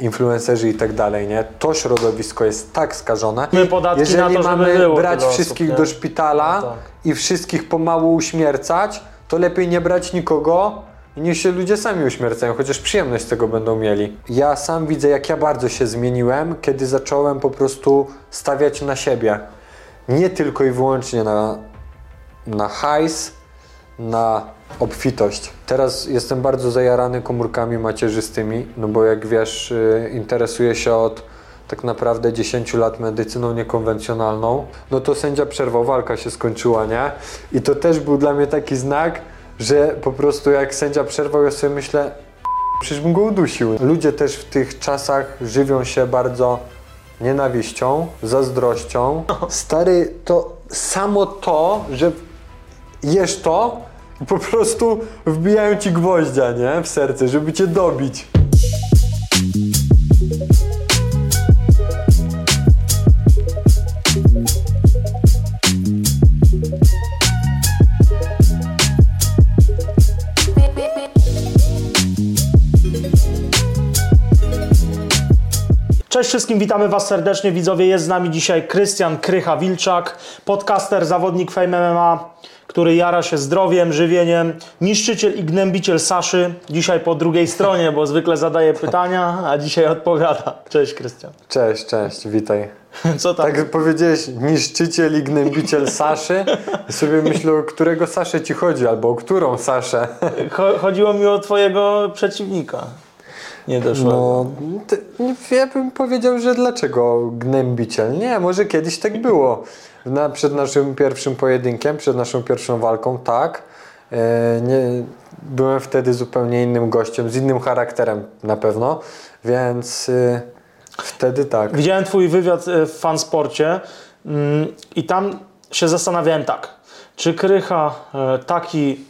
influencerzy i tak dalej, nie? To środowisko jest tak skażone. My podatki Jeżeli na to, żeby mamy było brać tyle osób, wszystkich nie? do szpitala No tak. i wszystkich pomału uśmiercać, to lepiej nie brać nikogo i niech się ludzie sami uśmiercają, chociaż przyjemność z tego będą mieli. Ja sam widzę, jak ja bardzo się zmieniłem, kiedy zacząłem po prostu stawiać na siebie. Nie tylko i wyłącznie na, na hajs, na obfitość. Teraz jestem bardzo zajarany komórkami macierzystymi, no bo jak wiesz, y, interesuję się od tak naprawdę 10 lat medycyną niekonwencjonalną, no to sędzia przerwał, walka się skończyła, nie? I to też był dla mnie taki znak, że po prostu jak sędzia przerwał, ja sobie myślę, przecież bym go udusił. Ludzie też w tych czasach żywią się bardzo nienawiścią, zazdrością. Stary, to samo to, że jesz to po prostu wbijają ci gwoździa, nie? W serce, żeby cię dobić. Cześć wszystkim, witamy Was serdecznie. Widzowie, jest z nami dzisiaj Krystian Krycha-Wilczak, podcaster, zawodnik Fame MMA, który jara się zdrowiem, żywieniem, niszczyciel i gnębiciel Saszy. Dzisiaj po drugiej stronie, bo zwykle zadaje pytania, a dzisiaj odpowiada. Cześć Krystian. Cześć, cześć, witaj. Co tam? Tak powiedziałeś, niszczyciel i gnębiciel Saszy. Sobie myślę, o którego Saszę ci chodzi, albo o którą Saszę. Cho- chodziło mi o Twojego przeciwnika. Nie doszło. No, ty, nie, ja bym powiedział, że dlaczego gnębiciel? Nie, może kiedyś tak było. Na, przed naszym pierwszym pojedynkiem, przed naszą pierwszą walką, tak. E, nie, byłem wtedy zupełnie innym gościem, z innym charakterem na pewno, więc e, wtedy tak. Widziałem Twój wywiad e, w Fansporcie mm, i tam się zastanawiałem tak, czy Krycha taki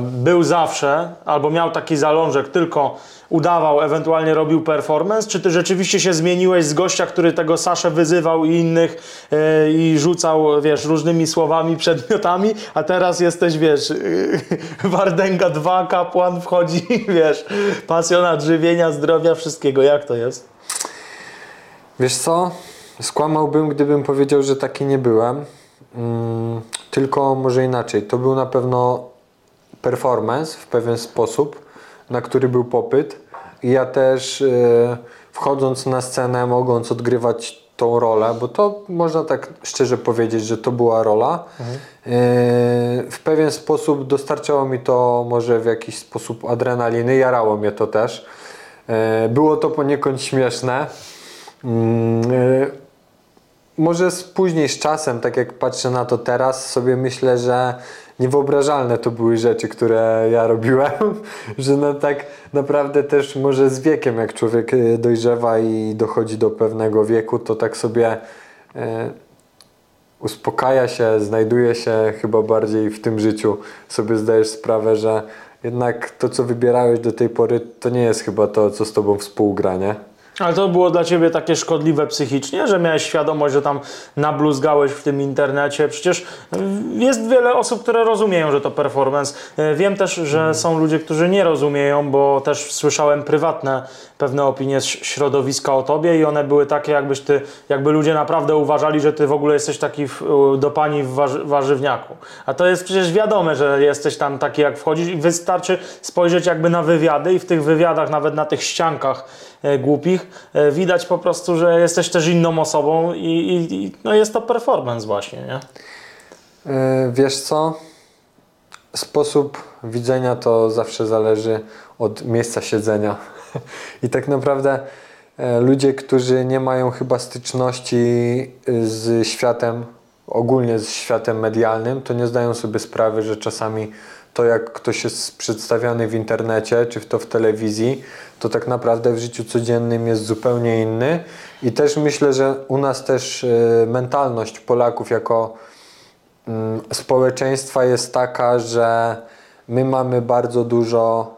był zawsze, albo miał taki zalążek, tylko udawał, ewentualnie robił performance, czy Ty rzeczywiście się zmieniłeś z gościa, który tego Saszę wyzywał i innych e, i rzucał, wiesz, różnymi słowami, przedmiotami, a teraz jesteś, wiesz, Wardęga 2, kapłan wchodzi, wiesz, pasjonat żywienia, zdrowia, wszystkiego. Jak to jest? Wiesz co? Skłamałbym, gdybym powiedział, że taki nie byłem. Mm, tylko może inaczej. To był na pewno performance w pewien sposób, na który był popyt. I ja też e, wchodząc na scenę, mogąc odgrywać tą rolę, bo to można tak szczerze powiedzieć, że to była rola. E, w pewien sposób dostarczało mi to może w jakiś sposób adrenaliny, jarało mnie to też. E, było to poniekąd śmieszne. Mm, może z później z czasem, tak jak patrzę na to teraz, sobie myślę, że niewyobrażalne to były rzeczy, które ja robiłem, że no tak naprawdę też może z wiekiem, jak człowiek e, dojrzewa i dochodzi do pewnego wieku, to tak sobie e, uspokaja się, znajduje się chyba bardziej w tym życiu. Sobie zdajesz sprawę, że jednak to, co wybierałeś do tej pory, to nie jest chyba to, co z tobą współgra, nie? Ale to było dla Ciebie takie szkodliwe psychicznie, że miałeś świadomość, że tam nabluzgałeś w tym internecie. Przecież y, jest wiele osób, które rozumieją, że to performance. Y, Wiem też, że są ludzie, którzy nie rozumieją, bo też słyszałem prywatne pewne opinie z środowiska o Tobie i one były takie, jakbyś Ty, jakby ludzie naprawdę uważali, że Ty w ogóle jesteś taki w, do pani w warzy, warzywniaku. A to jest przecież wiadome, że jesteś tam taki, jak wchodzisz i wystarczy spojrzeć jakby na wywiady i w tych wywiadach, nawet na tych ściankach e, głupich, e, widać po prostu, że jesteś też inną osobą i, i, i no jest to performance właśnie, nie? E, Wiesz co? Sposób widzenia to zawsze zależy od miejsca siedzenia. I tak naprawdę e, ludzie, którzy nie mają chyba styczności z światem, ogólnie z światem medialnym, to nie zdają sobie sprawy, że czasami to jak ktoś jest przedstawiany w internecie czy to w telewizji, to tak naprawdę w życiu codziennym jest zupełnie inny. I też myślę, że u nas też e, mentalność Polaków jako mm, społeczeństwa jest taka, że my mamy bardzo dużo,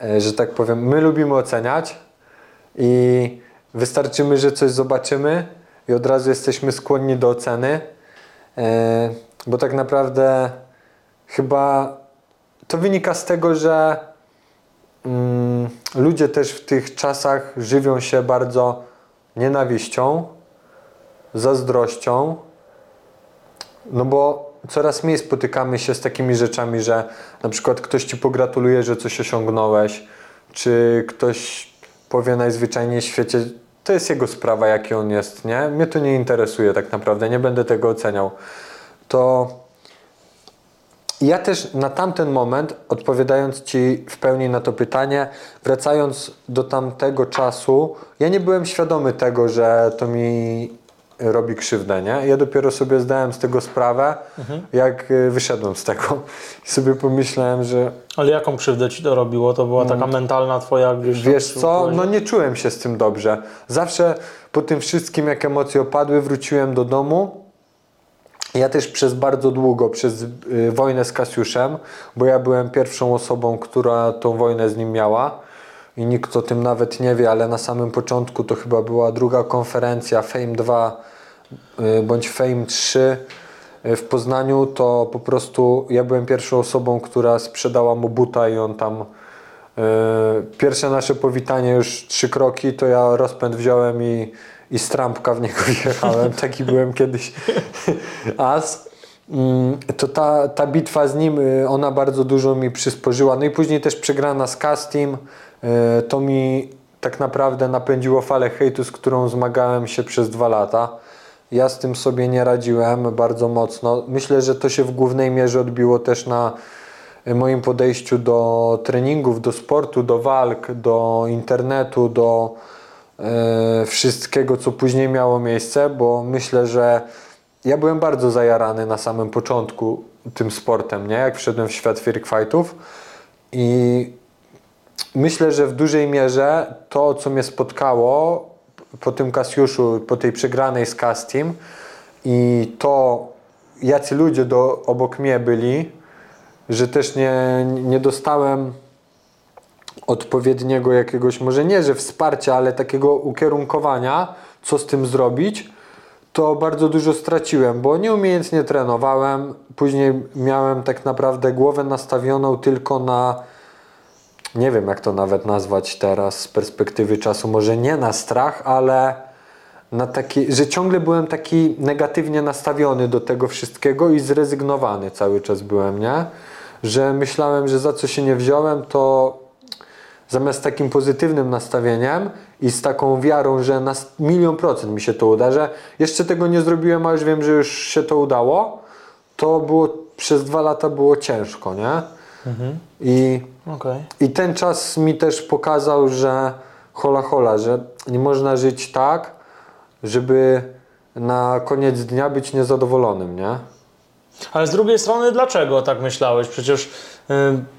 e, że tak powiem, my lubimy oceniać i wystarczymy, że coś zobaczymy i od razu jesteśmy skłonni do oceny, e, bo tak naprawdę chyba to wynika z tego, że mm, ludzie też w tych czasach żywią się bardzo nienawiścią, zazdrością, no bo coraz mniej spotykamy się z takimi rzeczami, że na przykład ktoś ci pogratuluje, że coś osiągnąłeś, czy ktoś powie najzwyczajniej w świecie, to jest jego sprawa, jaki on jest, nie? Mnie to nie interesuje tak naprawdę, nie będę tego oceniał. To ja też na tamten moment, odpowiadając Ci w pełni na to pytanie, wracając do tamtego czasu, ja nie byłem świadomy tego, że to mi robi krzywdę, nie? Ja dopiero sobie zdałem z tego sprawę, jak y, wyszedłem z tego. I sobie pomyślałem, że Ale jaką krzywdę ci to robiło? To była taka mentalna twoja gdzieś... Mm. Wiesz co, no nie czułem się z tym dobrze. Zawsze po tym wszystkim, jak emocje opadły, wróciłem do domu. Ja też przez bardzo długo, przez y, wojnę z Kasiuszem, bo ja byłem pierwszą osobą, która tą wojnę z nim miała. I nikt o tym nawet nie wie, ale na samym początku to chyba była druga konferencja Fame 2 y, bądź Fame 3 y, w Poznaniu, to po prostu ja byłem pierwszą osobą, która sprzedała mu buta i on tam pierwsze nasze powitanie już trzy kroki, to ja rozpęd wziąłem i, i z trampka w niego wjechałem, taki byłem kiedyś as. Mm, To ta, ta bitwa z nim, y, ona bardzo dużo mi przysporzyła. No i później też przegrana z Castim, y, to mi tak naprawdę napędziło falę hejtu, z którą zmagałem się przez dwa lata. Ja z tym sobie nie radziłem bardzo mocno. Myślę, że to się w głównej mierze odbiło też na y, moim podejściu do treningów, do sportu, do walk, do internetu, do wszystkiego, co później miało miejsce, bo myślę, że ja byłem bardzo zajarany na samym początku tym sportem, nie? Jak wszedłem w świat freak fightów i myślę, że w dużej mierze to, co mnie spotkało po tym Kasiuszu, po tej przegranej z Castim i to, jacy ludzie do, obok mnie byli, że też nie, nie dostałem odpowiedniego jakiegoś, może nie, że wsparcia, ale takiego ukierunkowania, co z tym zrobić, to bardzo dużo straciłem, bo nieumiejętnie trenowałem. Później miałem tak naprawdę głowę nastawioną tylko na, nie wiem jak to nawet nazwać teraz z perspektywy czasu, może nie na strach, ale na taki, że ciągle byłem taki negatywnie nastawiony do tego wszystkiego i zrezygnowany cały czas byłem, nie? Że myślałem, że za co się nie wziąłem, to zamiast takim pozytywnym nastawieniem i z taką wiarą, że na milion procent mi się to uda, że jeszcze tego nie zrobiłem, a już wiem, że już się to udało, to było przez dwa lata było ciężko, nie? I, Okej. I ten czas mi też pokazał, że hola hola, że nie można żyć tak, żeby na koniec dnia być niezadowolonym, nie? Ale z drugiej strony, dlaczego tak myślałeś? Przecież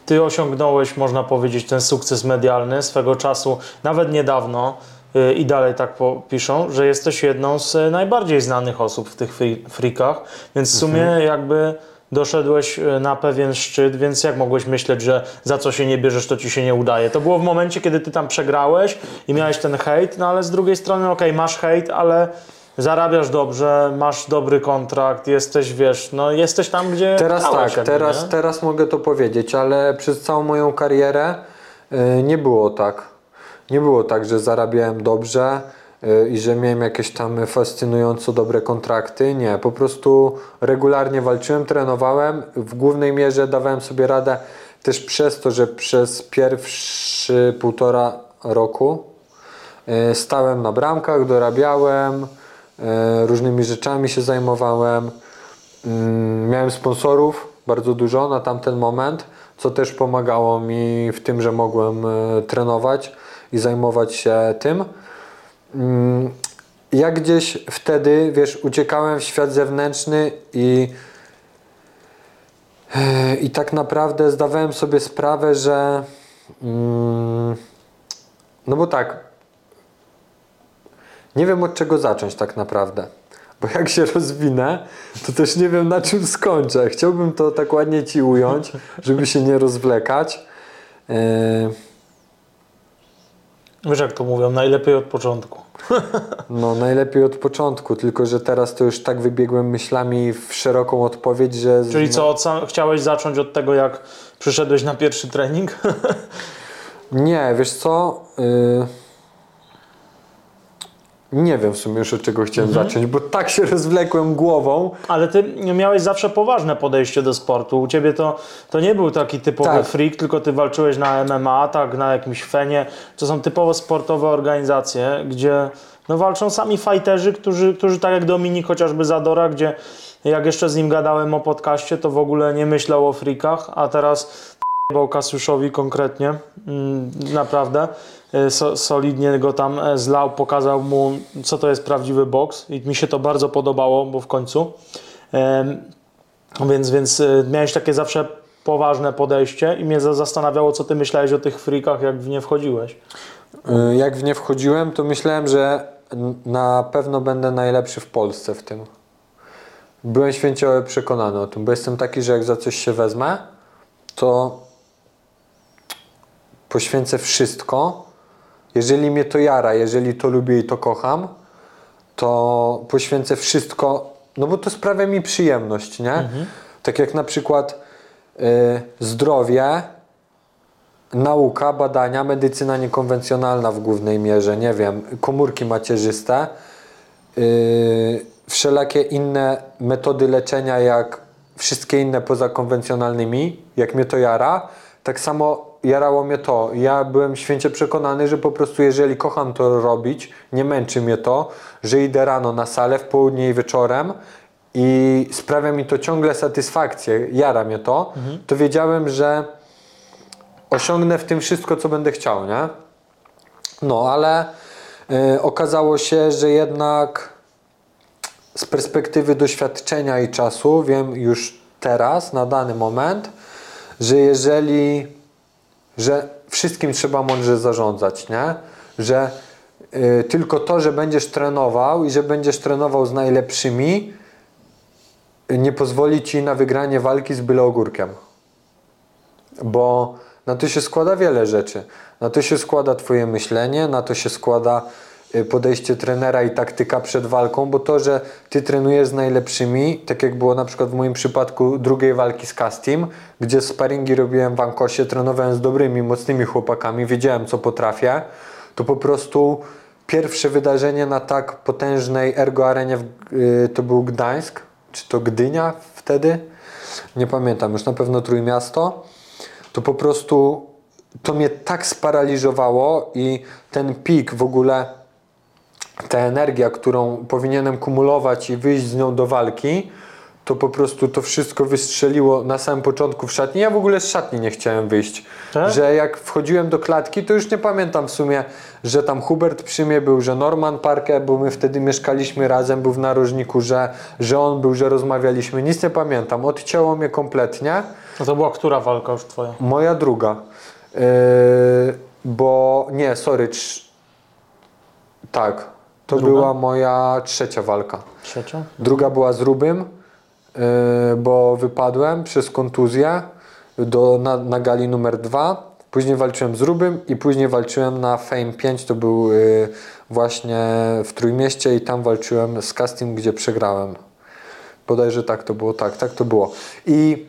ty osiągnąłeś, można powiedzieć, ten sukces medialny swego czasu, nawet niedawno, y, i dalej tak piszą, że jesteś jedną z y, najbardziej znanych osób w tych free, freakach, więc w sumie jakby doszedłeś y, na pewien szczyt, więc jak mogłeś myśleć, że za co się nie bierzesz, to ci się nie udaje? To było w momencie, kiedy ty tam przegrałeś i miałeś ten hejt, no ale z drugiej strony, okej, masz hejt, ale zarabiasz dobrze, masz dobry kontrakt, jesteś, wiesz, no jesteś tam, gdzie Teraz tak, teraz, nie? teraz mogę to powiedzieć, ale przez całą moją karierę y, nie było tak. Nie było tak, że zarabiałem dobrze y, i że miałem jakieś tam fascynująco dobre kontrakty. Nie, po prostu regularnie walczyłem, trenowałem. W głównej mierze dawałem sobie radę też przez to, że przez pierwszy półtora roku y, stałem na bramkach, dorabiałem, różnymi rzeczami się zajmowałem. Mm, Miałem sponsorów bardzo dużo na tamten moment, co też pomagało mi w tym, że mogłem e, trenować i zajmować się tym. Mm, Ja gdzieś wtedy, wiesz, uciekałem w świat zewnętrzny i, e, i tak naprawdę zdawałem sobie sprawę, że. Mm, no bo tak, nie wiem od czego zacząć tak naprawdę. Bo jak się rozwinę, to też nie wiem na czym skończę. Chciałbym to tak ładnie ci ująć, żeby się nie rozwlekać. Yy, Wiesz jak to mówią, najlepiej od początku. No, najlepiej od początku, tylko że teraz to już tak wybiegłem myślami w szeroką odpowiedź, że. Czyli co, od sam, chciałeś zacząć od tego, jak przyszedłeś na pierwszy trening? Nie, wiesz co? Y... Nie wiem w sumie już od czego chciałem Mhm. zacząć, bo tak się rozwlekłem głową. Ale ty miałeś zawsze poważne podejście do sportu. U ciebie to, to nie był taki typowy Tak. freak, tylko ty walczyłeś na MMA, tak, na jakimś fenie. To są typowo sportowe organizacje, gdzie no, walczą sami fighterzy, którzy, którzy tak jak Dominik chociażby Zadora, gdzie jak jeszcze z nim gadałem o podcaście, to w ogóle nie myślał o freakach, a teraz bo Kasiuszowi konkretnie, mm, naprawdę so, solidnie go tam e, zlał, pokazał mu, co to jest prawdziwy boks i mi się to bardzo podobało, bo w końcu. Więc, więc y, miałeś takie zawsze poważne podejście i mnie za- zastanawiało, co ty myślałeś o tych freakach, jak w nie wchodziłeś. Jak w nie wchodziłem, to myślałem, że na pewno będę najlepszy w Polsce w tym. Byłem święcie przekonany o tym, bo jestem taki, że jak za coś się wezmę, to poświęcę wszystko. Jeżeli mnie to jara, jeżeli to lubię i to kocham, to poświęcę wszystko, no bo to sprawia mi przyjemność, nie? Tak jak na przykład y, zdrowie, nauka, badania, medycyna niekonwencjonalna w głównej mierze, nie wiem, komórki macierzyste, yy, wszelakie inne metody leczenia, jak wszystkie inne poza konwencjonalnymi, jak mnie to jara, tak samo jarało mnie to. Ja byłem święcie przekonany, że po prostu jeżeli kocham to robić, nie męczy mnie to, że idę rano na salę, w południe i wieczorem i sprawia mi to ciągle satysfakcję, jara mnie to, to wiedziałem, że osiągnę w tym wszystko, co będę chciał, nie? No, ale y, okazało się, że jednak z perspektywy doświadczenia i czasu wiem już teraz, na dany moment, że jeżeli, że wszystkim trzeba mądrze zarządzać, nie? Że y, tylko to, że będziesz trenował i że będziesz trenował z najlepszymi, nie pozwoli ci na wygranie walki z byle bo na to się składa wiele rzeczy. Na to się składa Twoje myślenie, na to się składa podejście trenera i taktyka przed walką, bo to, że Ty trenujesz z najlepszymi, tak jak było na przykład w moim przypadku drugiej walki z Castim, gdzie sparingi robiłem w Ankosie, trenowałem z dobrymi, mocnymi chłopakami, wiedziałem co potrafię, to po prostu pierwsze wydarzenie na tak potężnej ergo arenie w, y, to był Gdańsk, czy to Gdynia wtedy? Nie pamiętam, już na pewno Trójmiasto to po prostu to mnie tak sparaliżowało i ten pik w ogóle, ta energia, którą powinienem kumulować i wyjść z nią do walki, to po prostu to wszystko wystrzeliło na samym początku w szatni. Ja w ogóle z szatni nie chciałem wyjść. Tak? Że jak wchodziłem do klatki, to już nie pamiętam w sumie, że tam Hubert przy mnie był, że Norman Parker, bo my wtedy mieszkaliśmy razem, był w narożniku, że, że on był, że rozmawialiśmy. Nic nie pamiętam. Odcięło mnie kompletnie. No to była która walka już twoja? Moja druga. Yy, bo nie, sorry. Trz... Tak. To Druga? była moja trzecia walka. Trzecia? Druga była z Rubym, yy, bo wypadłem przez kontuzję do, na, na gali numer dwa. Później walczyłem z Rubym i później walczyłem na Fame 5, to był yy, właśnie w Trójmieście i tam walczyłem z Casting, gdzie przegrałem. Bodajże tak to było, tak, tak to było. I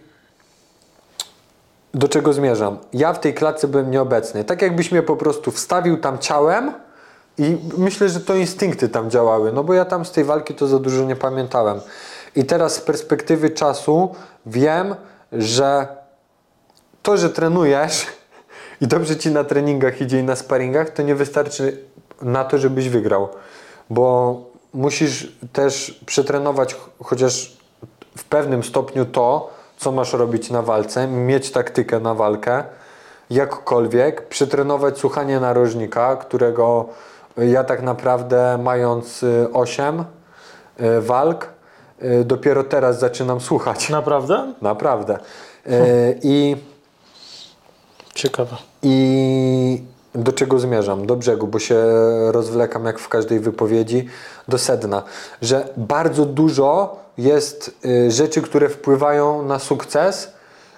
do czego zmierzam? Ja w tej klatce byłem nieobecny. Tak jakbyś mnie po prostu wstawił tam ciałem i myślę, że to instynkty tam działały, no bo ja tam z tej walki to za dużo nie pamiętałem. I teraz z perspektywy czasu wiem, że to, że trenujesz i dobrze ci na treningach idzie i na sparingach, to nie wystarczy na to, żebyś wygrał. Bo musisz też przetrenować ch- chociaż w pewnym stopniu to, co masz robić na walce, mieć taktykę na walkę, jakkolwiek, przetrenować słuchanie narożnika, którego ja tak naprawdę mając 8 walk, y, dopiero teraz zaczynam słuchać. Naprawdę? Naprawdę. Y, I Ciekawe. i do czego zmierzam? Do brzegu, bo się rozwlekam jak w każdej wypowiedzi, do sedna, że bardzo dużo jest y, rzeczy, które wpływają na sukces,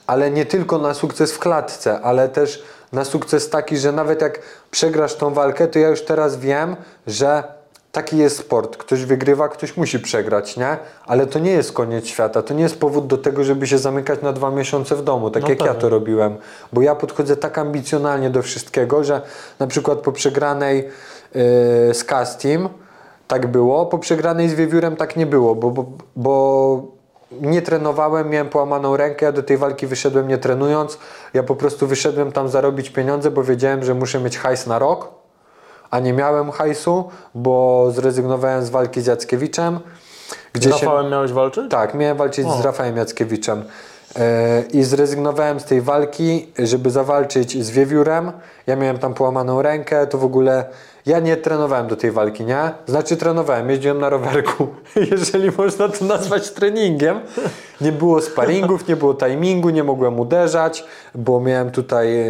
ale nie tylko na sukces w klatce, ale też na sukces taki, że nawet jak przegrasz tą walkę, to ja już teraz wiem, że taki jest sport. Ktoś wygrywa, ktoś musi przegrać, nie? Ale to nie jest koniec świata. To nie jest powód do tego, żeby się zamykać na dwa miesiące w domu, tak No jak ja pewnie. to robiłem. Bo ja podchodzę tak ambicjonalnie do wszystkiego, że na przykład po przegranej yy, z Castim tak było, po przegranej z Wiewiórem tak nie było, bo, bo, bo nie trenowałem, miałem połamaną rękę, ja do tej walki wyszedłem nie trenując. Ja po prostu wyszedłem tam zarobić pieniądze, bo wiedziałem, że muszę mieć hajs na rok, a nie miałem hajsu, bo zrezygnowałem z walki z Jackiewiczem. Z Gdzie się, Rafałem miałeś walczyć? tak, miałem walczyć O. z Rafałem Jackiewiczem. E, I zrezygnowałem z tej walki, żeby zawalczyć z Wiewiórem. Ja miałem tam połamaną rękę, to w ogóle ja nie trenowałem do tej walki, nie? Znaczy trenowałem, jeździłem na rowerku, jeżeli można to nazwać treningiem. Nie było sparingów, nie było timingu, nie mogłem uderzać, bo miałem tutaj e,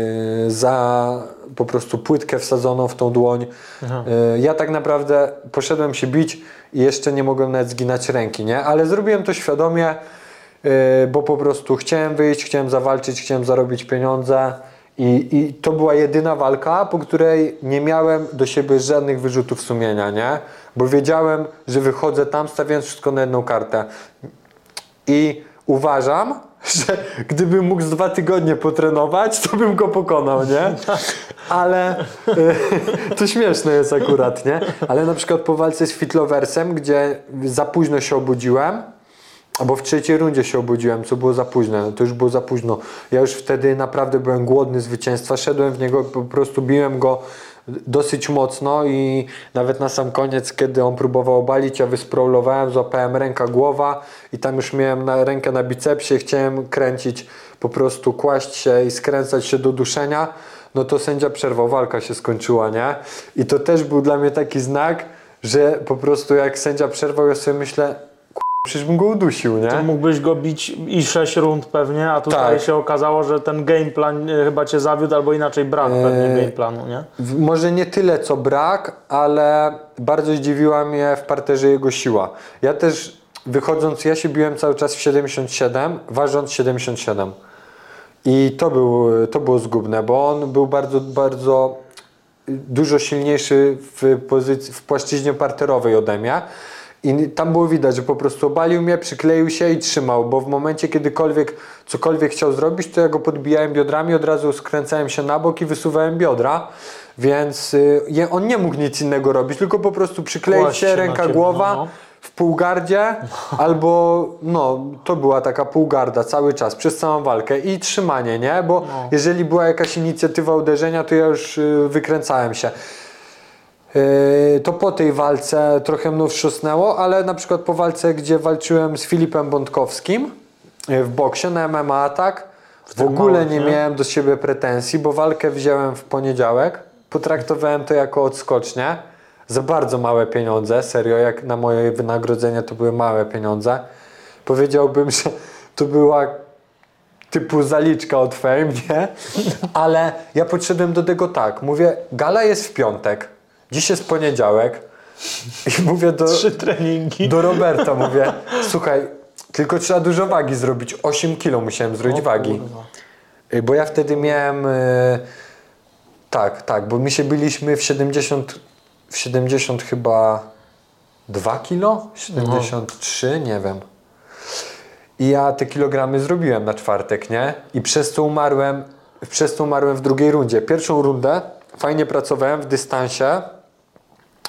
za po prostu płytkę wsadzoną w tą dłoń. E, Ja tak naprawdę poszedłem się bić i jeszcze nie mogłem nawet zginać ręki, nie? Ale zrobiłem to świadomie, yy, bo po prostu chciałem wyjść, chciałem zawalczyć, chciałem zarobić pieniądze i, i to była jedyna walka, po której nie miałem do siebie żadnych wyrzutów sumienia, nie? Bo wiedziałem, że wychodzę tam stawiając wszystko na jedną kartę. I uważam, że gdybym mógł z dwa tygodnie potrenować, to bym go pokonał, nie? Ale to śmieszne jest akurat, nie? Ale na przykład po walce z Fitloversem, gdzie za późno się obudziłem, albo w trzeciej rundzie się obudziłem, co było za późno, no to już było za późno. Ja już wtedy naprawdę byłem głodny zwycięstwa, szedłem w niego, po prostu biłem go dosyć mocno i nawet na sam koniec, kiedy on próbował obalić, ja wysprolowałem, złapałem ręka, głowa i tam już miałem na, rękę na bicepsie, chciałem kręcić, po prostu kłaść się i skręcać się do duszenia, no to sędzia przerwał, walka się skończyła, nie? I to też był dla mnie taki znak, że po prostu jak sędzia przerwał, ja sobie myślę, Przecież bym go udusił, nie? To mógłbyś go bić i 6 rund pewnie, a tutaj Tak. się okazało, że ten game plan e, chyba cię zawiódł, albo inaczej brak pewnie Eee, game planu, nie? Może nie tyle co brak, ale bardzo zdziwiła mnie w parterze jego siła. Ja też wychodząc, ja się biłem cały czas w 77, ważąc 77. I to, był, to było zgubne, bo on był bardzo, bardzo dużo silniejszy w, pozycji, w płaszczyźnie parterowej ode mnie. I tam było widać, że po prostu obalił mnie, przykleił się i trzymał, bo w momencie kiedykolwiek cokolwiek chciał zrobić, to ja go podbijałem biodrami, od razu skręcałem się na bok i wysuwałem biodra, więc y, on nie mógł nic innego robić, tylko po prostu przykleić Kłaść się, ręka, ciebie, głowa no, no. w półgardzie, albo no, to była taka półgarda cały czas, przez całą walkę i trzymanie, nie? Bo No. jeżeli była jakaś inicjatywa uderzenia, to ja już y, wykręcałem się. Yy, To po tej walce trochę mną wstrząsnęło, ale na przykład po walce, gdzie walczyłem z Filipem Bątkowskim yy, w boksie na MMA Atak, w tych ogóle małych, nie nie? miałem do siebie pretensji, bo walkę wziąłem w poniedziałek, potraktowałem to jako odskocznię, za bardzo małe pieniądze, serio, jak na moje wynagrodzenie to były małe pieniądze. Powiedziałbym, że to była typu zaliczka od fame, nie? Ale ja podszedłem do tego tak. Mówię, gala jest w piątek, dziś jest poniedziałek i mówię do, Trzy treningi. do Roberta, mówię, słuchaj, tylko trzeba dużo wagi zrobić. 8 kilo musiałem zrobić O wagi. kurwa. Y, Bo ja wtedy miałem. y, tak, tak, bo my się byliśmy w 70, w 70 chyba 2 kilo? 73, nie wiem. I ja te kilogramy zrobiłem na czwartek, nie? I przez to umarłem, przez to umarłem w drugiej rundzie. Pierwszą rundę fajnie pracowałem w dystansie,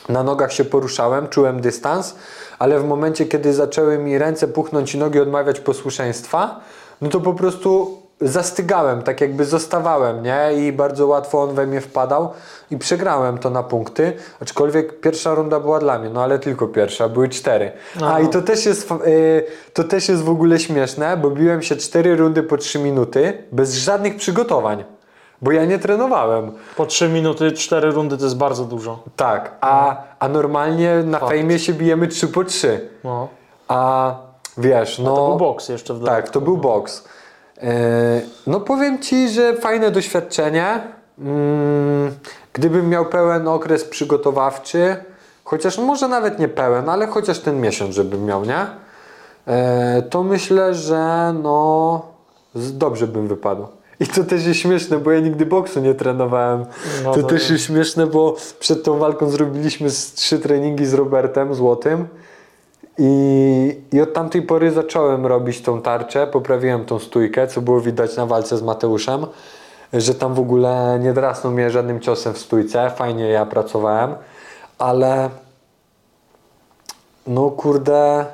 na nogach się poruszałem, czułem dystans, ale w momencie, kiedy zaczęły mi ręce puchnąć i nogi odmawiać posłuszeństwa, no to po prostu zastygałem, tak jakby zostawałem, nie? I bardzo łatwo on we mnie wpadał i przegrałem to na punkty, aczkolwiek pierwsza runda była dla mnie, no ale tylko pierwsza, były cztery. A i to też jest, fa- y, to też jest w ogóle śmieszne, bo biłem się cztery rundy po trzy minuty, bez żadnych przygotowań, bo ja nie trenowałem. Po 3 minuty, 4 rundy to jest bardzo dużo. Tak, a, a normalnie na fejmie się bijemy 3 po 3. No. A wiesz, no. To był boks jeszcze w Tak, to był boks. E, no powiem ci, że fajne doświadczenie. Mm, gdybym miał pełen okres przygotowawczy, chociaż może nawet nie pełen, ale chociaż ten miesiąc, żebym miał, nie? E, to myślę, że no dobrze bym wypadł. I to też jest śmieszne, bo ja nigdy boksu nie trenowałem. No to to też jest- śmieszne, bo przed tą walką zrobiliśmy trzy treningi z Robertem Złotym. I, I od tamtej pory zacząłem robić tą tarczę, poprawiłem tą stójkę, co było widać na walce z Mateuszem, że tam w ogóle nie drasnął mnie żadnym ciosem w stójce, fajnie ja pracowałem, ale no kurde,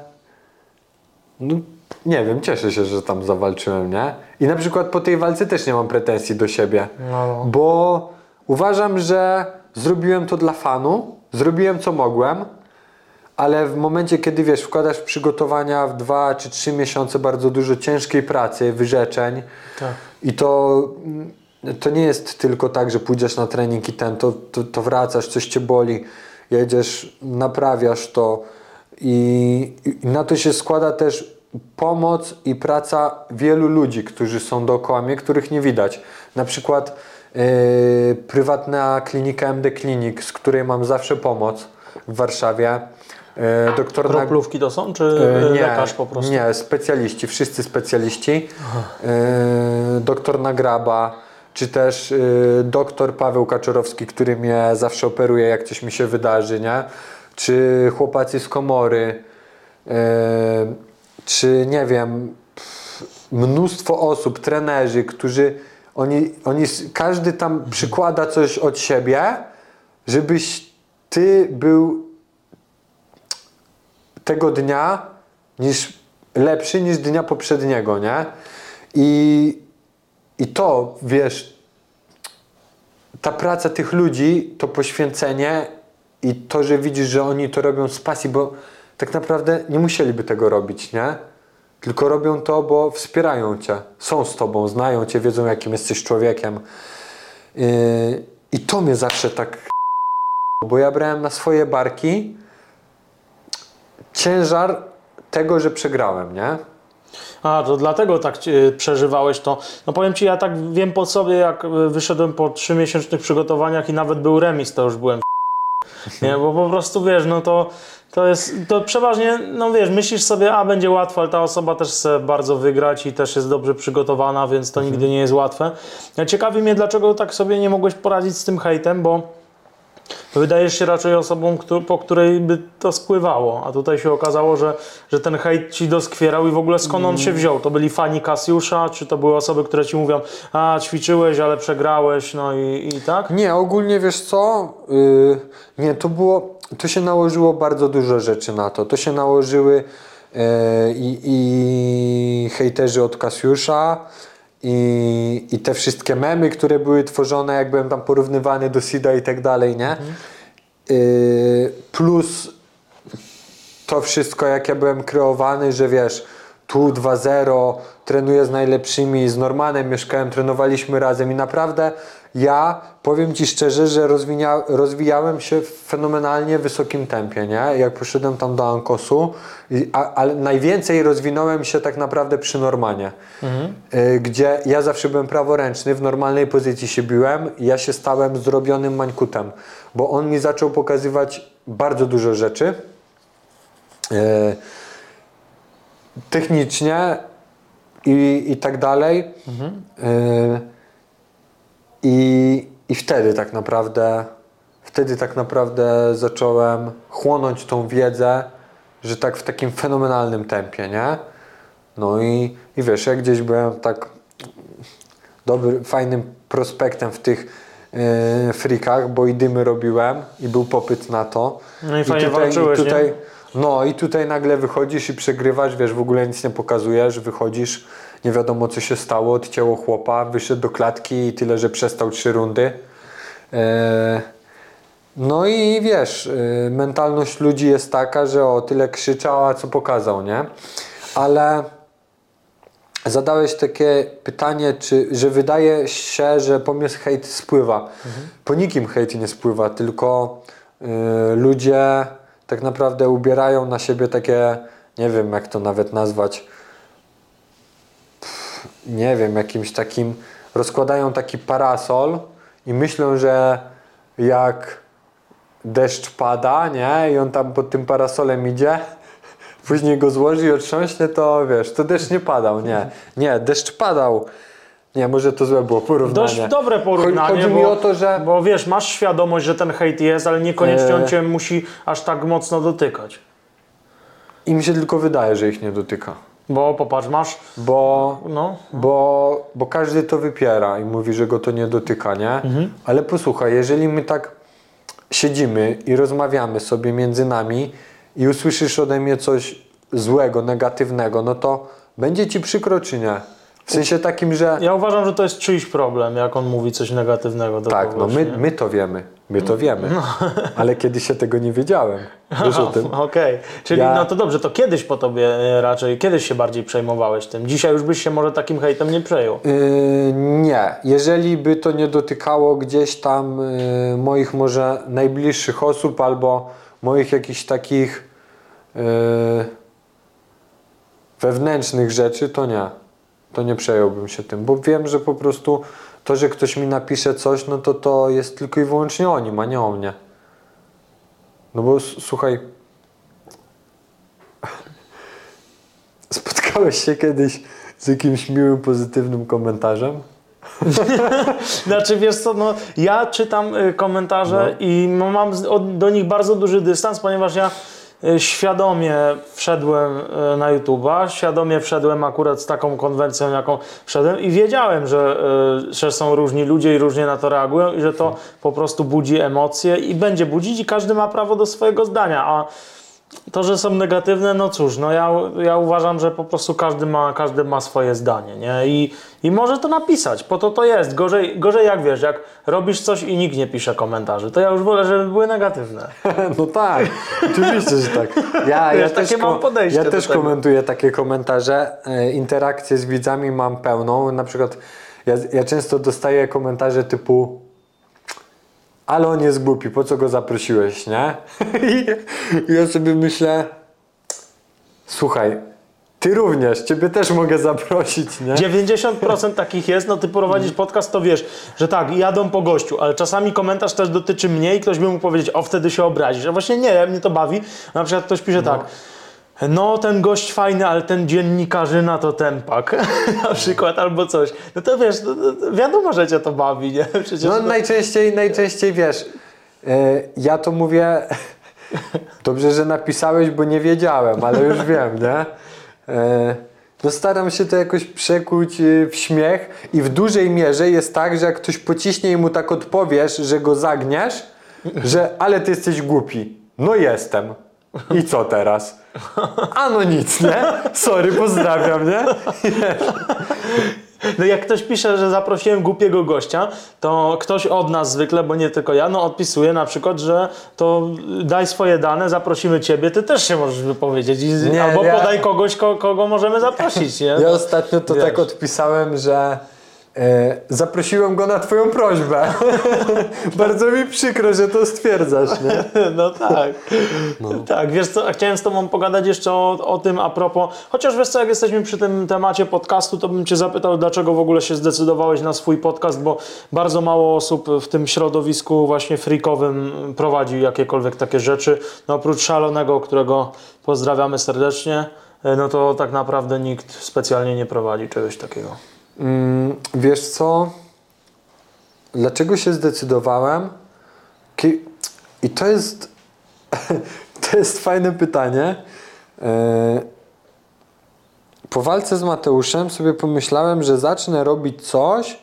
no nie wiem, cieszę się, że tam zawalczyłem, nie? I na przykład po tej walce też nie mam pretensji do siebie, No, no. bo uważam, że zrobiłem to dla fanu, zrobiłem co mogłem, ale w momencie, kiedy wiesz, wkładasz w przygotowania w dwa czy trzy miesiące bardzo dużo ciężkiej pracy, wyrzeczeń Tak. i to, to nie jest tylko tak, że pójdziesz na trening i ten, to, to, to wracasz, coś cię boli, jedziesz, naprawiasz to i, i na to się składa też pomoc i praca wielu ludzi, którzy są dookoła mnie, których nie widać. Na przykład yy, prywatna klinika MD Clinic, z której mam zawsze pomoc w Warszawie. Yy, doktor Kroplówki to są, czy E, nie, lekarz po prostu? Nie, specjaliści, wszyscy specjaliści. E, doktor Nagraba, czy też doktor Paweł Kaczorowski, który mnie zawsze operuje, jak coś mi się wydarzy, nie? Czy chłopacy z komory, czy nie wiem, mnóstwo osób, trenerzy, którzy oni, oni, każdy tam przykłada coś od siebie, żebyś ty był tego dnia niż lepszy niż dnia poprzedniego, nie? I, i to, wiesz, ta praca tych ludzi, to poświęcenie i to, że widzisz, że oni to robią z pasji, bo tak naprawdę nie musieliby tego robić, nie? Tylko robią to, bo wspierają cię, są z tobą, znają cię, wiedzą, jakim jesteś człowiekiem. Yy, I to mnie zawsze tak bo ja brałem na swoje barki ciężar tego, że przegrałem, nie? A, to dlatego tak e, przeżywałeś to. No powiem Ci, ja tak wiem po sobie, jak e, wyszedłem po trzymiesięcznych przygotowaniach i nawet był remis, to już byłem nie, bo po prostu wiesz, no to, to jest, to przeważnie, no wiesz, myślisz sobie, a będzie łatwo, ale ta osoba też chce bardzo wygrać i też jest dobrze przygotowana, więc to nigdy nie jest łatwe. Ciekawi mnie, dlaczego tak sobie nie mogłeś poradzić z tym hejtem, bo Wydajesz się raczej osobą, po której by to spływało, a tutaj się okazało, że, że ten hejt ci doskwierał i w ogóle skąd on się wziął? To byli fani Kasiusza, czy to były osoby, które ci mówią, a ćwiczyłeś, ale przegrałeś, no i, i tak? Nie, ogólnie wiesz co? Yy, nie, to było, to się nałożyło bardzo dużo rzeczy na to. To się nałożyły yy, i, i hejterzy od Kasiusza i, i te wszystkie memy, które były tworzone, jak byłem tam porównywany do Sida i tak dalej, nie? Yy, plus to wszystko, jak ja byłem kreowany, że wiesz, tu 2-0, trenuję z najlepszymi, z Normanem mieszkałem, trenowaliśmy razem i naprawdę ja powiem Ci szczerze, że rozwinia, rozwijałem się w fenomenalnie wysokim tempie, nie? Jak poszedłem tam do Ankosu, i- a, ale najwięcej rozwinąłem się tak naprawdę przy Normanie, y, gdzie ja zawsze byłem praworęczny, w normalnej pozycji się biłem ja się stałem zrobionym mańkutem, bo on mi zaczął pokazywać bardzo dużo rzeczy, e, technicznie i, i tak dalej. E, i, I wtedy tak naprawdę wtedy tak naprawdę zacząłem chłonąć tą wiedzę, że tak w takim fenomenalnym tempie, nie? No i, i wiesz, jak gdzieś byłem tak dobry, fajnym prospektem w tych e, frikach, bo i dymy robiłem i był popyt na to. No i fajnie tutaj, walczyłeś, i tutaj, nie? No i tutaj nagle wychodzisz i przegrywasz, wiesz, w ogóle nic nie pokazujesz, wychodzisz, nie wiadomo co się stało, odcięło chłopa, wyszedł do klatki i tyle, że przestał trzy rundy. E, no i wiesz, y, mentalność ludzi jest taka, że o tyle krzyczał, a co pokazał, nie? Ale zadałeś takie pytanie, czy, że wydaje się, że pomysł hejt spływa. Po nikim hejt nie spływa, tylko y, ludzie tak naprawdę ubierają na siebie takie, nie wiem jak to nawet nazwać, nie wiem, jakimś takim, rozkładają taki parasol i myślą, że jak deszcz pada, nie, i on tam pod tym parasolem idzie, później go złoży i otrząśnie, to wiesz, to deszcz nie padał, nie. Nie, deszcz padał, Nie, może to złe było porównanie. Dość dobre porównanie, Chodzi bo, mi o to, że bo wiesz, masz świadomość, że ten hejt jest, ale niekoniecznie on Eee. cię musi aż tak mocno dotykać. im się tylko wydaje, że ich nie dotyka. Bo popatrz, masz, Bo, no, bo, bo każdy to wypiera i mówi, że go to nie dotyka, nie? Ale posłuchaj, jeżeli my tak siedzimy i rozmawiamy sobie między nami i usłyszysz ode mnie coś złego, negatywnego, no to będzie ci przykro czy nie? W sensie takim, że ja uważam, że to jest czyjś problem, jak on mówi coś negatywnego do tak, no kogoś. my, nie? my to wiemy, my to wiemy, ale kiedyś się tego nie wiedziałem. Wiesz o tym? Okej, czyli Ja- no to dobrze, to kiedyś po tobie e, raczej, kiedyś się bardziej przejmowałeś tym. Dzisiaj już byś się może takim hejtem nie przejął. Yy, nie. Jeżeli by to nie dotykało gdzieś tam yy, moich może najbliższych osób albo moich jakichś takich yy, wewnętrznych rzeczy, to nie. To nie przejąłbym się tym, bo wiem, że po prostu to, że ktoś mi napisze coś, no to to jest tylko i wyłącznie o nim, a nie o mnie. No bo słuchaj, spotkałeś się kiedyś z jakimś miłym, pozytywnym komentarzem? Znaczy wiesz co, no ja czytam y, komentarze No. i mam do nich bardzo duży dystans, ponieważ ja świadomie wszedłem y, na YouTube'a, świadomie wszedłem akurat z taką konwencją, jaką wszedłem i wiedziałem, że, y, że są różni ludzie i różnie na to reagują i że to po prostu budzi emocje i będzie budzić i każdy ma prawo do swojego zdania, a to, że są negatywne, no cóż, no ja, ja uważam, że po prostu każdy ma, każdy ma swoje zdanie, nie? I, I może to napisać, po to to jest. Gorzej, gorzej jak wiesz, jak robisz coś i nikt nie pisze komentarzy, to ja już wolę, żeby były negatywne. No tak, oczywiście, że tak. Ja, ja Wiesz, też, takie mam podejście ja też tego. komentuję takie komentarze. E, Interakcję z widzami mam pełną. Na przykład ja, ja często dostaję komentarze typu ale on jest głupi, po co go zaprosiłeś, nie? I ja sobie myślę słuchaj, ty również, ciebie też mogę zaprosić, nie? 90% takich jest, no ty prowadzisz podcast, to wiesz, że tak, jadą po gościu, ale czasami komentarz też dotyczy mnie i ktoś by mógł powiedzieć, o wtedy się obrazisz. A właśnie nie, mnie to bawi. Na przykład ktoś pisze tak, no ten gość fajny, ale ten dziennikarzyna to tempak, na przykład, albo coś. No to wiesz, no, no, wiadomo, że cię to bawi, nie? Przecież No to- najczęściej, najczęściej wiesz, e, ja to mówię, dobrze, że napisałeś, bo nie wiedziałem, ale już wiem, nie? E, no staram się to jakoś przekuć e, w śmiech i w dużej mierze jest tak, że jak ktoś pociśnie i mu tak odpowiesz, że go zagniesz, że ale ty jesteś głupi. No jestem. I co teraz? A no nic, nie? Sorry, pozdrawiam, nie? No jak ktoś pisze, że zaprosiłem głupiego gościa, to ktoś od nas zwykle, bo nie tylko ja, no odpisuje na przykład, że to daj swoje dane, zaprosimy ciebie, ty też się możesz wypowiedzieć. Nie, albo ja- podaj kogoś, ko, kogo możemy zaprosić, nie? Ja ostatnio to Wiesz. tak odpisałem, że zaprosiłem go na twoją prośbę. Bardzo mi przykro, że to stwierdzasz, nie? No tak. Tak, wiesz co, chciałem z Tobą pogadać jeszcze o, o tym a propos, chociaż wiesz co, jak jesteśmy przy tym temacie podcastu, to bym Cię zapytał, dlaczego w ogóle się zdecydowałeś na swój podcast, bo bardzo mało osób w tym środowisku właśnie freakowym prowadzi jakiekolwiek takie rzeczy. No oprócz Szalonego, którego pozdrawiamy serdecznie, no to tak naprawdę nikt specjalnie nie prowadzi czegoś takiego. Mm, wiesz co? Dlaczego się zdecydowałem? I to jest to jest fajne pytanie. E, Po walce z Mateuszem sobie pomyślałem, że zacznę robić coś,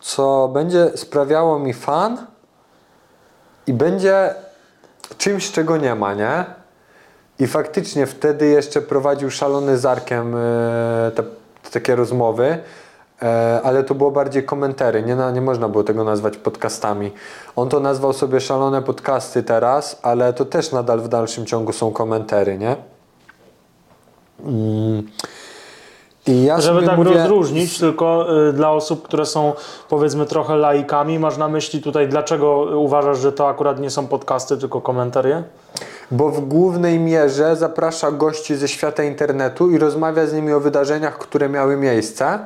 co będzie sprawiało mi fan i będzie czymś, czego nie ma, nie? I faktycznie wtedy jeszcze prowadził szalony z Arkiem e, te, takie rozmowy, ale to było bardziej komentary, nie, nie można było tego nazwać podcastami. On to nazwał sobie szalone podcasty teraz, ale to też nadal w dalszym ciągu są komentary, nie? Mm. I ja Żeby tak mówię, rozróżnić, tylko y, dla osób, które są powiedzmy trochę laikami, masz na myśli tutaj, dlaczego uważasz, że to akurat nie są podcasty, tylko komentarie? Bo w głównej mierze zaprasza gości ze świata internetu i rozmawia z nimi o wydarzeniach, które miały miejsce.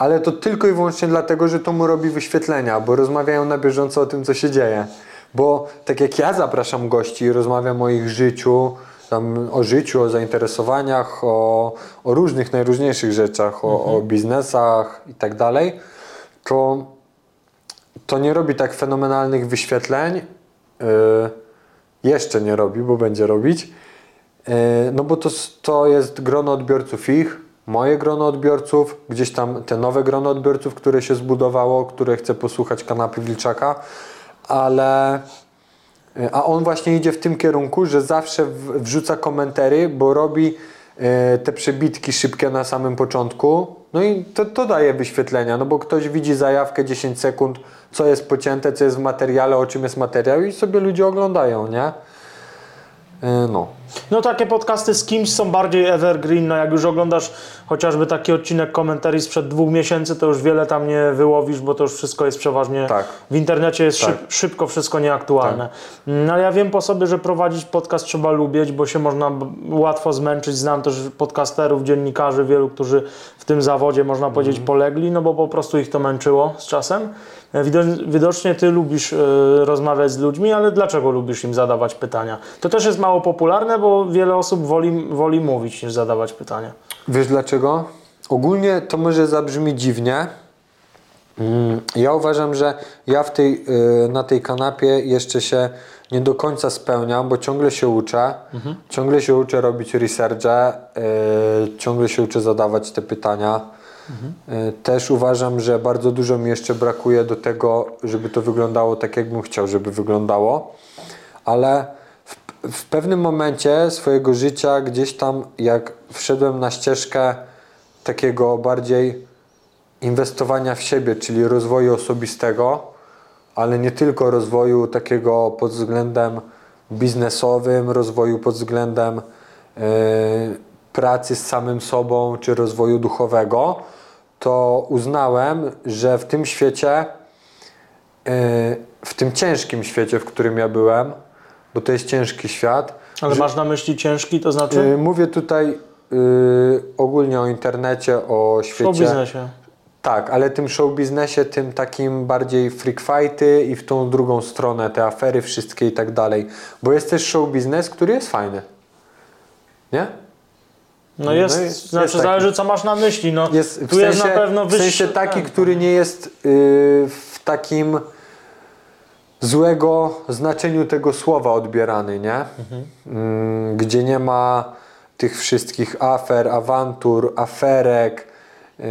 Ale to tylko i wyłącznie dlatego, że to mu robi wyświetlenia, bo rozmawiają na bieżąco o tym, co się dzieje. Bo tak jak ja zapraszam gości i rozmawiam o ich życiu, tam o życiu, o zainteresowaniach, o, o różnych, najróżniejszych rzeczach, o, o biznesach i tak dalej, to, to nie robi tak fenomenalnych wyświetleń. Yy, jeszcze nie robi, bo będzie robić. Yy, no bo to, to jest grono odbiorców ich, moje grono odbiorców, gdzieś tam te nowe grono odbiorców, które się zbudowało, które chce posłuchać kanapy Wilczaka, ale yy, a on właśnie idzie w tym kierunku, że zawsze wrzuca komentary, bo robi yy, te przebitki szybkie na samym początku. No i to, to daje wyświetlenia, no bo ktoś widzi zajawkę 10 sekund, co jest pocięte, co jest w materiale, o czym jest materiał i sobie ludzie oglądają, nie? Yy, No. No takie podcasty z kimś są bardziej evergreen, no jak już oglądasz chociażby taki odcinek komentarii sprzed dwóch miesięcy, to już wiele tam nie wyłowisz, bo to już wszystko jest przeważnie Tak. w internecie jest Tak. szyb, szybko wszystko nieaktualne. No ale ja wiem po sobie, że prowadzić podcast trzeba lubić, bo się można łatwo zmęczyć. Znam też podcasterów, dziennikarzy, wielu, którzy w tym zawodzie można powiedzieć Mhm. polegli, no bo po prostu ich to męczyło z czasem. E, Wido- Widocznie ty lubisz e, rozmawiać z ludźmi, ale dlaczego lubisz im zadawać pytania? To też jest mało popularne, bo wiele osób woli, woli mówić niż zadawać pytania. Wiesz dlaczego? Ogólnie to może zabrzmi dziwnie. Mm, Ja uważam, że ja w tej, y, na tej kanapie jeszcze się nie do końca spełniam, bo ciągle się uczę. Ciągle się uczę robić researche, y, ciągle się uczę zadawać te pytania. Y, Też uważam, że bardzo dużo mi jeszcze brakuje do tego, żeby to wyglądało tak, jakbym chciał, żeby wyglądało. Ale w, pewnym momencie swojego życia, gdzieś tam, jak wszedłem na ścieżkę takiego bardziej inwestowania w siebie, czyli rozwoju osobistego, ale nie tylko rozwoju takiego pod względem biznesowym, rozwoju pod względem e, pracy z samym sobą, czy rozwoju duchowego, to uznałem, że w tym świecie, e, w tym ciężkim świecie, w którym ja byłem, bo to jest ciężki świat, Ale masz na myśli ciężki, to znaczy e, mówię tutaj e, ogólnie o internecie, o w świecie. biznesie. Tak, ale tym show biznesie, tym takim bardziej freak fighty i w tą drugą stronę, te afery wszystkie i tak dalej. Bo jest też show biznes, który jest fajny. Nie? No jest, No jest- znaczy jest taki. zależy co masz na myśli. No, Jest, w, tu jest sensie, na pewno w wyższy... sensie taki, który nie jest yy, w takim złego znaczeniu tego słowa odbierany, nie? Mm, gdzie nie ma tych wszystkich afer, awantur, aferek, yy,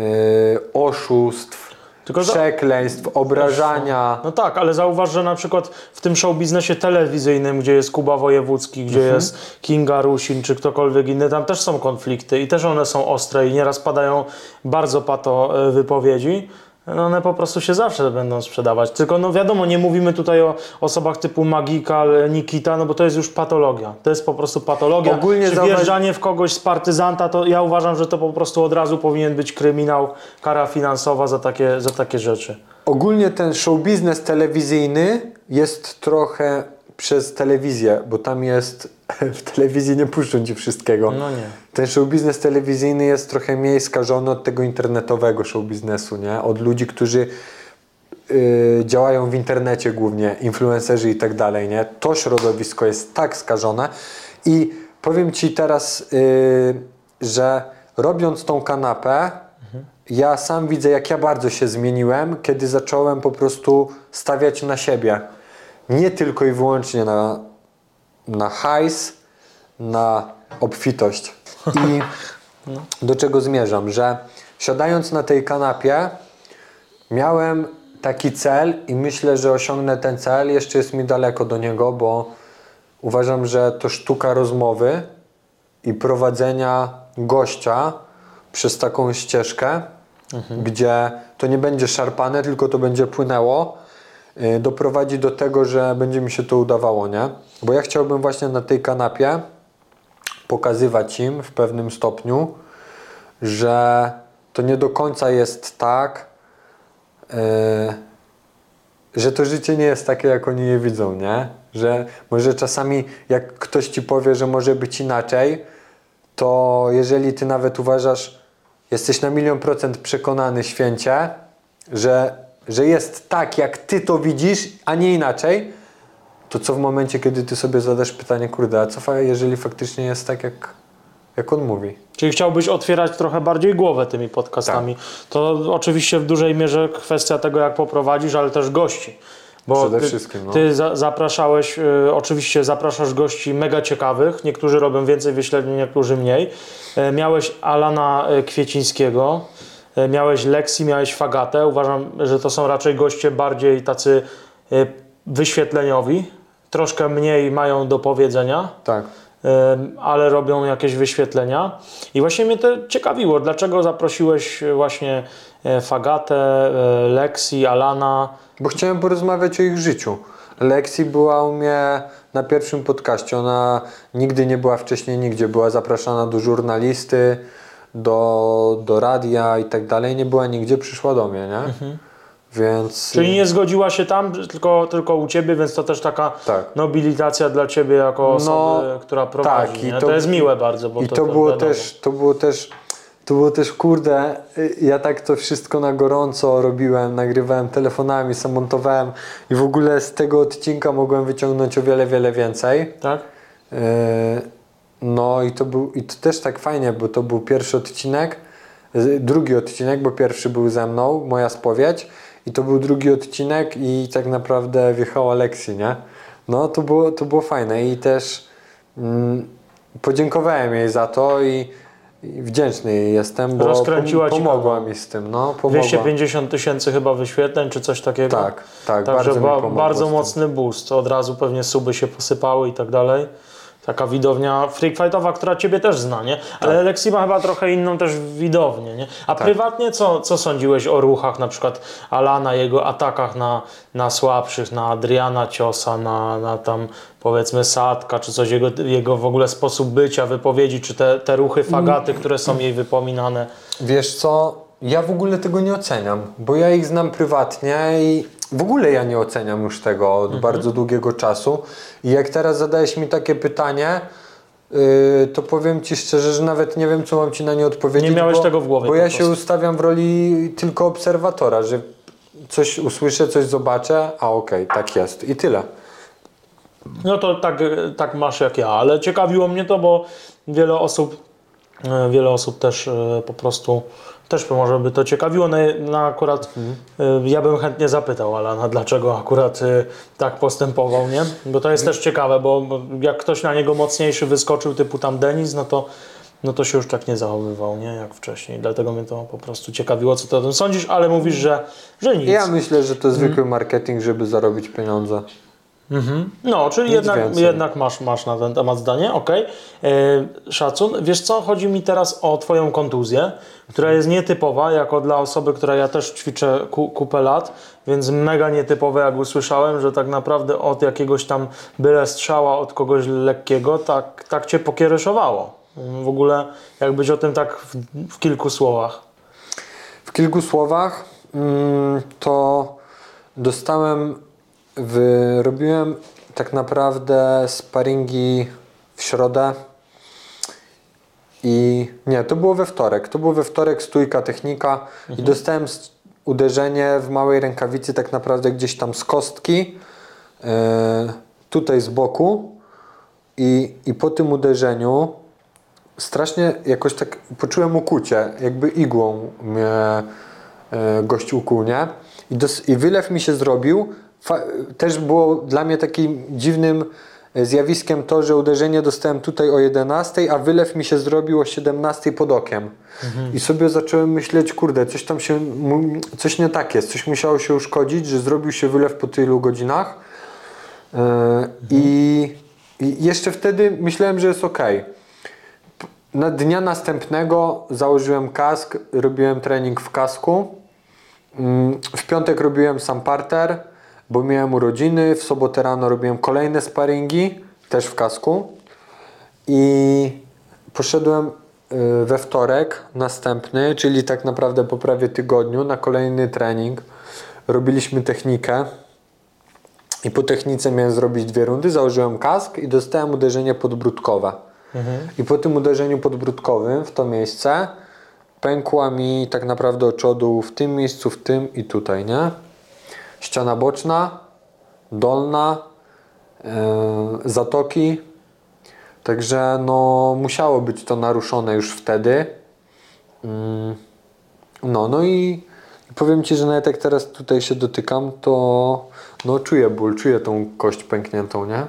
oszustw, Tylko za- przekleństw, obrażania. No tak, ale zauważ, że na przykład w tym show biznesie telewizyjnym, gdzie jest Kuba Wojewódzki, gdzie Mhm. jest Kinga Rusin, czy ktokolwiek inny, tam też są konflikty i też one są ostre i nieraz padają bardzo pato e, wypowiedzi. No one po prostu się zawsze będą sprzedawać. Tylko no wiadomo, nie mówimy tutaj o osobach typu Magikal, Nikita, no bo to jest już patologia. To jest po prostu patologia. Ogólnie Czy zauważ- wjeżdżanie w kogoś z partyzanta, to ja uważam, że to po prostu od razu powinien być kryminał, kara finansowa za takie, za takie rzeczy. Ogólnie ten show biznes telewizyjny jest trochę przez telewizję, bo tam jest w telewizji nie puszczą ci wszystkiego. No nie. Ten show biznes telewizyjny jest trochę mniej skażony od tego internetowego show biznesu, nie? Od ludzi, którzy y, działają w internecie głównie, influencerzy i tak dalej, nie? To środowisko jest tak skażone i powiem Ci teraz, y, że robiąc tą kanapę, ja sam widzę, jak ja bardzo się zmieniłem, kiedy zacząłem po prostu stawiać na siebie. Nie tylko i wyłącznie na, na hajs, na obfitość. I do czego zmierzam, że siadając na tej kanapie, miałem taki cel i myślę, że osiągnę ten cel. Jeszcze jest mi daleko do niego, bo uważam, że to sztuka rozmowy i prowadzenia gościa przez taką ścieżkę, gdzie to nie będzie szarpane, tylko to będzie płynęło, doprowadzi do tego, że będzie mi się to udawało, nie? Bo ja chciałbym właśnie na tej kanapie pokazywać im w pewnym stopniu, że to nie do końca jest tak, yy, że to życie nie jest takie, jak oni je widzą, nie? Że może czasami, jak ktoś ci powie, że może być inaczej, to jeżeli ty nawet uważasz, jesteś na milion procent przekonany święcie, że, że jest tak, jak ty to widzisz, a nie inaczej, to co w momencie, kiedy ty sobie zadasz pytanie, kurde, a co jeżeli faktycznie jest tak, jak, jak on mówi? Czyli chciałbyś otwierać trochę bardziej głowę tymi podcastami. Tak. To oczywiście w dużej mierze kwestia tego, jak poprowadzisz, ale też gości. Bo Przede ty, wszystkim, no. ty za, zapraszałeś, y, oczywiście zapraszasz gości mega ciekawych. Niektórzy robią więcej wyświetleń, niektórzy mniej. E, miałeś Alana e, Kwiecińskiego, miałeś Lexi, miałeś Fagatę. Uważam, że to są raczej goście bardziej tacy e, wyświetleniowi. Troszkę mniej mają do powiedzenia Tak. em, ale robią jakieś wyświetlenia. I właśnie mnie to ciekawiło, dlaczego zaprosiłeś e, właśnie e, Fagatę, e, Lexi, Alana. Bo chciałem porozmawiać o ich życiu. Lexi była u mnie na pierwszym podcaście. Ona nigdy nie była wcześniej nigdzie. Była zapraszana do żurnalisty, do, do radia i tak dalej. Nie była nigdzie, przyszła do mnie, nie? Więc... Czyli nie zgodziła się tam, tylko, tylko u Ciebie, więc to też taka Tak. nobilitacja dla Ciebie jako osoby, No, która prowadzi. tak, i nie? to- to, jest miłe bardzo, bo I to, to, było wiadomo. też, to było też, to było też, kurde, ja tak to wszystko na gorąco robiłem, nagrywałem telefonami, sam montowałem i w ogóle z tego odcinka mogłem wyciągnąć o wiele, wiele więcej. Tak? Yy, No i to był, i to też tak fajnie, bo to był pierwszy odcinek, drugi odcinek, bo pierwszy był ze mną, moja spowiedź i to był drugi odcinek i tak naprawdę wjechała Lexi, nie? No to było, to było fajne i też mm, podziękowałem jej za to i, i wdzięczny jej jestem, bo Rozkręciła pom- pomogła mi z tym, no pomogła. 250 tysięcy chyba wyświetleń, czy coś takiego. Tak, tak, Także bardzo ba- bardzo mocny boost. Od razu pewnie suby się posypały i tak dalej. Taka widownia freak fightowa, która ciebie też zna, nie? Ale Tak. Lexi ma chyba trochę inną też widownię, nie? A prywatnie co, co sądziłeś o ruchach na przykład Alana, jego atakach na, na słabszych, na Adriana Ciosa, na, na tam powiedzmy Sadka, czy coś, jego, jego w ogóle sposób bycia, wypowiedzi, czy te, te ruchy fagaty, które są jej wypominane. Wiesz co, ja w ogóle tego nie oceniam, bo ja ich znam prywatnie i w ogóle ja nie oceniam już tego od Mhm. bardzo długiego czasu. I jak teraz zadajesz mi takie pytanie, yy, to powiem Ci szczerze, że nawet nie wiem, co mam Ci na nie odpowiedzieć. Nie miałeś bo, tego w głowie Bo ja się ustawiam w roli tylko obserwatora, że coś usłyszę, coś zobaczę, a okej, tak jest i tyle. No to tak, tak masz jak ja, ale ciekawiło mnie to, bo wiele osób, e, wiele osób też e, po prostu też może by to ciekawiło. Na, na akurat e, ja bym chętnie zapytał Alana, dlaczego akurat e, tak postępował, nie? Bo to jest też ciekawe, bo bo jak ktoś na niego mocniejszy wyskoczył, typu tam Denis, no to no to się już tak nie zachowywał, nie? Jak wcześniej. Dlatego mnie to po prostu ciekawiło, co ty o tym sądzisz, ale mówisz, że, że nic. Ja myślę, że to Mhm. zwykły marketing, żeby zarobić pieniądze. No, czyli Nic jednak, więcej. jednak masz, masz na ten temat zdanie, okej. E, Szacun. Wiesz co, chodzi mi teraz o Twoją kontuzję, która jest nietypowa, jako dla osoby, która ja też ćwiczę ku, kupę lat, więc mega nietypowe, jak usłyszałem, że tak naprawdę od jakiegoś tam byle strzała od kogoś lekkiego, tak, tak Cię pokiereszowało. W ogóle jakbyś o tym tak w, w kilku słowach. W kilku słowach mm, to dostałem, robiłem tak naprawdę sparingi w środę i nie, to było we wtorek. To było we wtorek stójka technika i dostałem uderzenie w małej rękawicy tak naprawdę gdzieś tam z kostki, yy, tutaj z boku i, i po tym uderzeniu strasznie jakoś tak poczułem ukucie, jakby igłą mnie e, gość ukuł, nie? I, dos, I wylew mi się zrobił. Też było dla mnie takim dziwnym e, zjawiskiem to, że uderzenie dostałem tutaj o 11, a wylew mi się zrobił o 17 pod okiem. I sobie zacząłem myśleć, kurde, coś tam się, coś nie tak jest, coś musiało się uszkodzić, że zrobił się wylew po tylu godzinach. E, i, I jeszcze wtedy myślałem, że jest ok. Na dnia następnego założyłem kask, robiłem trening w kasku. Mm, W piątek robiłem sam parter, bo miałem urodziny. W sobotę rano robiłem kolejne sparingi, też w kasku. I poszedłem y, we wtorek następny, czyli tak naprawdę po prawie tygodniu, na kolejny trening. Robiliśmy technikę. I po technice miałem zrobić dwie rundy, założyłem kask i dostałem uderzenie podbródkowe. I po tym uderzeniu podbródkowym w to miejsce pękła mi tak naprawdę oczodu w tym miejscu, w tym i tutaj, nie? Ściana boczna, dolna, zatoki. Także no, musiało być to naruszone już wtedy. Mm, No, no i powiem Ci, że nawet jak teraz tutaj się dotykam, to no, czuję ból, czuję tą kość pękniętą, nie?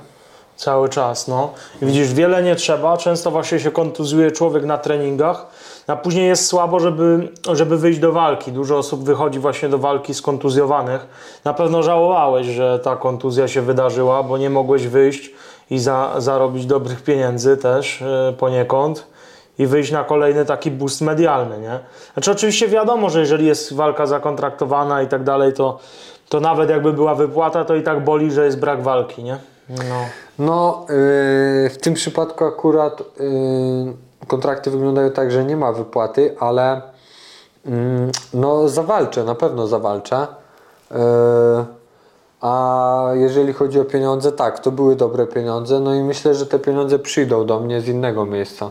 Cały czas, no. Widzisz, wiele nie trzeba, często właśnie się kontuzuje człowiek na treningach, a później jest słabo, żeby, żeby wyjść do walki. Dużo osób wychodzi właśnie do walki skontuzjowanych. Na pewno żałowałeś, że ta kontuzja się wydarzyła, bo nie mogłeś wyjść i za, zarobić dobrych pieniędzy też yy, poniekąd i wyjść na kolejny taki boost medialny, nie? Znaczy oczywiście wiadomo, że jeżeli jest walka zakontraktowana i tak dalej, to, to nawet jakby była wypłata, to i tak boli, że jest brak walki, nie? No. No, yy, w tym przypadku akurat yy, kontrakty wyglądają tak, że nie ma wypłaty, ale yy, no zawalczę, na pewno zawalczę. Yy, a jeżeli chodzi o pieniądze, tak, to były dobre pieniądze, no i myślę, że te pieniądze przyjdą do mnie z innego miejsca.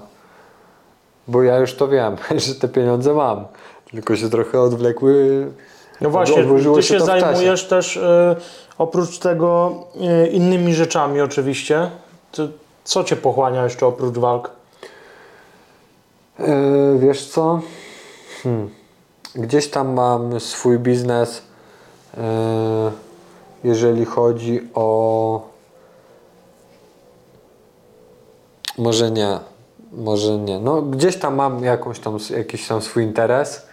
Bo ja już to wiem, że te pieniądze mam, tylko się trochę odwlekły. No właśnie, ty się, czasie. zajmujesz też y, oprócz tego y, innymi rzeczami oczywiście. Ty, co cię pochłania jeszcze oprócz walk? Yy, wiesz co? Hmm. Gdzieś tam mam swój biznes, yy, jeżeli chodzi o. Może nie, może nie. No, gdzieś tam mam jakąś tam, jakiś tam swój interes.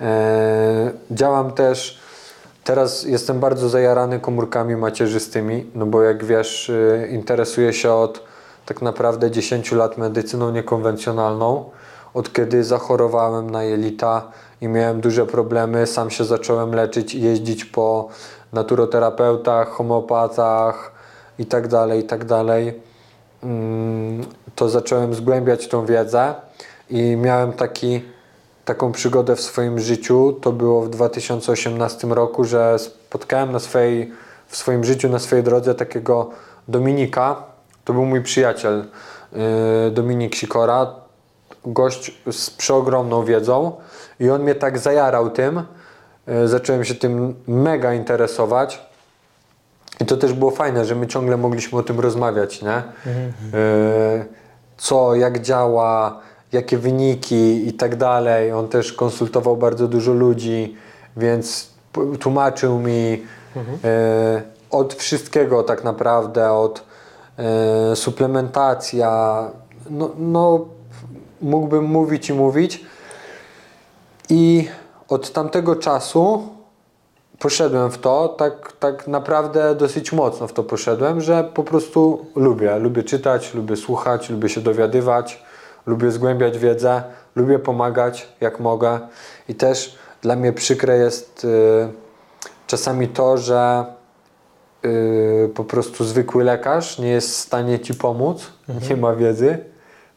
Yy, działam też. Teraz jestem bardzo zajarany komórkami macierzystymi, no bo jak wiesz, interesuję się od tak naprawdę 10 lat medycyną niekonwencjonalną. Od kiedy zachorowałem na jelita i miałem duże problemy, sam się zacząłem leczyć i jeździć po naturoterapeutach, homeopatach i tak dalej, i tak. Mm, To zacząłem zgłębiać tą wiedzę i miałem taki, taką przygodę w swoim życiu. To było w 2018 roku, że spotkałem na swojej, w swoim życiu, na swojej drodze takiego Dominika. To był mój przyjaciel, yy, Dominik Sikora. Gość z przeogromną wiedzą i on mnie tak zajarał tym. Yy, Zacząłem się tym mega interesować. I to też było fajne, że my ciągle mogliśmy o tym rozmawiać, nie? Yy, Co, jak działa, jakie wyniki i tak dalej. On też konsultował bardzo dużo ludzi, więc tłumaczył mi yy, od wszystkiego tak naprawdę, od suplementacja. No, no, mógłbym mówić i mówić. I od tamtego czasu poszedłem w to, tak, tak naprawdę dosyć mocno w to poszedłem, że po prostu lubię. Lubię czytać, lubię słuchać, lubię się dowiadywać, lubię zgłębiać wiedzę, lubię pomagać jak mogę. I też dla mnie przykre jest y, czasami to, że y, po prostu zwykły lekarz nie jest w stanie ci pomóc, nie ma wiedzy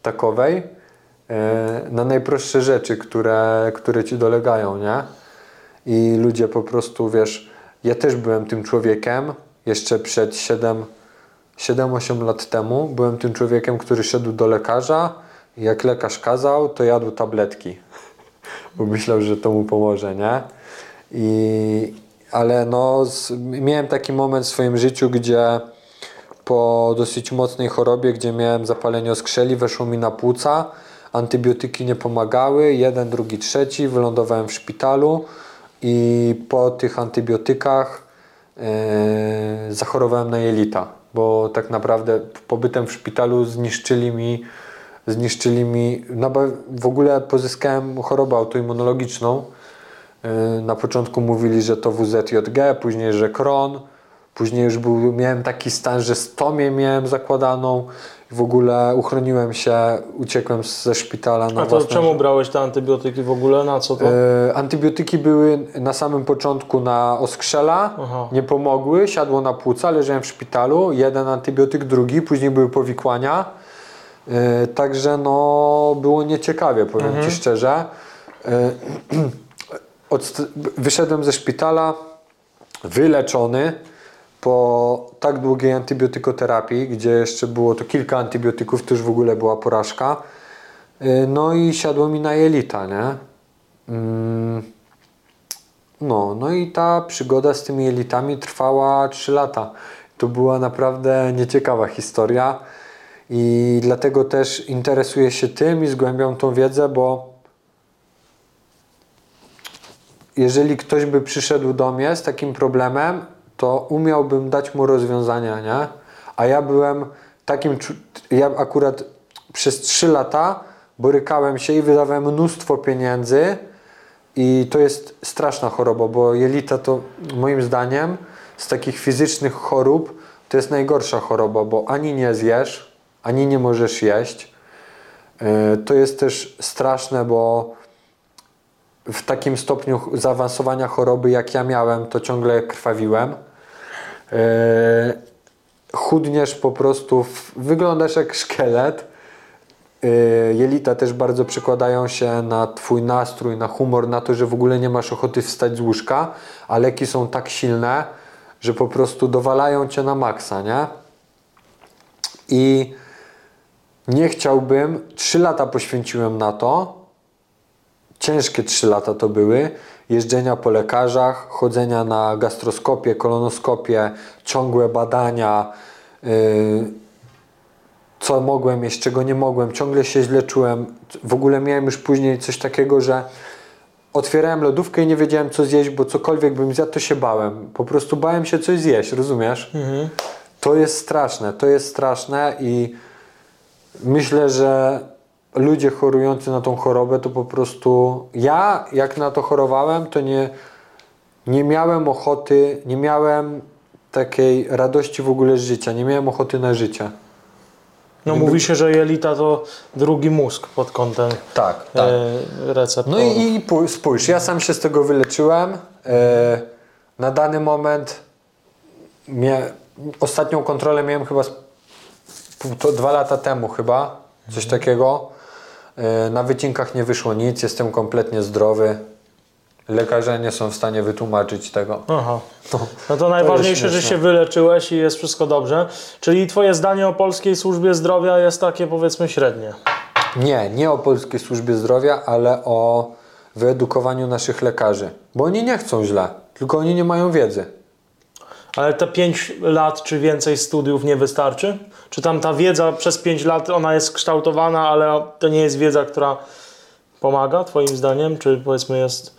takowej na najprostsze rzeczy, które, które ci dolegają, nie? I ludzie po prostu, wiesz, ja też byłem tym człowiekiem jeszcze przed 7 7-8 lat temu. Byłem tym człowiekiem, który szedł do lekarza i jak lekarz kazał, to jadł tabletki, bo myślał, że to mu pomoże, nie? I, ale no, z, miałem taki moment w swoim życiu, gdzie po dosyć mocnej chorobie, gdzie miałem zapalenie oskrzeli, weszło mi na płuca, antybiotyki nie pomagały, jeden, drugi, trzeci, wylądowałem w szpitalu i po tych antybiotykach e, zachorowałem na jelita, bo tak naprawdę pobytem w szpitalu zniszczyli mi, zniszczyli mi, no w ogóle pozyskałem chorobę autoimmunologiczną. E, Na początku mówili, że to WZJG, później, że Crohn, później już był, miałem taki stan, że stomię miałem zakładaną w ogóle uchroniłem się, uciekłem ze szpitala na A to czemu brałeś te antybiotyki w ogóle? Na co to? E, antybiotyki były na samym początku na oskrzela, Aha. nie pomogły, siadło na płuca, leżałem w szpitalu, jeden antybiotyk, drugi, później były powikłania. E, także no było nieciekawie, powiem Mhm. Ci szczerze. Od, wyszedłem ze szpitala wyleczony po tak długiej antybiotykoterapii, gdzie jeszcze było to kilka antybiotyków, to już w ogóle była porażka. Y, No i siadło mi na jelita, nie? Mm, No, no i ta przygoda z tymi jelitami trwała 3 lata. to była naprawdę nieciekawa historia i dlatego też interesuję się tym i zgłębiam tą wiedzę, bo jeżeli ktoś by przyszedł do mnie z takim problemem, to umiałbym dać mu rozwiązania, nie? A ja byłem takim, ja akurat przez 3 lata borykałem się i wydawałem mnóstwo pieniędzy i to jest straszna choroba, bo jelita to moim zdaniem z takich fizycznych chorób to jest najgorsza choroba, bo ani nie zjesz, ani nie możesz jeść. Yy, To jest też straszne, bo w takim stopniu zaawansowania choroby, jak ja miałem, to ciągle krwawiłem. Yy, chudniesz po prostu, wyglądasz jak szkielet. Yy, jelita też bardzo przekładają się na Twój nastrój, na humor, na to, że w ogóle nie masz ochoty wstać z łóżka, a leki są tak silne, że po prostu dowalają Cię na maksa, nie? I nie chciałbym, trzy lata poświęciłem na to, ciężkie trzy lata to były, jeżdżenia po lekarzach, chodzenia na gastroskopię, kolonoskopię, ciągłe badania, yy, co mogłem jeść, czego nie mogłem, ciągle się źle czułem. W ogóle miałem już później coś takiego, że otwierałem lodówkę i nie wiedziałem co zjeść, bo cokolwiek bym zjadł, to się bałem. Po prostu bałem się coś zjeść, rozumiesz? To jest straszne, to jest straszne i myślę, że ludzie chorujący na tą chorobę to po prostu ja jak na to chorowałem, to nie, nie miałem ochoty, nie miałem takiej radości w ogóle z życia, nie miałem ochoty na życie. No mówi się, że jelita to drugi mózg pod kątem Tak, e, receptorów. No i, i pój- spójrz, ja sam się z tego wyleczyłem. E, na dany moment mia, ostatnią kontrolę miałem chyba z pół, to dwa lata temu chyba, coś takiego. E, na wycinkach nie wyszło nic, jestem kompletnie zdrowy. Lekarze nie są w stanie wytłumaczyć tego. Aha. No, No to najważniejsze, że śmieszne. się wyleczyłeś i jest wszystko dobrze. Czyli twoje zdanie o polskiej służbie zdrowia jest takie powiedzmy średnie. Nie, nie o Polskiej Służbie Zdrowia, ale o wyedukowaniu naszych lekarzy. Bo oni nie chcą źle, tylko oni nie mają wiedzy. Ale te 5 lat czy więcej studiów nie wystarczy? Czy tam ta wiedza przez 5 lat ona jest kształtowana, ale to nie jest wiedza, która pomaga twoim zdaniem? Czy powiedzmy jest...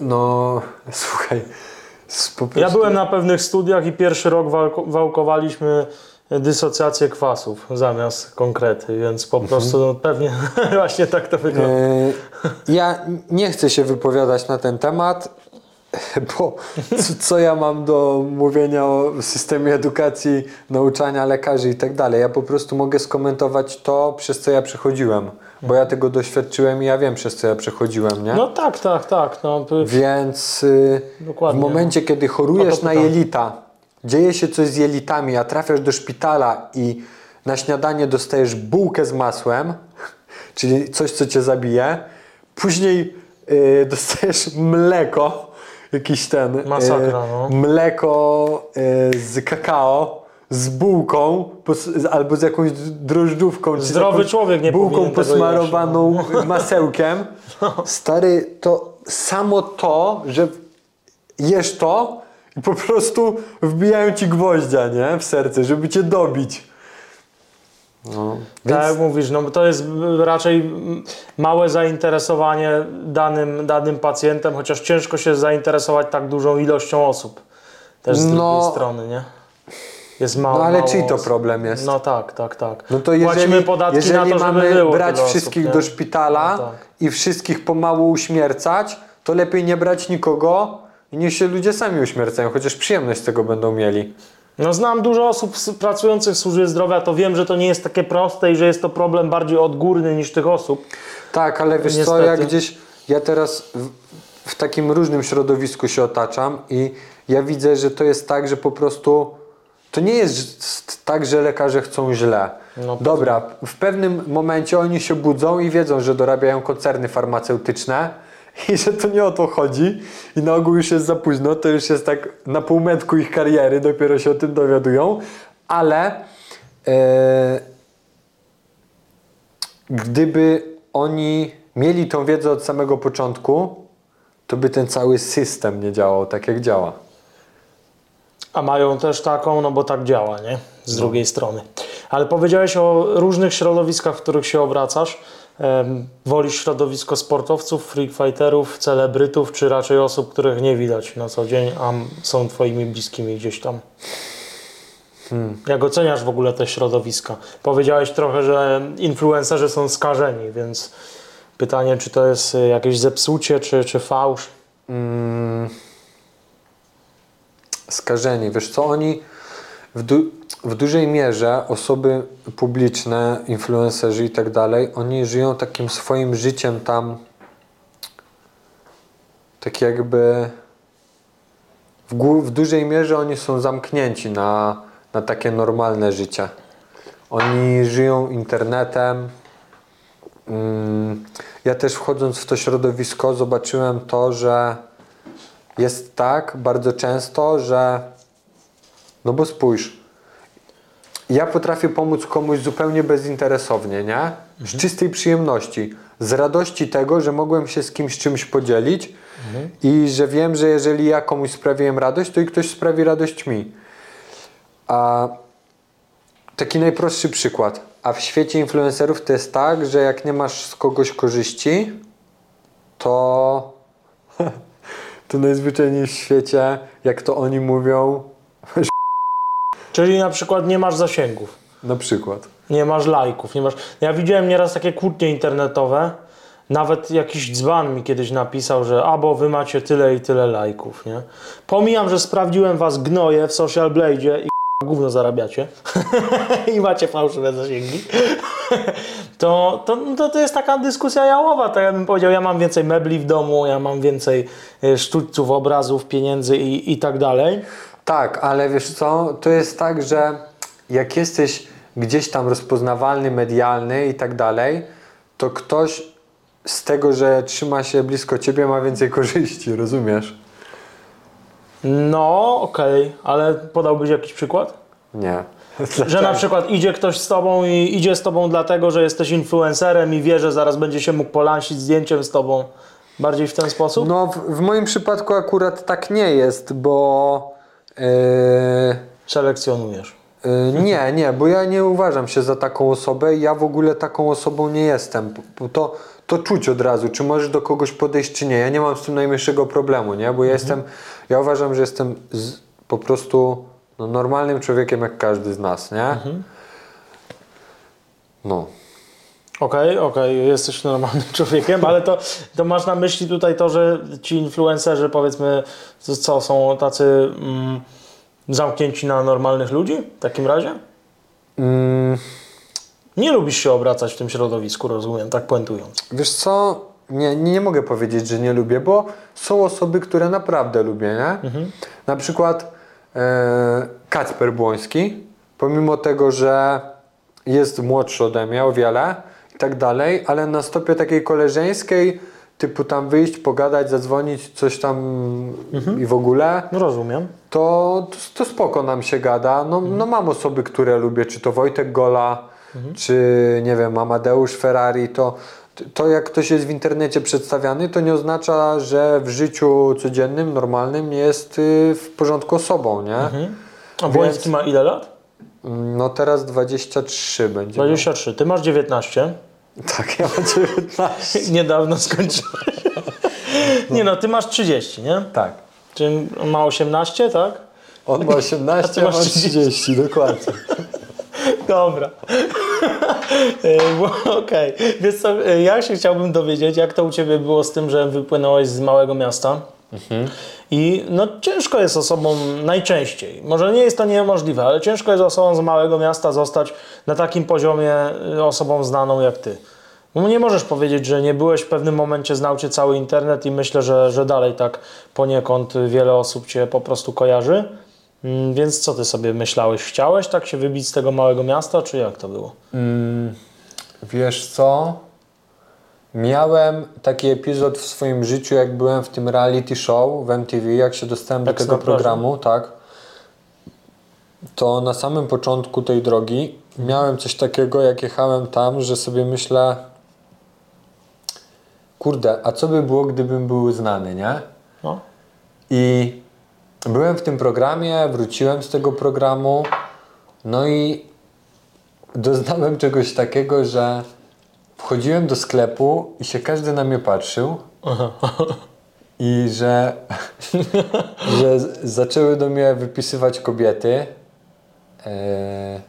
No, słuchaj. prostu, Ja byłem na pewnych studiach i pierwszy rok walko- wałkowaliśmy dysocjację kwasów zamiast konkrety, więc po prostu no, pewnie właśnie tak to wygląda. E, ja nie chcę się wypowiadać na ten temat, bo co, ja mam do mówienia o systemie edukacji, nauczania lekarzy i tak dalej. Ja po prostu mogę skomentować to, przez co ja przechodziłem, bo ja tego doświadczyłem i ja wiem, przez co ja przechodziłem, nie? No tak, tak, tak. No, Więc y, w momencie, kiedy chorujesz na jelita, dzieje się coś z jelitami, a trafiasz do szpitala i na śniadanie dostajesz bułkę z masłem, czyli coś, co cię zabije, później y, dostajesz mleko, jakiś ten, Masakra, no. mleko y, z kakao, z bułką albo z jakąś drożdżówką. czy Zdrowy jakąś człowiek nie Bułką tego jeść, no. posmarowaną masełkiem. Stary, to samo to, że jesz to i po prostu wbijają ci gwoździa, nie? W serce, żeby cię dobić. No, więc Tak jak mówisz, no to jest raczej małe zainteresowanie danym, danym pacjentem, chociaż ciężko się zainteresować tak dużą ilością osób. Też z No. drugiej strony, nie? Jest mało. No ale mało czyj to osób. problem jest? No tak, tak, tak. No to jeżeli, Płacimy podatki jeżeli na to, żeby mamy było brać wszystkich osób, do szpitala No tak. i wszystkich pomału uśmiercać, to lepiej nie brać nikogo i niech się ludzie sami uśmiercają, chociaż przyjemność z tego będą mieli. No znam dużo osób pracujących w służbie zdrowia, to wiem, że to nie jest takie proste i że jest to problem bardziej odgórny niż tych osób. Tak, ale wiesz co, Niestety. ja gdzieś, ja teraz w, w takim różnym środowisku się otaczam i ja widzę, że to jest tak, że po prostu to nie jest tak, że lekarze chcą źle. No, Dobra, w pewnym momencie oni się budzą i wiedzą, że dorabiają koncerny farmaceutyczne i że to nie o to chodzi i na ogół już jest za późno, to już jest tak na półmetku ich kariery, dopiero się o tym dowiadują, ale e, gdyby oni mieli tą wiedzę od samego początku, to by ten cały system nie działał tak, jak działa. A mają też taką, no bo tak działa, nie? Z drugiej strony. Ale powiedziałeś o różnych środowiskach, w których się obracasz. Wolisz środowisko sportowców, freak fighterów, celebrytów, czy raczej osób, których nie widać na co dzień, a są twoimi bliskimi gdzieś tam? Jak oceniasz w ogóle te środowiska? Powiedziałeś trochę, że influencerzy są skażeni, więc pytanie, czy to jest jakieś zepsucie, czy, czy fałsz? Mm, skażeni. Wiesz co, oni w, du- w dużej mierze osoby publiczne, influencerzy i tak dalej, oni żyją takim swoim życiem tam tak jakby w, w dużej mierze oni są zamknięci na, na takie normalne życie. Oni żyją internetem. Mm, Ja też wchodząc w to środowisko zobaczyłem to, że jest tak bardzo często, że no bo spójrz, ja potrafię pomóc komuś zupełnie bezinteresownie, nie? Z czystej przyjemności, z radości tego, że mogłem się z kimś czymś podzielić i że wiem, że jeżeli ja komuś sprawiłem radość, to i ktoś sprawi radość mi. A taki najprostszy przykład. A w świecie influencerów to jest tak, że jak nie masz z kogoś korzyści, to to najzwyczajniej w świecie, jak to oni mówią, Czyli na przykład nie masz zasięgów. na przykład. Nie masz lajków, nie masz... Ja widziałem nieraz takie kłótnie internetowe, nawet jakiś dzban mi kiedyś napisał, że albo wy macie tyle i tyle lajków, nie? Pomijam, że sprawdziłem was gnoje w Social Blade'zie i gówno zarabiacie i macie fałszywe zasięgi, to, to, to, to jest taka dyskusja jałowa, tak ja bym powiedział, ja mam więcej mebli w domu, ja mam więcej e, sztućców, obrazów, pieniędzy i, i tak dalej. Tak, ale wiesz co, to jest tak, że jak jesteś gdzieś tam rozpoznawalny, medialny i tak dalej, to ktoś z tego, że trzyma się blisko ciebie, ma więcej korzyści, rozumiesz? No, okej, ale podałbyś jakiś przykład? Nie. Że na przykład idzie ktoś z tobą i idzie z tobą dlatego, że jesteś influencerem i wie, że zaraz będzie się mógł polansić zdjęciem z tobą. Bardziej w ten sposób? No, w, w moim przypadku akurat tak nie jest, bo. Yy, Selekcjonujesz. yy, nie, nie, bo ja nie uważam się za taką osobę i ja w ogóle taką osobą nie jestem. To, to czuć od razu, czy możesz do kogoś podejść, czy nie. Ja nie mam z tym najmniejszego problemu, nie? Bo ja jestem. Ja uważam, że jestem z, po prostu no, normalnym człowiekiem jak każdy z nas, nie? No. Okej, okej, jesteś normalnym człowiekiem, ale to, to masz na myśli tutaj to, że ci influencerzy powiedzmy, co, są tacy mm, zamknięci na normalnych ludzi w takim razie? Mm, Nie lubisz się obracać w tym środowisku, rozumiem, tak puentując. Wiesz co, nie, nie, mogę powiedzieć, że nie lubię, bo są osoby, które naprawdę lubię, nie? Na przykład e, Kacper Błoński, pomimo tego, że jest młodszy ode mnie o wiele tak dalej, ale na stopie takiej koleżeńskiej, typu tam wyjść, pogadać, zadzwonić, coś tam i w ogóle, No rozumiem. to, to, to spoko nam się gada. No, no mam osoby, które lubię, czy to Wojtek Gola, czy nie wiem, Amadeusz Ferrari, to, to jak ktoś jest w internecie przedstawiany, to nie oznacza, że w życiu codziennym, normalnym jest y, w porządku osobą, nie? A Błoński ma ile lat? No teraz 23 będzie. 23. Ty masz 19. Tak, ja mam 19. Niedawno skończyłeś. Nie no, ty masz 30, nie? Tak. Czy on ma 18, tak? On ma A 18, ty ja masz mam 30. 30, dokładnie. Dobra. Okej. Wiesz co, e, ja się chciałbym dowiedzieć, jak to u Ciebie było z tym, że wypłynąłeś z małego miasta. I no ciężko jest osobą najczęściej, może nie jest to niemożliwe, ale ciężko jest osobą z małego miasta zostać na takim poziomie y, osobą znaną jak Ty. Bo nie możesz powiedzieć, że nie byłeś w pewnym momencie, znał Cię cały internet i myślę, że, że dalej tak poniekąd wiele osób Cię po prostu kojarzy. Mm, Więc co Ty sobie myślałeś? Chciałeś tak się wybić z tego małego miasta, czy jak to było? Mm, wiesz co? Miałem taki epizod w swoim życiu, jak byłem w tym reality show w MTV, jak się dostałem do Eks tego programu, tak. To na samym początku tej drogi miałem coś takiego, jak jechałem tam, że sobie myślę, kurde, a co by było, gdybym był znany, nie? No. I byłem w tym programie, wróciłem z tego programu, no i doznałem czegoś takiego, że wchodziłem do sklepu i się każdy na mnie patrzył. I że, że zaczęły do mnie wypisywać kobiety. E,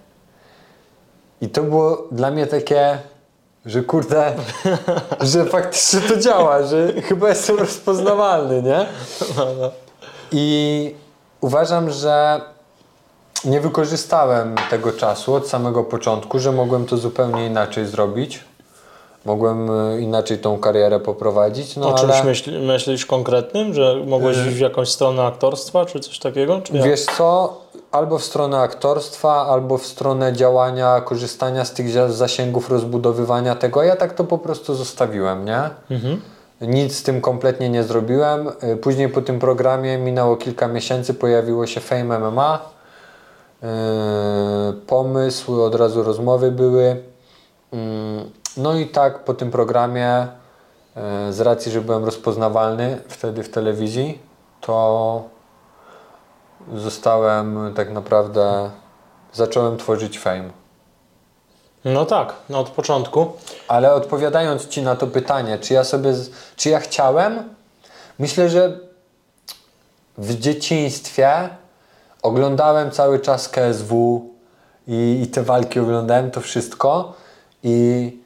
I to było dla mnie takie, że kurde, że faktycznie to działa, że chyba jestem rozpoznawalny, nie? I uważam, że nie wykorzystałem tego czasu od samego początku, że mogłem to zupełnie inaczej zrobić. Mogłem e, inaczej tą karierę poprowadzić. No o czymś ale myśli, myślisz konkretnym, że mogłeś iść w jakąś stronę aktorstwa, czy coś takiego? Czy jak? wiesz co, albo w stronę aktorstwa, albo w stronę działania, korzystania z tych zasięgów, rozbudowywania tego. Ja tak to po prostu zostawiłem, nie? Nic z tym kompletnie nie zrobiłem. Y, Później po tym programie minęło kilka miesięcy, pojawiło się Fame MMA. Yy, pomysł, od razu rozmowy były. Mm, No i tak po tym programie, yy, z racji, że byłem rozpoznawalny wtedy w telewizji, to zostałem tak naprawdę, zacząłem tworzyć Fame. No tak, no od początku. Ale odpowiadając Ci na to pytanie, czy ja sobie, czy ja chciałem? Myślę, że w dzieciństwie oglądałem cały czas KSW i, i te walki oglądałem, to wszystko i,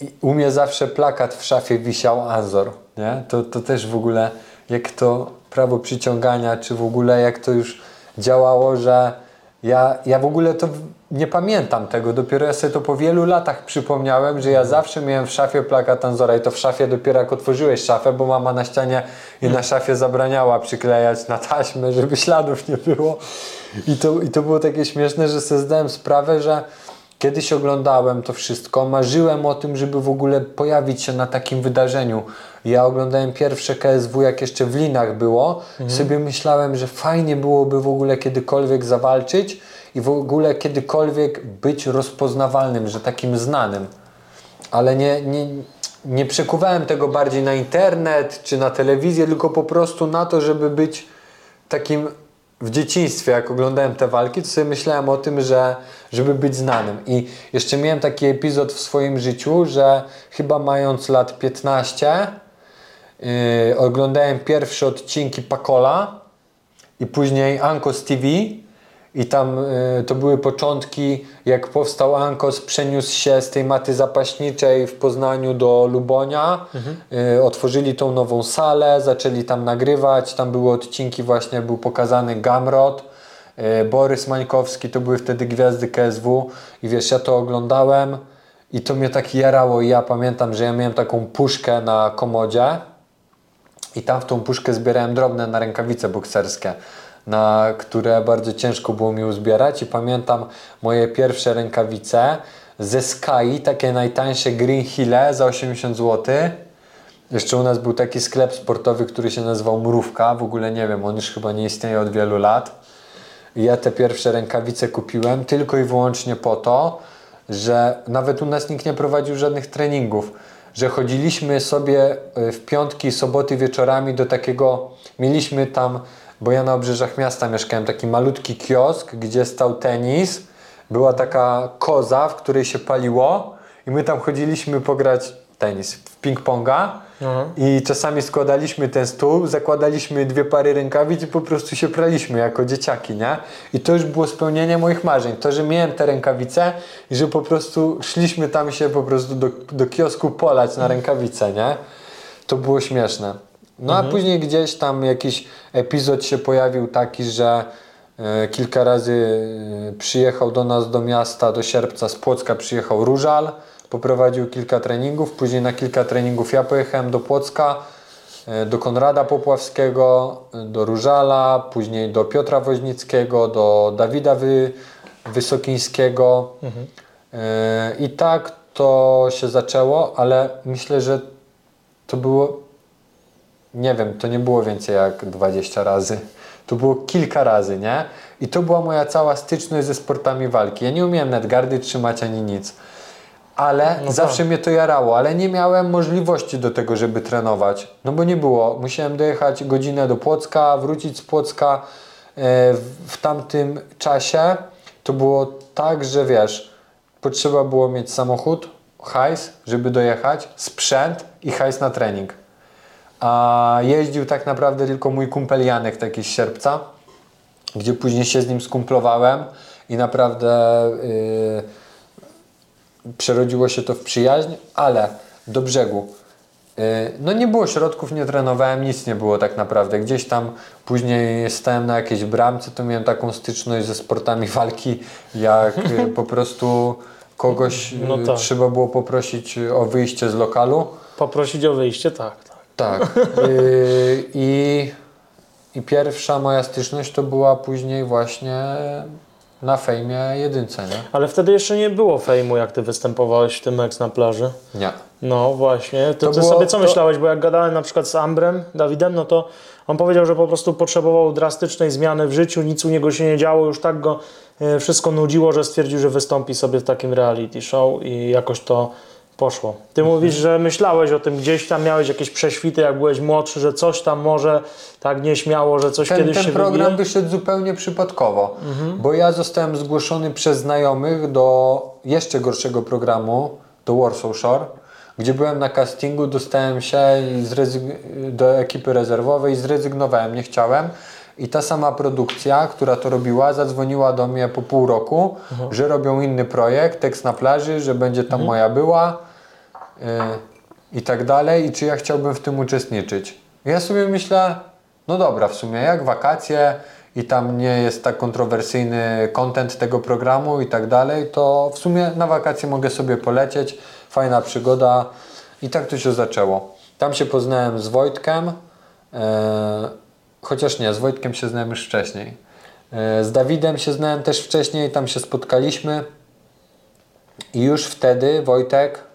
i u mnie zawsze plakat w szafie wisiał Azor, nie? To, to też w ogóle jak to prawo przyciągania, czy w ogóle jak to już działało, że ja, ja w ogóle to nie pamiętam tego, dopiero ja sobie to po wielu latach przypomniałem, że ja zawsze miałem w szafie plakat Anzora i to w szafie dopiero jak otworzyłeś szafę, bo mama na ścianie i na szafie zabraniała przyklejać na taśmę, żeby śladów nie było. I to, I to było takie śmieszne, że sobie zdałem sprawę, że Kiedyś oglądałem to wszystko, marzyłem o tym, żeby w ogóle pojawić się na takim wydarzeniu. Ja oglądałem pierwsze KSW, jak jeszcze w Linach było. Sobie myślałem, że fajnie byłoby w ogóle kiedykolwiek zawalczyć i w ogóle kiedykolwiek być rozpoznawalnym, że takim znanym. Ale nie, nie, nie przekuwałem tego bardziej na internet czy na telewizję, tylko po prostu na to, żeby być takim w dzieciństwie, jak oglądałem te walki, to sobie myślałem o tym, że żeby być znanym. I jeszcze miałem taki epizod w swoim życiu, że chyba mając lat 15 yy, oglądałem pierwsze odcinki Pakola i później Ankos TV i tam y, to były początki, jak powstał Ankos, przeniósł się z tej maty zapaśniczej w Poznaniu do Lubonia, y, otworzyli tą nową salę, zaczęli tam nagrywać, tam były odcinki właśnie, był pokazany Gamrot, Borys Mańkowski, to były wtedy gwiazdy KSW i wiesz, ja to oglądałem i to mnie tak jarało i ja pamiętam, że ja miałem taką puszkę na komodzie, i tam w tą puszkę zbierałem drobne na rękawice bokserskie, na które bardzo ciężko było mi uzbierać. I pamiętam moje pierwsze rękawice ze Sky, takie najtańsze Green Hille za 80 zł. Jeszcze u nas był taki sklep sportowy, który się nazywał Mrówka. W ogóle nie wiem, on już chyba nie istnieje od wielu lat. Ja te pierwsze rękawice kupiłem tylko i wyłącznie po to, że nawet u nas nikt nie prowadził żadnych treningów, że chodziliśmy sobie y, w piątki, soboty wieczorami do takiego, mieliśmy tam, bo ja na obrzeżach miasta mieszkałem, taki malutki kiosk, gdzie stał tenis, była taka koza, w której się paliło i my tam chodziliśmy pograć tenis, w ping-ponga i czasami składaliśmy ten stół, zakładaliśmy dwie pary rękawic i po prostu się praliśmy jako dzieciaki, nie? I to już było spełnienie moich marzeń. To, że miałem te rękawice i że po prostu szliśmy tam się po prostu do, do kiosku polać na rękawice, nie? To było śmieszne. No a później gdzieś tam jakiś epizod się pojawił taki, że e, kilka razy e, przyjechał do nas do miasta, do Sierpca z Płocka przyjechał Różal, poprowadził kilka treningów, później na kilka treningów ja pojechałem do Płocka, e, do Konrada Popławskiego, e, do Różala, później do Piotra Woźnickiego, do Dawida Wy, Wysokińskiego. E, I tak to się zaczęło, ale myślę, że to było nie wiem, to nie było więcej jak 20 razy. To było kilka razy, nie? I to była moja cała styczność ze sportami walki. Ja nie umiałem nadgardy trzymać ani nic. Ale No zawsze tak. mnie to jarało, ale nie miałem możliwości do tego, żeby trenować. No bo nie było. Musiałem dojechać godzinę do Płocka, wrócić z Płocka. E, w- W tamtym czasie to było tak, że wiesz, potrzeba było mieć samochód, hajs, żeby dojechać, sprzęt i hajs na trening. A jeździł tak naprawdę tylko mój kumpel Janek, taki z Sierpca, gdzie później się z nim skumplowałem i naprawdę yy, przerodziło się to w przyjaźń, ale do brzegu. Yy, no nie było środków, nie trenowałem, nic nie było tak naprawdę. Gdzieś tam później stałem na jakiejś bramce, to miałem taką styczność ze sportami walki, jak yy, po prostu kogoś No yy, tak. trzeba było poprosić o wyjście z lokalu. Poprosić o wyjście, tak, tak. Tak. I, I pierwsza moja styczność to była później właśnie na fejmie jedynce, nie? Ale wtedy jeszcze nie było fejmu, jak ty występowałeś w tym ex na plaży. Nie. No właśnie, to, To ty było- sobie co to- myślałeś, bo jak gadałem na przykład z Ambrem, Dawidem, no to on powiedział, że po prostu potrzebował drastycznej zmiany w życiu, nic u niego się nie działo, już tak go e, wszystko nudziło, że stwierdził, że wystąpi sobie w takim reality show i jakoś to poszło. Ty Mhm. mówisz, że myślałeś o tym gdzieś tam, miałeś jakieś prześwity, jak byłeś młodszy, że coś tam może tak nieśmiało, że coś Ten, kiedyś ten się program wybije? wyszedł zupełnie przypadkowo, bo ja zostałem zgłoszony przez znajomych do jeszcze gorszego programu, do Warsaw Shore, gdzie byłem na castingu, dostałem się do ekipy rezerwowej, zrezygnowałem, nie chciałem. I ta sama produkcja, która to robiła, zadzwoniła do mnie po pół roku, że robią inny projekt, tekst na plaży, że będzie tam moja była i tak dalej, i czy ja chciałbym w tym uczestniczyć. Ja sobie myślę, no dobra, w sumie jak wakacje i tam nie jest tak kontrowersyjny content tego programu i tak dalej, to w sumie na wakacje mogę sobie polecieć, fajna przygoda i tak to się zaczęło. Tam się poznałem z Wojtkiem, e, chociaż nie, z Wojtkiem się znałem już wcześniej. E, z Dawidem się znałem też wcześniej, tam się spotkaliśmy. I już wtedy Wojtek y,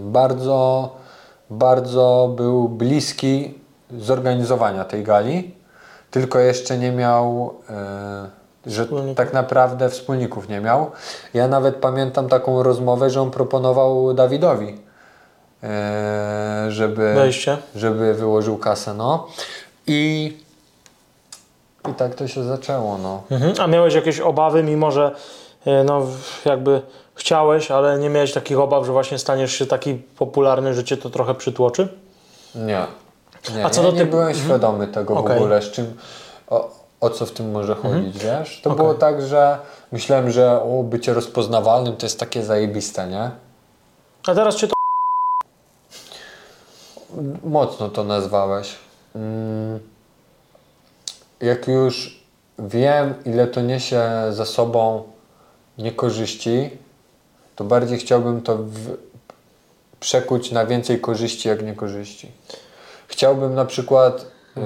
bardzo, bardzo był bliski zorganizowania tej gali, tylko jeszcze nie miał, y, że tak naprawdę wspólników nie miał. Ja nawet pamiętam taką rozmowę, że on proponował Dawidowi, y, żeby, Wejście. żeby wyłożył kasę. No. I, I tak to się zaczęło. No. Mhm. A miałeś jakieś obawy, mimo że e, no, jakby chciałeś, ale nie miałeś takich obaw, że właśnie staniesz się taki popularny, że cię to trochę przytłoczy? Nie. nie A co ja do nie ty- byłem świadomy tego Okej. w ogóle, z czym, o, o co w tym może chodzić, wiesz? To Okej. było tak, że myślałem, że o, bycie rozpoznawalnym to jest takie zajebiste, nie? A teraz cię to Mocno to nazwałeś. Mm, Jak już wiem, ile to niesie za sobą niekorzyści, to bardziej chciałbym to w, przekuć na więcej korzyści, jak niekorzyści. Chciałbym na przykład, y,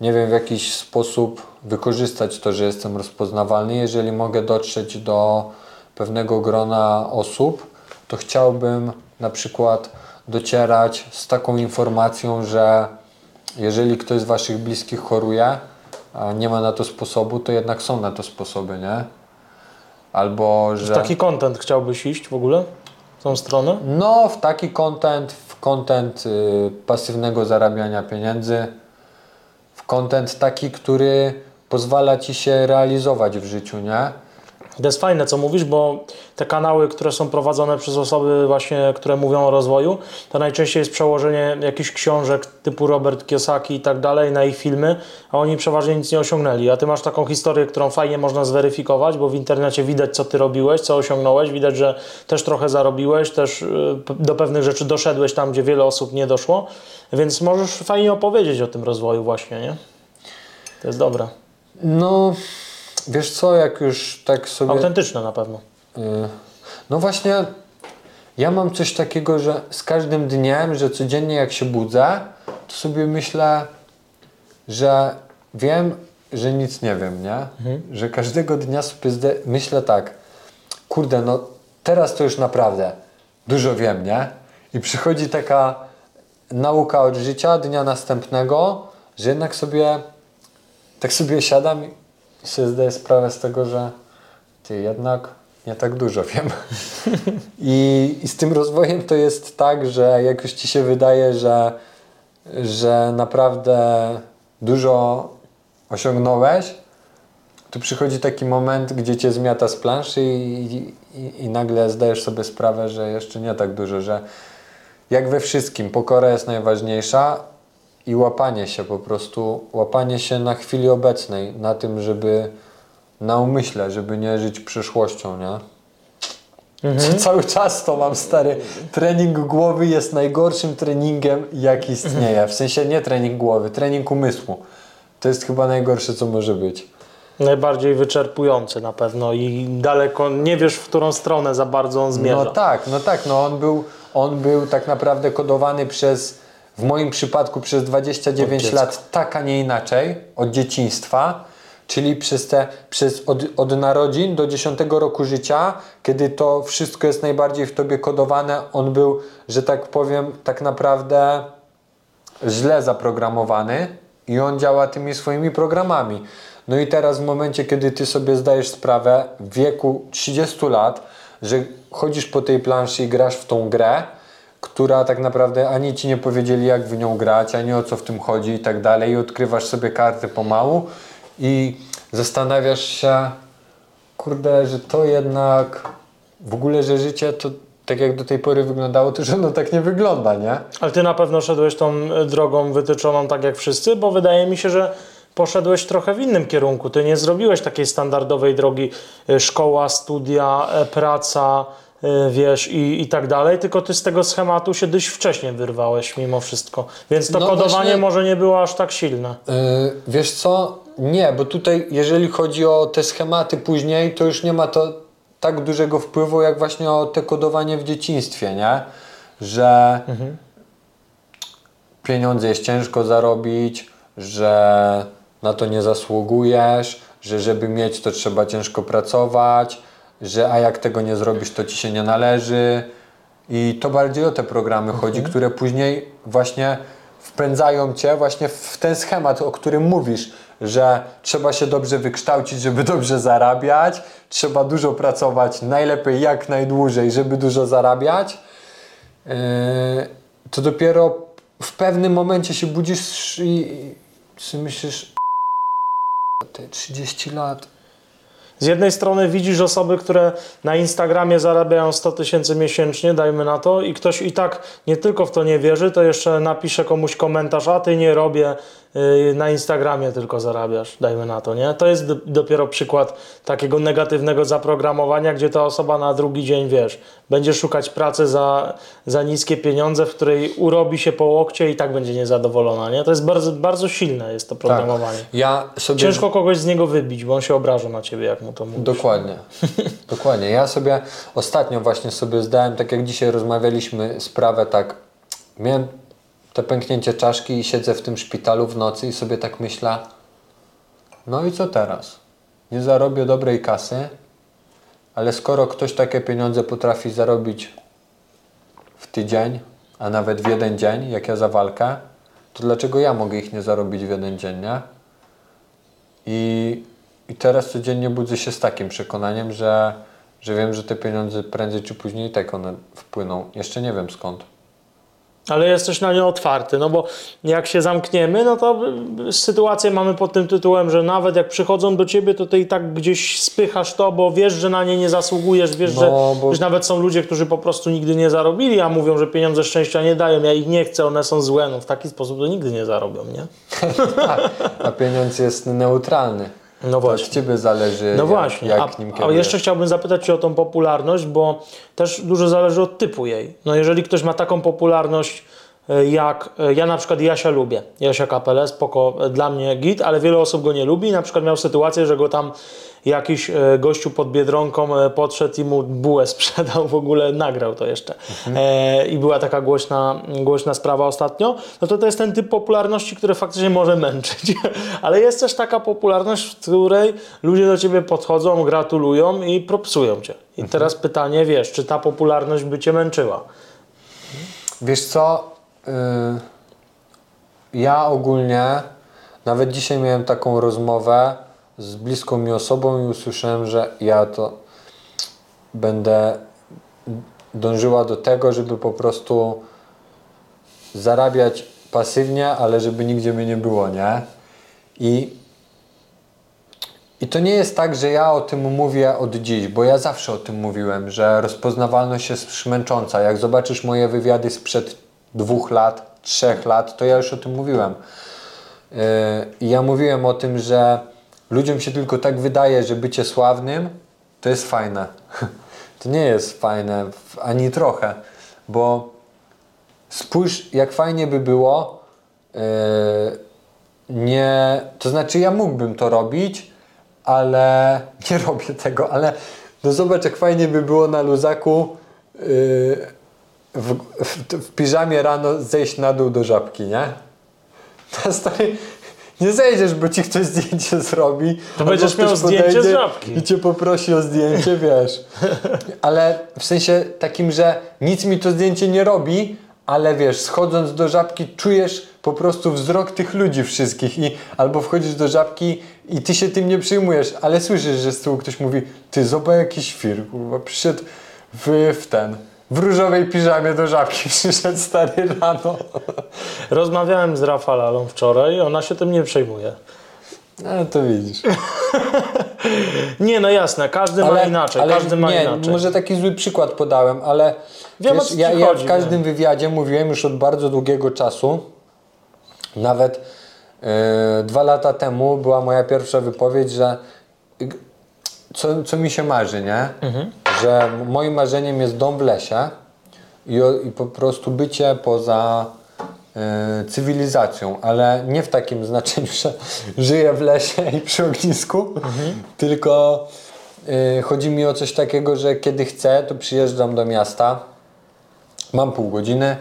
nie wiem, w jakiś sposób wykorzystać to, że jestem rozpoznawalny. Jeżeli mogę dotrzeć do pewnego grona osób, to chciałbym na przykład docierać z taką informacją, że jeżeli ktoś z Waszych bliskich choruje, a nie ma na to sposobu, to jednak są na to sposoby, nie? Albo, że... w taki content chciałbyś iść w ogóle? W tą stronę? No, w taki content, w content y, pasywnego zarabiania pieniędzy, w content taki, który pozwala Ci się realizować w życiu, nie? To jest fajne, co mówisz, bo te kanały, które są prowadzone przez osoby właśnie, które mówią o rozwoju, to najczęściej jest przełożenie jakichś książek typu Robert Kiyosaki i tak dalej na ich filmy, a oni przeważnie nic nie osiągnęli. A ty masz taką historię, którą fajnie można zweryfikować, bo w internecie widać, co ty robiłeś, co osiągnąłeś, widać, że też trochę zarobiłeś, też y, do pewnych rzeczy doszedłeś tam, gdzie wiele osób nie doszło, więc możesz fajnie opowiedzieć o tym rozwoju właśnie, nie? To jest dobre. No, wiesz co, jak już tak sobie... Autentyczne na pewno. Y, No właśnie, ja mam coś takiego, że z każdym dniem, że codziennie jak się budzę, to sobie myślę, że wiem, że nic nie wiem, nie? Że każdego dnia sobie zde- myślę tak, kurde, no teraz to już naprawdę dużo wiem, nie? I przychodzi taka nauka od życia dnia następnego, że jednak sobie tak sobie siadam i sobie zdaję sprawę z tego, że ty jednak nie tak dużo wiem. I, I z tym rozwojem to jest tak, że jak już ci się wydaje, że, że naprawdę dużo osiągnąłeś, to przychodzi taki moment, gdzie cię zmiata z planszy i, i, i nagle zdajesz sobie sprawę, że jeszcze nie tak dużo, że jak we wszystkim, pokora jest najważniejsza i łapanie się po prostu, łapanie się na chwili obecnej, na tym, żeby na umyśle, żeby nie żyć przyszłością, nie? Co cały czas to mam stary. Trening głowy jest najgorszym treningiem, jaki istnieje. W sensie nie trening głowy, trening umysłu. To jest chyba najgorsze, co może być. Najbardziej wyczerpujący na pewno i daleko nie wiesz, w którą stronę za bardzo on zmierza. No tak, no tak, no on był, on był tak naprawdę kodowany przez, w moim przypadku przez 29 Od dziecka. lat tak, a nie inaczej, od dzieciństwa, czyli przez te, przez od, od narodzin do 10 roku życia, kiedy to wszystko jest najbardziej w tobie kodowane, on był, że tak powiem, tak naprawdę źle zaprogramowany i on działa tymi swoimi programami. No i teraz w momencie, kiedy ty sobie zdajesz sprawę w wieku 30 lat, że chodzisz po tej planszy i grasz w tą grę, która tak naprawdę ani ci nie powiedzieli jak w nią grać, ani o co w tym chodzi i tak dalej i odkrywasz sobie karty pomału i zastanawiasz się kurde, że to jednak w ogóle, że życie to tak jak do tej pory wyglądało, to że ono tak nie wygląda, nie? Ale ty na pewno szedłeś tą e, drogą wytyczoną tak jak wszyscy, bo wydaje mi się, że poszedłeś trochę w innym kierunku. Ty nie zrobiłeś takiej standardowej drogi e, szkoła, studia, e, praca, wiesz, i, i tak dalej, tylko ty z tego schematu się dość wcześnie wyrwałeś mimo wszystko. Więc to No kodowanie właśnie- może nie było aż tak silne. Yy, wiesz co? Nie, bo tutaj jeżeli chodzi o te schematy później, to już nie ma to tak dużego wpływu jak właśnie o te kodowanie w dzieciństwie, nie? Że pieniądze jest ciężko zarobić, że na to nie zasługujesz, że żeby mieć to trzeba ciężko pracować, że a jak tego nie zrobisz to ci się nie należy. I to bardziej o te programy chodzi, które później właśnie wpędzają cię właśnie w ten schemat, o którym mówisz, że trzeba się dobrze wykształcić, żeby dobrze zarabiać, trzeba dużo pracować, najlepiej jak najdłużej, żeby dużo zarabiać. Yy, to dopiero w pewnym momencie się budzisz i, i myślisz te 30 lat. Z jednej strony widzisz osoby, które na Instagramie zarabiają 100 tysięcy miesięcznie, dajmy na to, i ktoś i tak nie tylko w to nie wierzy, to jeszcze napisze komuś komentarz, a ty nie robię, na Instagramie tylko zarabiasz, dajmy na to, nie? To jest do, dopiero przykład takiego negatywnego zaprogramowania, gdzie ta osoba na drugi dzień, wiesz, będzie szukać pracy za, za niskie pieniądze, w której urobi się po łokcie i tak będzie niezadowolona, nie? To jest bardzo, bardzo silne jest to programowanie. Ja sobie Ciężko kogoś z niego wybić, bo on się obraża na ciebie, jak mu to mówi. Dokładnie. Dokładnie. Ja sobie ostatnio właśnie sobie zdałem, tak jak dzisiaj rozmawialiśmy, sprawę tak. Miałem te pęknięcie czaszki i siedzę w tym szpitalu w nocy i sobie tak myślę, no i co teraz? Nie zarobię dobrej kasy, ale skoro ktoś takie pieniądze potrafi zarobić w tydzień, a nawet w jeden dzień, jak ja za walkę, to dlaczego ja mogę ich nie zarobić w jeden dzień, nie? I, I teraz codziennie budzę się z takim przekonaniem, że, że wiem, że te pieniądze prędzej czy później tak one wpłyną. Jeszcze nie wiem skąd. Ale jesteś na nie otwarty, no bo jak się zamkniemy, no to sytuację mamy pod tym tytułem, że nawet jak przychodzą do ciebie, to ty i tak gdzieś spychasz to, bo wiesz, że na nie nie zasługujesz, wiesz, No, że bo- nawet są ludzie, którzy po prostu nigdy nie zarobili, a mówią, że pieniądze szczęścia nie dają, ja ich nie chcę, one są złe, no w taki sposób to nigdy nie zarobią, nie? A pieniądz jest neutralny. No To od właśnie. Ciebie zależy, No jak, właśnie, jak a, nim a kierujesz. jeszcze chciałbym zapytać Cię o tą popularność, bo też dużo zależy od typu jej. No jeżeli ktoś ma taką popularność e, jak, e, ja na przykład Jasia lubię, Jasia Kapelę, spoko, e, dla mnie git, ale wiele osób go nie lubi. Na przykład miał sytuację, że go tam jakiś e, gościu pod Biedronką e, podszedł i mu bułę sprzedał, w ogóle nagrał to jeszcze. E, I była taka głośna, głośna sprawa ostatnio. No to to jest ten typ popularności, który faktycznie może męczyć. Ale jest też taka popularność, w której ludzie do ciebie podchodzą, gratulują i propsują cię. I teraz pytanie, wiesz, czy ta popularność by cię męczyła? Wiesz co? Yy, ja ogólnie, nawet dzisiaj miałem taką rozmowę z bliską mi osobą i usłyszałem, że ja to. będę dążyła do tego, żeby po prostu zarabiać pasywnie, ale żeby nigdzie mnie nie było, nie? I, I to nie jest tak, że ja o tym mówię od dziś, bo ja zawsze o tym mówiłem, że rozpoznawalność jest szmęcząca. Jak zobaczysz moje wywiady sprzed dwóch lat, trzech lat, to ja już o tym mówiłem. Yy, ja mówiłem o tym, że ludziom się tylko tak wydaje, że bycie sławnym to jest fajne. To nie jest fajne ani trochę, bo spójrz, jak fajnie by było, yy, nie, to znaczy ja mógłbym to robić, ale nie robię tego, ale no zobacz, jak fajnie by było na luzaku yy, w, w, w piżamie rano zejść na dół do żabki, nie? To stary, nie zejdziesz, bo ci ktoś zdjęcie zrobi. albo będziesz miał zdjęcie z żabki. I cię poprosi o zdjęcie, wiesz. Ale w sensie takim, że nic mi to zdjęcie nie robi, ale wiesz, schodząc do żabki czujesz po prostu wzrok tych ludzi wszystkich i albo wchodzisz do żabki i ty się tym nie przyjmujesz, ale słyszysz, że z tyłu ktoś mówi, ty zobacz jakiś świr, kurwa, przyszedł w, w ten, w różowej piżamie do żabki, przyszedł stary rano. Rozmawiałem z Rafalalą wczoraj i ona się tym nie przejmuje. No to widzisz. Nie, no jasne, każdy ma inaczej, każdy ma nie, inaczej. może taki zły przykład podałem, ale Wiem, wiesz, ja, ja chodzi, w każdym wywiadzie mówiłem już od bardzo długiego czasu, nawet e, dwa lata temu była moja pierwsza wypowiedź, że co, co mi się marzy, nie? Mhm. Że moim marzeniem jest dom w lesie i, i po prostu bycie poza e, cywilizacją, ale nie w takim znaczeniu, że żyję w lesie i przy ognisku, tylko e, chodzi mi o coś takiego, że kiedy chcę, to przyjeżdżam do miasta, mam pół godziny,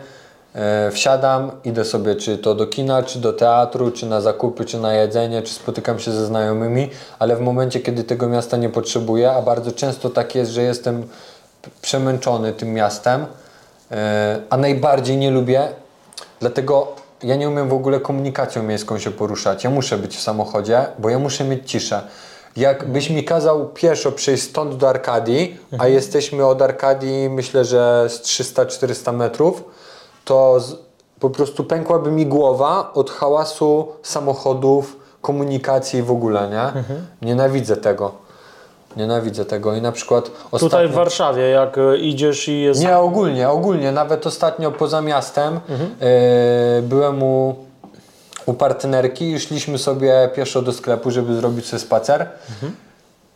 wsiadam, idę sobie czy to do kina, czy do teatru, czy na zakupy, czy na jedzenie, czy spotykam się ze znajomymi, ale w momencie, kiedy tego miasta nie potrzebuję, a bardzo często tak jest, że jestem przemęczony tym miastem, e, a najbardziej nie lubię, dlatego ja nie umiem w ogóle komunikacją miejską się poruszać. Ja muszę być w samochodzie, bo ja muszę mieć ciszę. Jakbyś mi kazał pieszo przejść stąd do Arkadii, a jesteśmy od Arkadii myślę, że z 300-400 metrów, to z, po prostu pękłaby mi głowa od hałasu samochodów, komunikacji i w ogóle, nie? Nienawidzę tego. Nienawidzę tego i na przykład ostatnio... Tutaj w Warszawie, jak e, idziesz i jest... Nie, ogólnie, ogólnie. Nawet ostatnio poza miastem e, byłem u, u partnerki i szliśmy sobie pieszo do sklepu, żeby zrobić sobie spacer.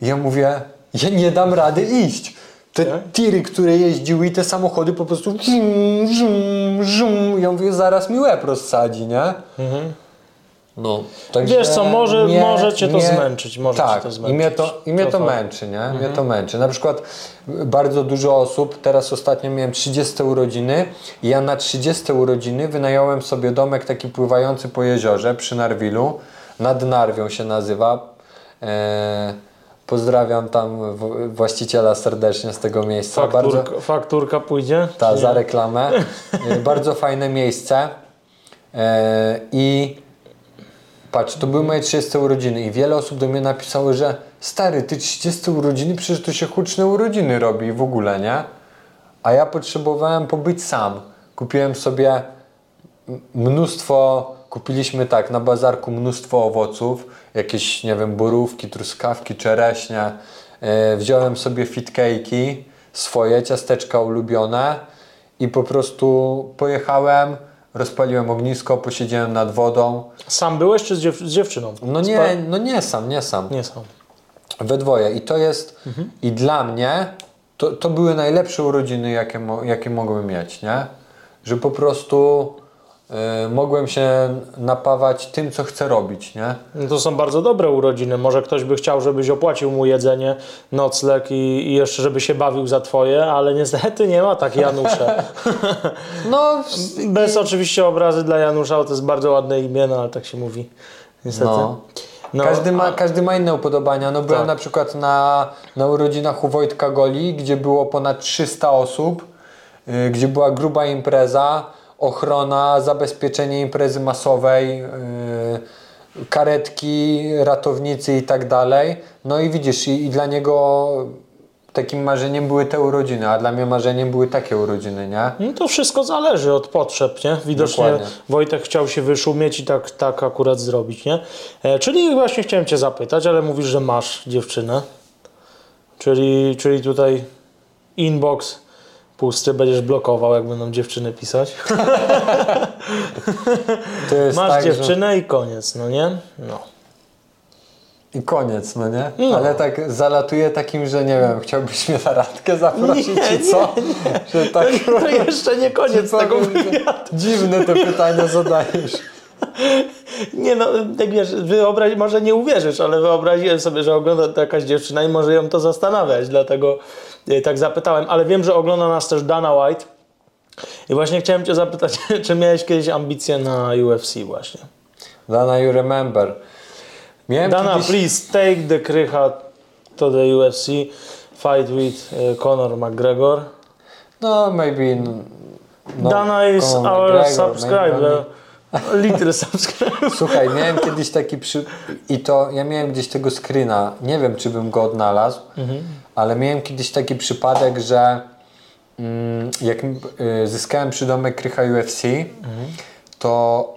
I ja mówię, ja nie dam rady iść. Te Tak? tiry, które jeździły i te samochody po prostu żum, żum, żum. Ja mówię, zaraz mi łeb rozsadzi, nie? No, także Wiesz co, może- mnie- może cię to mnie- zmęczyć, może tak, cię to zmęczyć. I mnie to, i mnie to męczy, nie? Mnie to męczy. Na przykład bardzo dużo osób, teraz ostatnio miałem 30 urodziny i ja na 30 urodziny wynająłem sobie domek taki pływający po jeziorze przy Narwilu. Nad Narwią się nazywa. E, pozdrawiam tam właściciela serdecznie z tego miejsca. Bardzo, Fakturka, fakturka pójdzie? ta, Nie. za reklamę. E, Bardzo fajne miejsce. E, I patrz, to były moje 30 urodziny i wiele osób do mnie napisało, że stary, ty 30 urodziny, przecież to się huczne urodziny robi w ogóle, nie? A ja potrzebowałem pobyć sam. Kupiłem sobie mnóstwo, kupiliśmy tak na bazarku mnóstwo owoców, jakieś, nie wiem, borówki, truskawki, czereśnie. Wziąłem sobie fit cake'i, swoje ciasteczka ulubione i po prostu pojechałem, rozpaliłem ognisko, posiedziałem nad wodą. Sam byłeś czy z, dziew z dziewczyną? No nie, no nie sam, nie sam. Nie sam. We dwoje. I to jest, i dla mnie, to, to były najlepsze urodziny, jakie, mo, jakie mogłem mieć, nie? Że po prostu mogłem się napawać tym, co chcę robić, nie? No to są bardzo dobre urodziny. Może ktoś by chciał, żebyś opłacił mu jedzenie, nocleg i, i jeszcze, żeby się bawił za twoje, ale niestety nie ma tak Janusze. No, Bez oczywiście obrazy dla Janusza, bo to jest bardzo ładne imię, no ale tak się mówi. Niestety. no. No, każdy, ma, a- każdy ma inne upodobania. No byłem Tak. na przykład na, na urodzinach u Wojtka Goli, gdzie było ponad 300 osób, y, gdzie była gruba impreza, ochrona, zabezpieczenie imprezy masowej, y, karetki, ratownicy i tak dalej. No i widzisz, i, i dla niego takim marzeniem były te urodziny, a dla mnie marzeniem były takie urodziny, nie? No to wszystko zależy od potrzeb, nie? Widocznie Dokładnie. Wojtek chciał się wyszumieć i tak, tak akurat zrobić, nie? E, czyli właśnie chciałem Cię zapytać, ale mówisz, że masz dziewczynę. Czyli, czyli tutaj inbox pusty będziesz blokował, jak będą dziewczyny pisać. Masz tak, że- dziewczynę i koniec, no nie? No. I koniec, no nie? No. Ale tak zalatuje takim, że nie wiem, chciałbyś mnie na randkę zaprosić, Nie, czy co? Że tak, To jeszcze nie koniec tego że wywiadu. Dziwne te pytania zadajesz. Nie no, tak wiesz, wyobraź, może nie uwierzysz, ale wyobraziłem sobie, że ogląda to jakaś dziewczyna i może ją to zastanawiać, dlatego e, tak zapytałem. Ale wiem, że ogląda nas też Dana White i właśnie chciałem Cię zapytać, czy miałeś kiedyś ambicje na UFC właśnie? Dana, you remember. Miałem Dana, kiedyś... please take the krycha to the UFC, fight with e, Conor McGregor. No, maybe... No, Dana is Conor our McGregor, subscriber. Little subscriber. Słuchaj, miałem kiedyś taki przy... I to, ja miałem gdzieś tego screena, nie wiem czy bym go odnalazł, ale miałem kiedyś taki przypadek, że mm, jak y, zyskałem przydomek Krycha UFC, to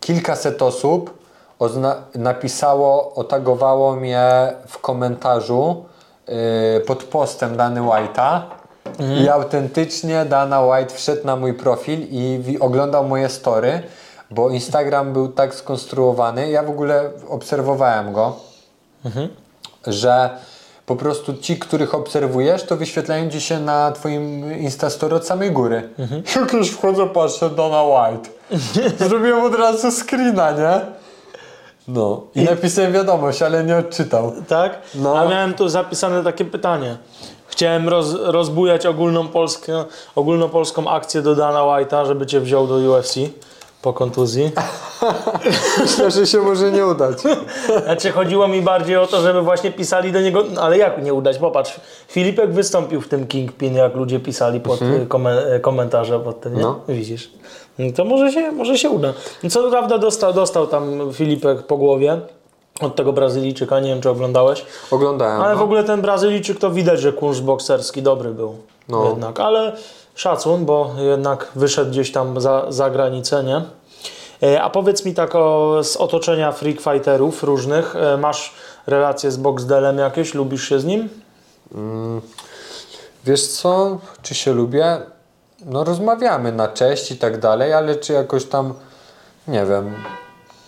kilkaset osób ozna- napisało, otagowało mnie w komentarzu y, pod postem Dany White'a i autentycznie Dana White wszedł na mój profil i oglądał moje story, bo Instagram był tak skonstruowany, ja w ogóle obserwowałem go, że po prostu ci, których obserwujesz, to wyświetlają ci się na twoim Instastory od samej góry. Jak już wchodzę, patrzę, Dana White. Zrobiłem od razu screena, nie? No. I, napisałem wiadomość, ale nie odczytał. Tak? No. A miałem tu zapisane takie pytanie. Chciałem roz, rozbujać ogólną Polskę, ogólnopolską akcję do Dana White'a, żeby cię wziął do UFC po kontuzji. Myślę, że się może nie udać. Znaczy chodziło mi bardziej o to, żeby właśnie pisali do niego, no, ale jak nie udać? Popatrz, Filipek wystąpił w tym Kingpin, jak ludzie pisali pod y, komen- y, komentarze pod tym, nie? No. Widzisz. No To może się, może się uda. No Co prawda dostał, dostał tam Filipek po głowie od tego Brazylijczyka, nie wiem czy oglądałeś. Oglądałem. Ale no. w ogóle ten Brazylijczyk to widać, że kunszt bokserski dobry był No. jednak, ale szacun, bo jednak wyszedł gdzieś tam za, za granicę, nie? E, A powiedz mi tak o, z otoczenia freak fighterów różnych, e, masz relacje z Boxdelem jakieś, lubisz się z nim? Wiesz co, czy się lubię? No rozmawiamy na cześć i tak dalej, ale czy jakoś tam, nie wiem,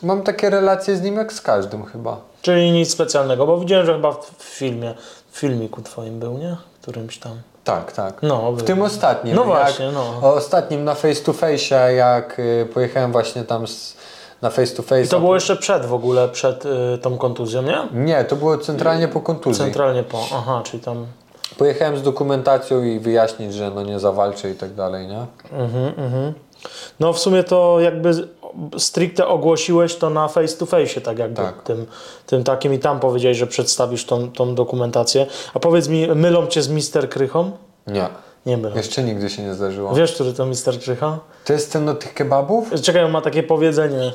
mam takie relacje z nim jak z każdym chyba. Czyli nic specjalnego, bo widziałem, że chyba w filmie, w filmiku twoim był, nie? Którymś tam. Tak, tak. No, W tym ostatnim. No właśnie, no. O ostatnim na face to face, jak y, pojechałem właśnie tam z, na face to face. I to było jeszcze przed w ogóle, przed y, tą kontuzją, nie? Nie, to było centralnie po kontuzji. Centralnie po, aha, czyli tam... Pojechałem z dokumentacją i wyjaśnić, że no nie zawalczę i tak dalej, nie? No w sumie to jakby stricte ogłosiłeś to na face to face, tak jakby Tak. Tym, tym takim i tam powiedziałeś, że przedstawisz tą, tą dokumentację. A powiedz mi, mylą cię z Mister Krychą? Nie. Nie mylą. Jeszcze nigdy się nie zdarzyło. Wiesz, który to Mister Krycha? To jest ten od tych kebabów? Czekaj, on ma takie powiedzenie.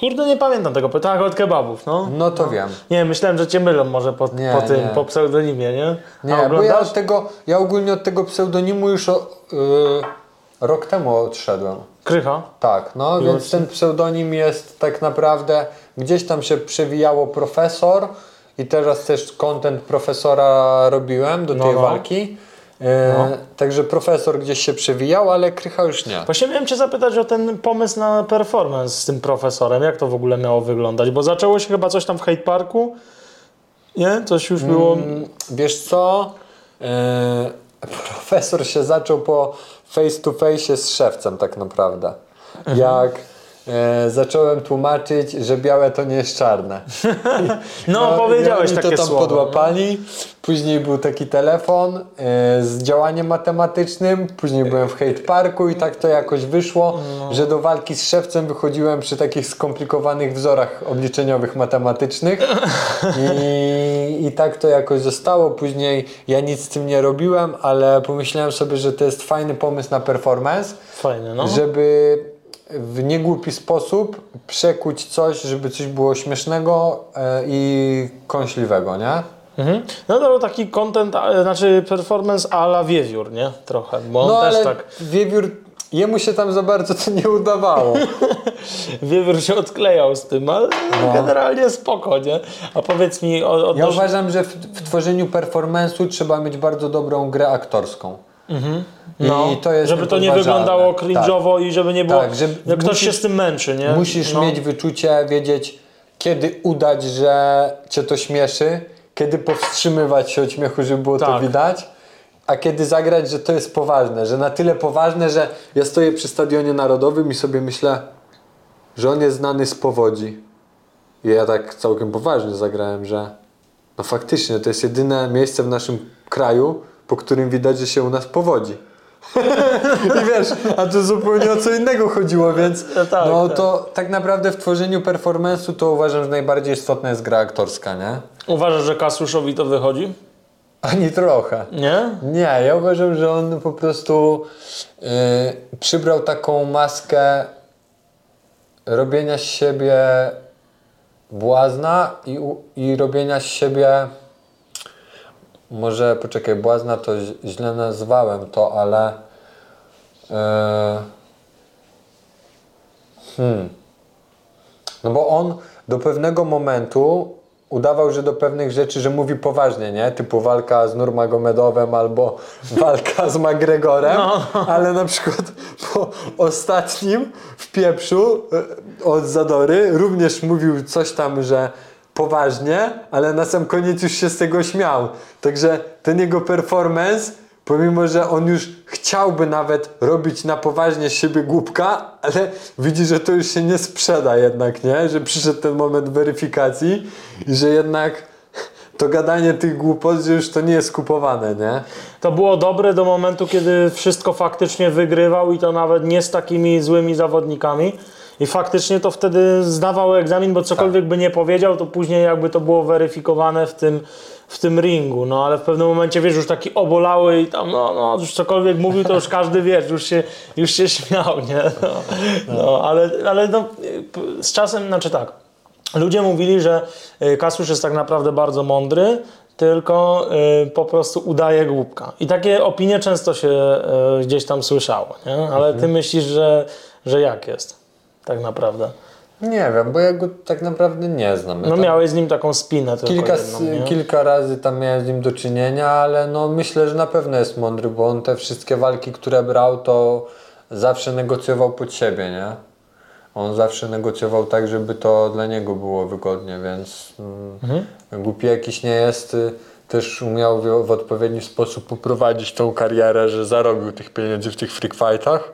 Kurde, nie pamiętam tego, tak, od kebabów, no. No to wiem. Nie, myślałem, że cię mylą może po, Nie, po tym, nie. po pseudonimie, nie? A Nie, bo ja od tego, ja ogólnie od tego pseudonimu już o, y, rok temu odszedłem. Krycha? Tak, no więc ten pseudonim jest tak naprawdę, gdzieś tam się przewijało profesor i teraz też content profesora robiłem do No, tej no. walki. E, Także profesor gdzieś się przewijał, ale Krycha już nie. Właśnie miałem Cię zapytać o ten pomysł na performance z tym profesorem. Jak to w ogóle miało wyglądać? Bo zaczęło się chyba coś tam w Hate Parku. Nie? Coś już było... Mm, Wiesz co? E, profesor się zaczął po face to face z szewcem tak naprawdę. Mhm. Jak e, zacząłem tłumaczyć, że białe to nie jest czarne. No, i powiedziałeś takie to tam słowa. podłapali. Później był taki telefon e, z działaniem matematycznym. Później byłem w Hate Parku i tak to jakoś wyszło, No. że do walki z szewcem wychodziłem przy takich skomplikowanych wzorach obliczeniowych matematycznych. I, I tak to jakoś zostało. Później ja nic z tym nie robiłem, ale pomyślałem sobie, że to jest fajny pomysł na performance Fajne, no. żeby w niegłupi sposób przekuć coś, żeby coś było śmiesznego e, i kąśliwego, nie? Mhm. No to taki content, znaczy performance a la wiewiór, nie? Trochę, bo on No też ale tak, wiewiór, jemu się tam za bardzo to nie udawało. wiewiór się odklejał z tym, ale generalnie spoko, nie? A powiedz mi o, Ja odnośnie... uważam, że w, w tworzeniu performance'u trzeba mieć bardzo dobrą grę aktorską. No, I to jest żeby to nie wyglądało cringe'owo i żeby nie było, Tak, że że ktoś musisz- się z tym męczy, nie? Musisz no. mieć wyczucie, wiedzieć, kiedy udać, że cię to śmieszy, kiedy powstrzymywać się od śmiechu, żeby było to Tak. widać, a kiedy zagrać, że to jest poważne, że na tyle poważne, że ja stoję przy stadionie narodowym i sobie myślę, że on jest znany z powodzi. I ja tak całkiem poważnie zagrałem, że no faktycznie to jest jedyne miejsce w naszym kraju, po którym widać, że się u nas powodzi. I wiesz, a to zupełnie o co innego chodziło, więc No tak, no tak. to tak naprawdę w tworzeniu performance'u to uważam, że najbardziej istotna jest gra aktorska, nie? Uważasz, że Kasuszowi to wychodzi? Ani trochę. Nie? Nie, ja uważam, że on po prostu yy, przybrał taką maskę robienia z siebie błazna i, i robienia z siebie może poczekaj, błazna to źle nazwałem to, ale yy, hmm. No bo on do pewnego momentu udawał, że do pewnych rzeczy, że mówi poważnie, nie? Typu walka z Nurmagomedowem albo walka z McGregorem, ale na przykład po ostatnim w pieprzu e, od Zadory również mówił coś tam, że poważnie, ale na sam koniec już się z tego śmiał. Także ten jego performance Pomimo, że on już chciałby nawet robić na poważnie z siebie głupka, ale widzi, że to już się nie sprzeda jednak, nie? Że przyszedł ten moment weryfikacji i że jednak to gadanie tych głupot, że już to nie jest kupowane, nie? To było dobre do momentu, kiedy wszystko faktycznie wygrywał i to nawet nie z takimi złymi zawodnikami. I faktycznie to wtedy zdawał egzamin, bo cokolwiek by nie powiedział, to później jakby to było weryfikowane w tym, w tym ringu. No ale w pewnym momencie wiesz, już taki obolały i tam, no, no już cokolwiek mówił, to już każdy wiesz, już się, już się śmiał, nie? No, no ale, ale no, z czasem, znaczy tak. Ludzie mówili, że y, Kasusz jest tak naprawdę bardzo mądry, tylko y, po prostu udaje głupka. I takie opinie często się y, gdzieś tam słyszało, nie? Ale ty myślisz, że, że jak jest tak naprawdę? Nie wiem, bo ja go tak naprawdę nie znam. No tam miałeś z nim taką spinę tylko kilka, jedną, kilka razy tam miałem z nim do czynienia, ale no myślę, że na pewno jest mądry, bo on te wszystkie walki, które brał, to zawsze negocjował pod siebie, nie? On zawsze negocjował tak, żeby to dla niego było wygodnie, więc mm, głupi jakiś nie jest. Też umiał w, odpowiedni sposób poprowadzić tą karierę, że zarobił tych pieniędzy w tych freak fightach.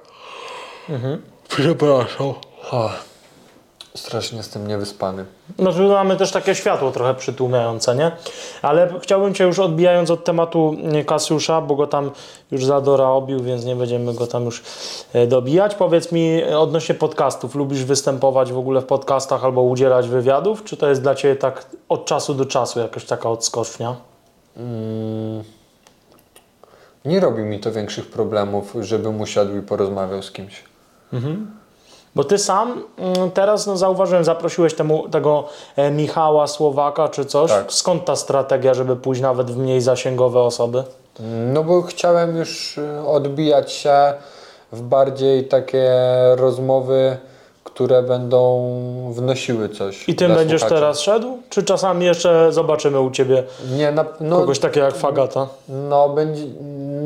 Przepraszam. O, strasznie jestem niewyspany. No tu mamy też takie światło trochę przytłumiające, nie? Ale chciałbym Cię już odbijając od tematu nie, Kasiusza, bo go tam już Zadora obił, więc nie będziemy go tam już e, dobijać. Powiedz mi e, odnośnie podcastów. Lubisz występować w ogóle w podcastach albo udzielać wywiadów? Czy to jest dla Ciebie tak od czasu do czasu jakaś taka odskocznia? Nie robi mi to większych problemów, żebym usiadł i porozmawiał z kimś. Bo Ty sam mm, teraz no, zauważyłem, zaprosiłeś temu, tego e, Michała Słowaka czy coś. Tak. Skąd ta strategia, żeby pójść nawet w mniej zasięgowe osoby? No bo chciałem już y, odbijać się w bardziej takie rozmowy, które będą wnosiły coś. I tym będziesz słuchacza. teraz szedł? Czy czasami jeszcze zobaczymy u Ciebie Nie, na, no, kogoś takiego jak Fagata? no będzie,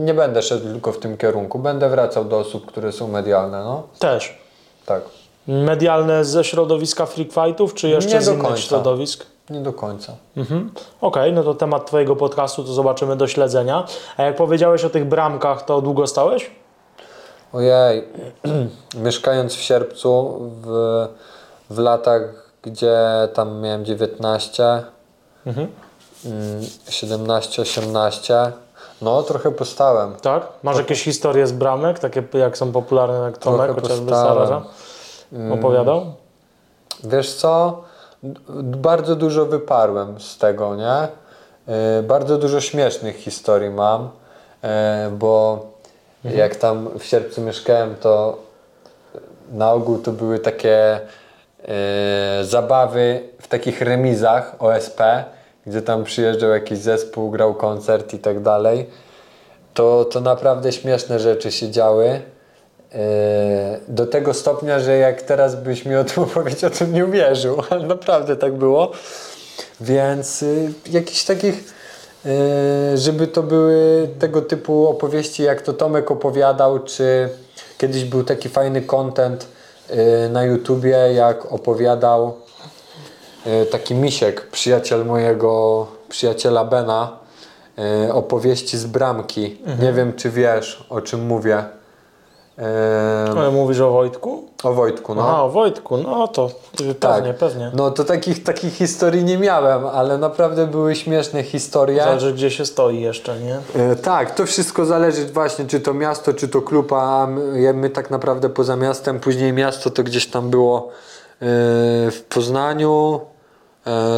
nie będę szedł tylko w tym kierunku. Będę wracał do osób, które są medialne, no. Też. Tak. Medialne ze środowiska freak fightów, czy jeszcze Nie z innych końca. środowisk? Nie do końca. Mhm. Okej, no to temat Twojego podcastu to zobaczymy do śledzenia. A jak powiedziałeś o tych bramkach, to długo stałeś? Ojej, mieszkając w sierpcu, w, w latach, gdzie tam miałem 19, Mhm. mm, 17, 18, no trochę postałem. Tak? Masz jakieś historie z bramek, takie jak są popularne jak Tomek, Trochę chociażby postałem. Sarara? Opowiadał? Wiesz co, bardzo dużo wyparłem z tego, nie? Yy, bardzo dużo śmiesznych historii mam, yy, bo jak tam w sierpcu mieszkałem, to na ogół to były takie yy, zabawy w takich remizach OSP, gdzie tam przyjeżdżał jakiś zespół, grał koncert i tak dalej, to, to naprawdę śmieszne rzeczy się działy. Yy, Do tego stopnia, że jak teraz byś mi o tym opowiedział, to bym nie uwierzył, ale naprawdę tak było. Więc y, jakichś takich, y, żeby to były tego typu opowieści, jak to Tomek opowiadał, czy kiedyś był taki fajny content y, na YouTubie, jak opowiadał taki misiek, przyjaciel mojego przyjaciela Bena, y, opowieści z bramki. Nie wiem, czy wiesz, o czym mówię. Ale mówisz o Wojtku? o Wojtku, no. Aha, o Wojtku, no to y, pewnie, pewnie. No to takich, takich historii nie miałem, ale naprawdę były śmieszne historie. Zależy gdzie się stoi jeszcze, nie? E, tak, to wszystko zależy właśnie, czy to miasto, czy to klub, a my, my tak naprawdę poza miastem, później miasto to gdzieś tam było e, w Poznaniu, e,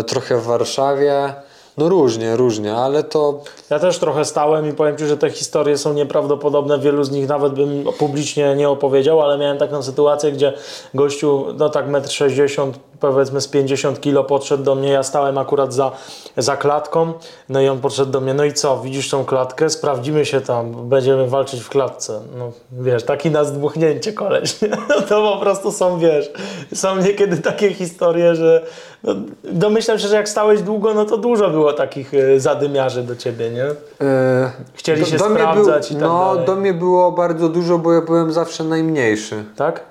trochę w Warszawie. No różnie, różnie, ale to Ja też trochę stałem i powiem Ci, że te historie są nieprawdopodobne. Wielu z nich nawet bym publicznie nie opowiedział, ale miałem taką sytuację, gdzie gościu, no tak 1,60 m, powiedzmy z 50 kg podszedł do mnie. Ja stałem akurat za, za klatką, no i on podszedł do mnie. No i co, widzisz tą klatkę? Sprawdzimy się tam, będziemy walczyć w klatce. No wiesz, taki na zdmuchnięcie koleś. nie? No to po prostu są, wiesz, są niekiedy takie historie, że no, domyślam się, że jak stałeś długo, no to dużo było takich y, zadymiarzy do ciebie, nie? e, Chcieli się mnie sprawdzać był, i tak No dalej. do mnie było bardzo dużo, bo ja byłem zawsze najmniejszy. Tak?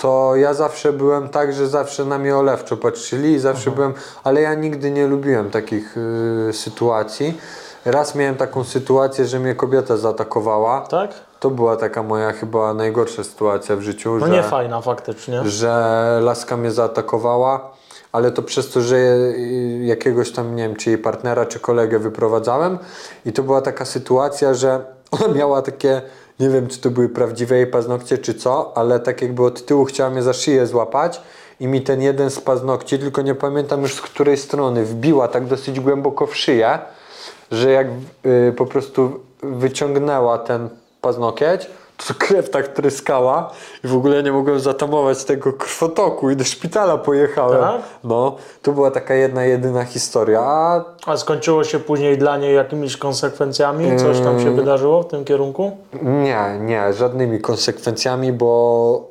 To ja zawsze byłem tak, że zawsze na mnie olewczo patrzyli i zawsze byłem, ale ja nigdy nie lubiłem takich y, sytuacji. Raz miałem taką sytuację, że mnie kobieta zaatakowała. Tak? To była taka moja chyba najgorsza sytuacja w życiu, No że, nie fajna faktycznie. że laska mnie zaatakowała, ale to przez to, że y, jakiegoś tam, nie wiem, czy jej partnera, czy kolegę wyprowadzałem i to była taka sytuacja, że ona miała takie, nie wiem, czy to były prawdziwe jej paznokcie, czy co, ale tak jakby od tyłu chciała mnie za szyję złapać i mi ten jeden z paznokci, tylko nie pamiętam już z której strony, wbiła tak dosyć głęboko w szyję, że jak y, po prostu wyciągnęła ten paznokieć, to krew tak tryskała i w ogóle nie mogłem zatamować tego krwotoku i do szpitala pojechałem. Tak? No, to była taka jedna, jedyna historia. A A skończyło się później dla niej jakimiś konsekwencjami? Coś tam się wydarzyło w tym kierunku? nie, nie, żadnymi konsekwencjami, bo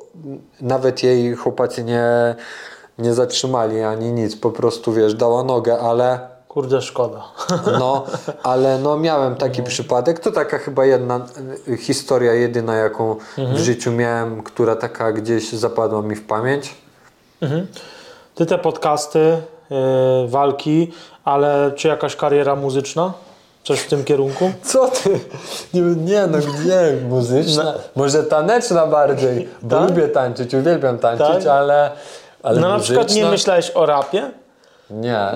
nawet jej chłopacy nie, nie zatrzymali ani nic, po prostu wiesz, dała nogę, ale Kurde, szkoda. No, ale no miałem taki przypadek. To taka chyba jedna y, historia, jedyna jaką w życiu miałem, która taka gdzieś zapadła mi w pamięć. Ty te podcasty, yy, walki, ale czy jakaś kariera muzyczna? Coś w tym kierunku? Co ty? Nie, nie no gdzie muzyczna? Może taneczna bardziej, bo Tak? lubię tańczyć, uwielbiam tańczyć, Tak? ale, ale No na muzyczna? przykład nie myślałeś o rapie? Nie.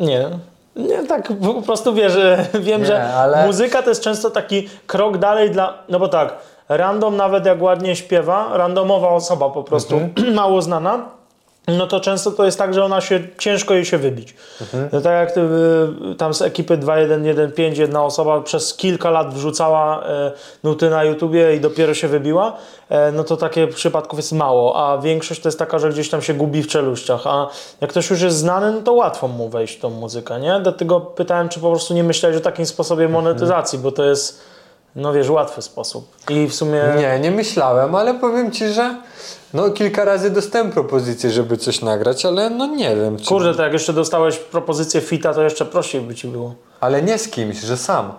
Nie. Nie, tak po prostu wiesz, wiem, Nie, że ale- muzyka to jest często taki krok dalej dla. No bo tak, random nawet jak ładnie śpiewa, randomowa osoba po prostu, Mhm. mało znana. No to często to jest tak, że ona się, ciężko jej się wybić. Mhm. No tak jak y, tam z ekipy 2115 jedna osoba przez kilka lat wrzucała e, nuty na YouTubie i dopiero się wybiła, e, no to takie przypadków jest mało, a większość to jest taka, że gdzieś tam się gubi w czeluściach, a jak ktoś już jest znany, no to łatwo mu wejść w tą muzykę, nie? Dlatego pytałem, czy po prostu nie myślałeś o takim sposobie monetyzacji, bo to jest, no wiesz, łatwy sposób. I w sumie... Nie, nie myślałem, ale powiem ci, że no kilka razy dostałem propozycję, żeby coś nagrać, ale no nie wiem. Czy... Kurde, to jak jeszcze dostałeś propozycję fita, to jeszcze prościej by ci było. Ale nie z kimś, że sam.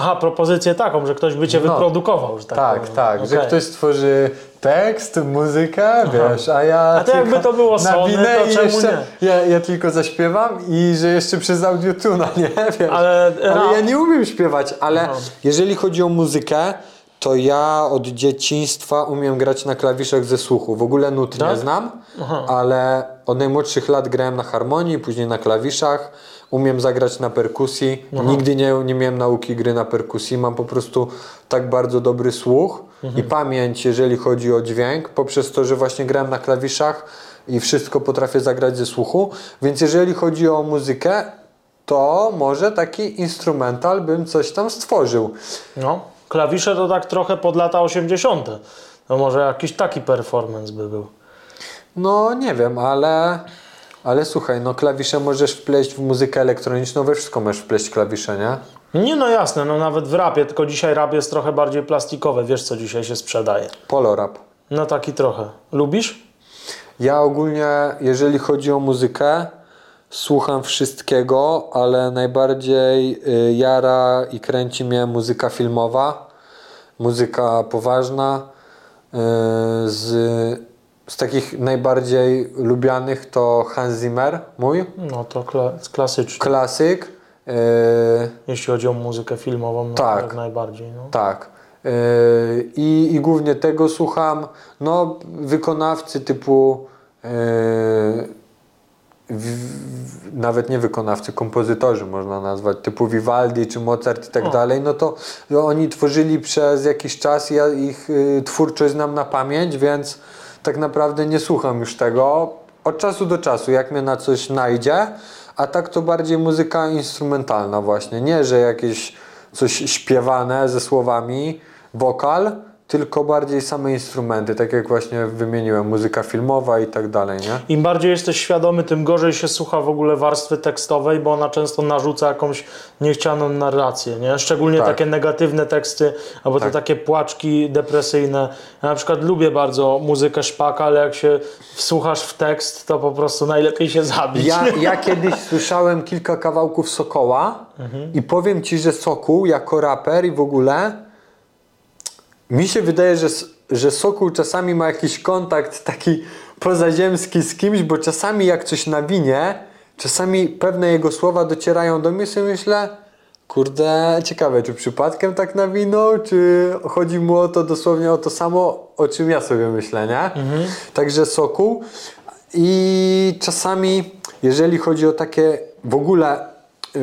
Aha, propozycję taką, że ktoś by cię No. wyprodukował, że tak Tak, powiem. tak, że Okej. ktoś stworzy tekst, muzykę, wiesz, a ja A to jakby to było Sony, to czemu jeszcze, Ja, ja tylko zaśpiewam i że jeszcze przez audiotuna, nie, wiesz. Ale ale ja nie umiem śpiewać, ale Aha. jeżeli chodzi o muzykę, to ja od dzieciństwa umiem grać na klawiszach ze słuchu. W ogóle nut nie Tak? znam, ale od najmłodszych lat grałem na harmonii, później na klawiszach. Umiem zagrać na perkusji. Nigdy nie, nie miałem nauki gry na perkusji. Mam po prostu tak bardzo dobry słuch i pamięć, jeżeli chodzi o dźwięk, poprzez to, że właśnie grałem na klawiszach i wszystko potrafię zagrać ze słuchu. Więc jeżeli chodzi o muzykę, to może taki instrumental bym coś tam stworzył. No, klawisze to tak trochę pod lata 80. No może jakiś taki performance by był. No nie wiem, ale Ale słuchaj, no klawisze możesz wpleść w muzykę elektroniczną, we wszystko możesz wpleść klawisze, nie? Nie, no jasne, no nawet w rapie, tylko dzisiaj rap jest trochę bardziej plastikowy. Wiesz, co dzisiaj się sprzedaje? Polorap. No taki trochę. Lubisz? Ja ogólnie, jeżeli chodzi o muzykę, słucham wszystkiego, ale najbardziej y, jara i kręci mnie muzyka filmowa, muzyka poważna. Y, z, z takich najbardziej lubianych to Hans Zimmer, mój, No to kla klasycznie. klasyk. Y, Jeśli chodzi o muzykę filmową, no Tak. jak najbardziej. No. Tak. I, I głównie tego słucham. No, wykonawcy typu. Nawet nie wykonawcy, kompozytorzy można nazwać, typu Vivaldi czy Mozart i tak O. dalej, no to oni tworzyli przez jakiś czas, ja ich y, twórczość znam na pamięć, więc tak naprawdę nie słucham już tego. Od czasu do czasu, jak mnie na coś najdzie, a tak to bardziej muzyka instrumentalna właśnie, nie, że jakieś coś śpiewane ze słowami, wokal, tylko bardziej same instrumenty, tak jak właśnie wymieniłem, muzyka filmowa i tak dalej, nie? Im bardziej jesteś świadomy, tym gorzej się słucha w ogóle warstwy tekstowej, bo ona często narzuca jakąś niechcianą narrację, nie? Szczególnie Tak. takie negatywne teksty, albo Tak. te takie płaczki depresyjne. Ja na przykład lubię bardzo muzykę szpaka, ale jak się wsłuchasz w tekst, to po prostu najlepiej się zabić. Ja, ja kiedyś słyszałem kilka kawałków Sokoła i powiem Ci, że Sokół jako raper i w ogóle mi się wydaje, że, że Sokół czasami ma jakiś kontakt taki pozaziemski z kimś, bo czasami jak coś nawinie, czasami pewne jego słowa docierają do mnie, sobie myślę, kurde, ciekawe, czy przypadkiem tak nawinął, czy chodzi mu o to dosłownie o to samo, o czym ja sobie myślę, nie? Także Sokół. I czasami, jeżeli chodzi o takie w ogóle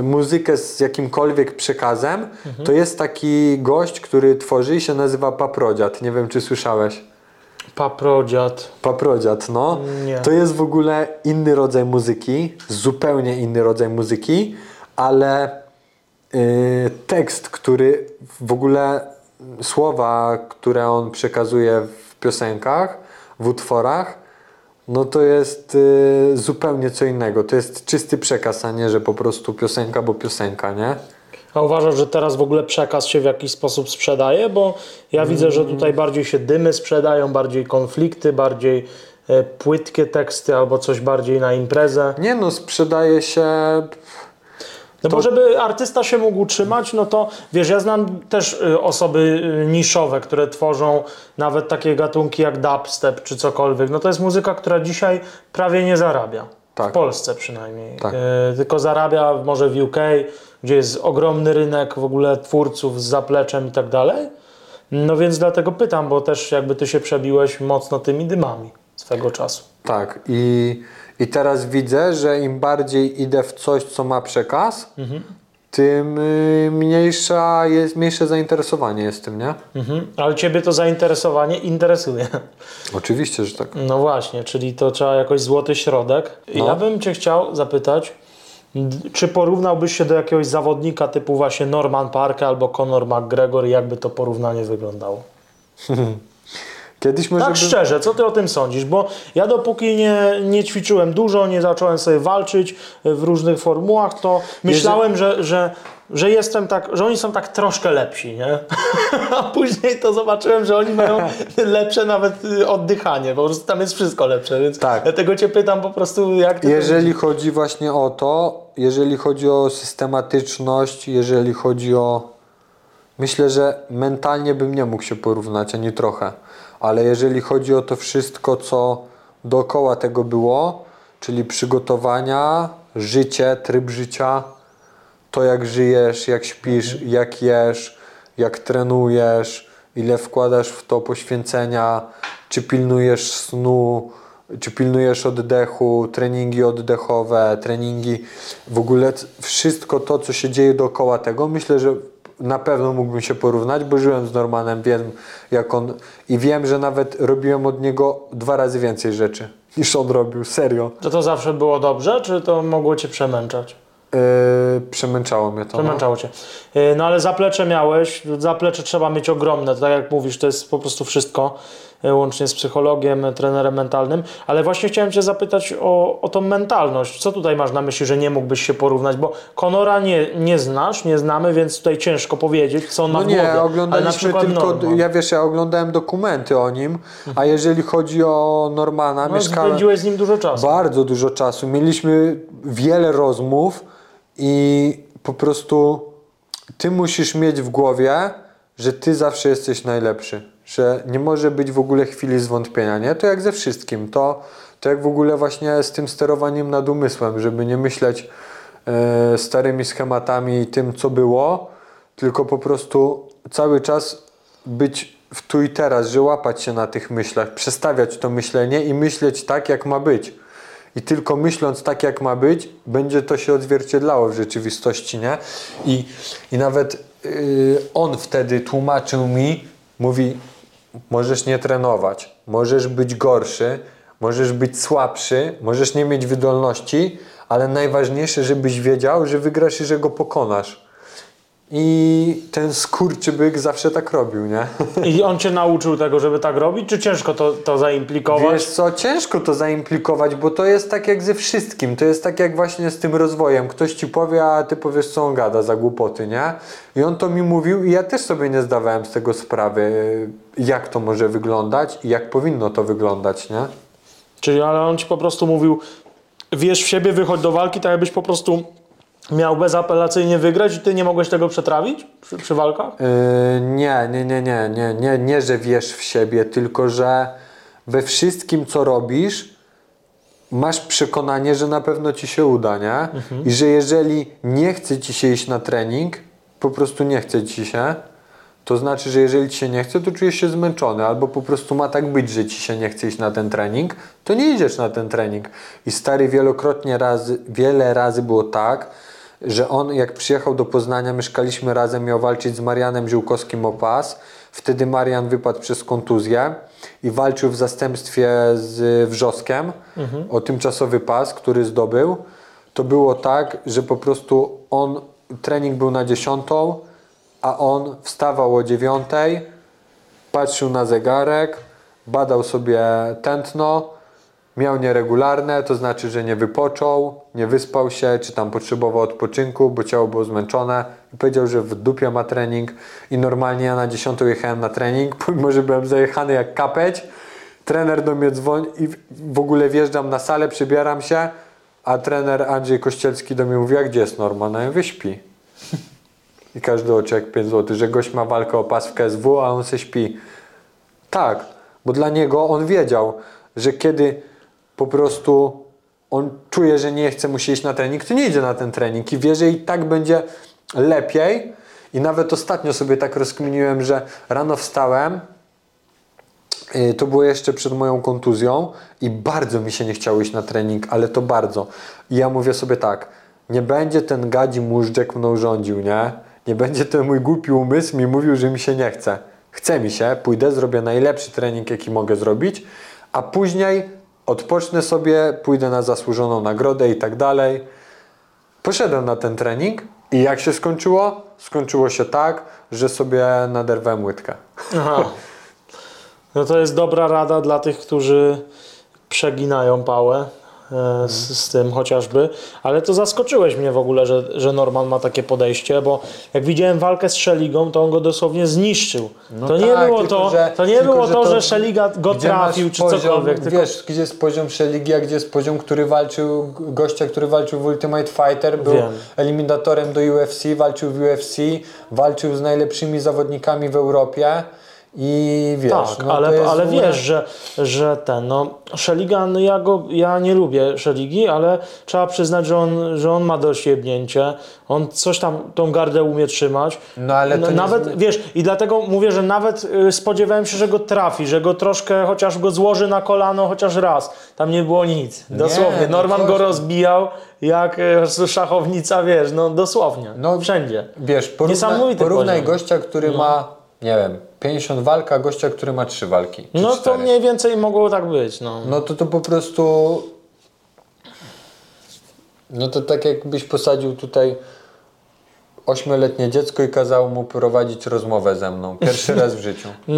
muzykę z jakimkolwiek przekazem, to jest taki gość, który tworzy i się nazywa Paprodziat. Nie wiem, czy słyszałeś. Paprodziad. Paprodziat, no. Nie. To jest w ogóle inny rodzaj muzyki, zupełnie inny rodzaj muzyki, ale y, tekst, który w ogóle słowa, które on przekazuje w piosenkach, w utworach, no to jest y, zupełnie co innego. To jest czysty przekaz, a nie, że po prostu piosenka, bo piosenka, nie? A uważasz, że teraz w ogóle przekaz się w jakiś sposób sprzedaje? Bo ja widzę, że tutaj bardziej się dymy sprzedają, bardziej konflikty, bardziej e, płytkie teksty albo coś bardziej na imprezę. Nie no, sprzedaje się... No To- bo żeby artysta się mógł utrzymać, no to wiesz, ja znam też y, osoby y, niszowe, które tworzą nawet takie gatunki jak dubstep czy cokolwiek. No to jest muzyka, która dzisiaj prawie nie zarabia. Tak. W Polsce przynajmniej. Tak. Y, tylko zarabia może w UK, gdzie jest ogromny rynek w ogóle twórców z zapleczem i tak dalej. No więc dlatego pytam, bo też jakby ty się przebiłeś mocno tymi dymami swego czasu. Tak, i, i teraz widzę, że im bardziej idę w coś, co ma przekaz, tym y, mniejsza jest, mniejsze zainteresowanie jest tym, nie? Mhm. Ale ciebie to zainteresowanie interesuje. Oczywiście, że tak. No właśnie, czyli to trzeba jakoś złoty środek. No. Ja bym Cię chciał zapytać, czy porównałbyś się do jakiegoś zawodnika typu właśnie Norman Parker albo Conor McGregor i jakby to porównanie wyglądało? Kiedyś może Tak bym... szczerze, co Ty o tym sądzisz? Bo ja dopóki nie, nie ćwiczyłem dużo, nie zacząłem sobie walczyć w różnych formułach, to myślałem, że, że, że jestem tak, że oni są tak troszkę lepsi, nie? A później to zobaczyłem, że oni mają lepsze nawet y, oddychanie, po prostu tam jest wszystko lepsze, więc Tak. dlatego Cię pytam po prostu, jak Ty to Jeżeli chodzi właśnie o to, jeżeli chodzi o systematyczność, jeżeli chodzi o. Myślę, że mentalnie bym nie mógł się porównać ani trochę, ale jeżeli chodzi o to wszystko, co dookoła tego było, czyli przygotowania, życie, tryb życia, to jak żyjesz, jak śpisz, jak jesz, jak trenujesz, ile wkładasz w to poświęcenia, czy pilnujesz snu, czy pilnujesz oddechu, treningi oddechowe, treningi, w ogóle wszystko to, co się dzieje dookoła tego, myślę, że na pewno mógłbym się porównać, bo żyłem z Normanem, wiem jak on i wiem, że nawet robiłem od niego dwa razy więcej rzeczy niż on robił, serio. To to zawsze było dobrze, czy to mogło Cię przemęczać? Yy, przemęczało mnie to. No. Przemęczało cię. Yy, No ale zaplecze miałeś, zaplecze trzeba mieć ogromne, tak jak mówisz, to jest po prostu wszystko, łącznie z psychologiem, trenerem mentalnym. Ale właśnie chciałem cię zapytać o, o tą mentalność. Co tutaj masz na myśli, że nie mógłbyś się porównać? Bo Konora nie, nie znasz, nie znamy, więc tutaj ciężko powiedzieć, co on ma No w nie, głowie. Ale na oglądaliśmy tylko, Norman. ja wiesz, ja oglądałem dokumenty o nim, a jeżeli chodzi o Normana, no, mieszkałem spędziłeś z nim dużo czasu. bardzo dużo czasu, mieliśmy wiele rozmów i po prostu ty musisz mieć w głowie, że ty zawsze jesteś najlepszy, że nie może być w ogóle chwili zwątpienia, nie? To jak ze wszystkim, to, to jak w ogóle właśnie z tym sterowaniem nad umysłem, żeby nie myśleć e, starymi schematami i tym, co było, tylko po prostu cały czas być w tu i teraz, że łapać się na tych myślach, przestawiać to myślenie i myśleć tak, jak ma być. I tylko myśląc tak, jak ma być, będzie to się odzwierciedlało w rzeczywistości, nie? I, i nawet yy, on wtedy tłumaczył mi, mówi, możesz nie trenować, możesz być gorszy, możesz być słabszy, możesz nie mieć wydolności, ale najważniejsze, żebyś wiedział, że wygrasz i że go pokonasz. I ten skurczybyk zawsze tak robił, nie? I on cię nauczył tego, żeby tak robić, czy ciężko to, to zaimplikować? Wiesz co, ciężko to zaimplikować, bo to jest tak jak ze wszystkim. To jest tak jak właśnie z tym rozwojem. Ktoś ci powie, a ty powiesz, co on gada za głupoty, nie? I on to mi mówił i ja też sobie nie zdawałem z tego sprawy, jak to może wyglądać i jak powinno to wyglądać, nie? Czyli ale on ci po prostu mówił, wierz w siebie, wychodź do walki, tak jakbyś po prostu miał bezapelacyjnie wygrać i ty nie mogłeś tego przetrawić przy, przy walkach? Yy, nie, nie, nie, nie, nie, nie, nie, że wiesz w siebie, tylko że we wszystkim, co robisz, masz przekonanie, że na pewno ci się uda, nie? I że jeżeli nie chce ci się iść na trening, po prostu nie chce ci się, to znaczy, że jeżeli ci się nie chce, to czujesz się zmęczony, albo po prostu ma tak być, że ci się nie chce iść na ten trening, to nie idziesz na ten trening. I stary wielokrotnie razy, wiele razy było tak, że on jak przyjechał do Poznania, mieszkaliśmy razem, miał walczyć z Marianem Ziółkowskim o pas. Wtedy Marian wypadł przez kontuzję i walczył w zastępstwie z Wrzoskiem o tymczasowy pas, który zdobył. To było tak, że po prostu on, trening był na dziesiątą, a on wstawał o dziewiątej, patrzył na zegarek, badał sobie tętno, miał nieregularne, to znaczy, że nie wypoczął, nie wyspał się, czy tam potrzebował odpoczynku, bo ciało było zmęczone i powiedział, że w dupie ma trening i normalnie ja na 10 jechałem na trening, pomimo, że byłem zajechany jak kapeć, trener do mnie dzwoni i w- ogóle wjeżdżam na salę, przybieram się, a trener Andrzej Kościelski do mnie mówi, a gdzie jest Norman? No ja. I każdy oczy jak 5 zł, że gość ma walkę o pas w KSW, a on se śpi. Tak, bo dla niego on wiedział, że kiedy po prostu on czuje, że nie chce mu się iść na trening, to nie idzie na ten trening i wie, że i tak będzie lepiej. I nawet ostatnio sobie tak rozkminiłem, że rano wstałem, yy, to było jeszcze przed moją kontuzją i bardzo mi się nie chciało iść na trening, ale to bardzo. I ja mówię sobie tak, nie będzie ten gadzi móżdżek mną rządził, nie? Nie będzie ten mój głupi umysł mi mówił, że mi się nie chce. Chce mi się, pójdę, zrobię najlepszy trening, jaki mogę zrobić, a później odpocznę sobie, pójdę na zasłużoną nagrodę i tak dalej. Poszedłem na ten trening i jak się skończyło? Skończyło się tak, że sobie naderwałem łydkę. Aha. No to jest dobra rada dla tych, którzy przeginają pałę z, z tym chociażby, ale to zaskoczyłeś mnie w ogóle, że, że Norman ma takie podejście, bo jak widziałem walkę z Szeligą, to on go dosłownie zniszczył. No to nie tak, było tylko to, że- to nie tylko było że to, to- że Szeliga go trafił czy poziom, cokolwiek, tylko Wiesz, gdzie jest poziom Szeligi, a gdzie jest poziom, który walczył, gościa, który walczył w Ultimate Fighter, był Wiem. eliminatorem do UFC, walczył w UFC, walczył z najlepszymi zawodnikami w Europie i wiesz, Tak, no ale, ale ogóle- wiesz, że, że ten, no Szeliga, no ja go, ja nie lubię Szeligi, ale trzeba przyznać, że on, że on ma dość jebnięcie, on coś tam, tą gardę umie trzymać. No ale to nie nawet, zmi- wiesz, i dlatego mówię, że nawet y, spodziewałem się, że go trafi, że go troszkę, chociaż go złoży na kolano chociaż raz. Tam nie było nic, dosłownie. no Norman coś go rozbijał jak y, szachownica, wiesz, no dosłownie, No, wszędzie. Wiesz, porówna, porównaj gościa, który ma, nie wiem, 50 walk, a gościa, który ma 3 walki. No to 4. mniej więcej mogło tak być, no. No to to po prostu No to tak jakbyś posadził tutaj ośmioletnie dziecko i kazał mu prowadzić rozmowę ze mną. Pierwszy raz w życiu.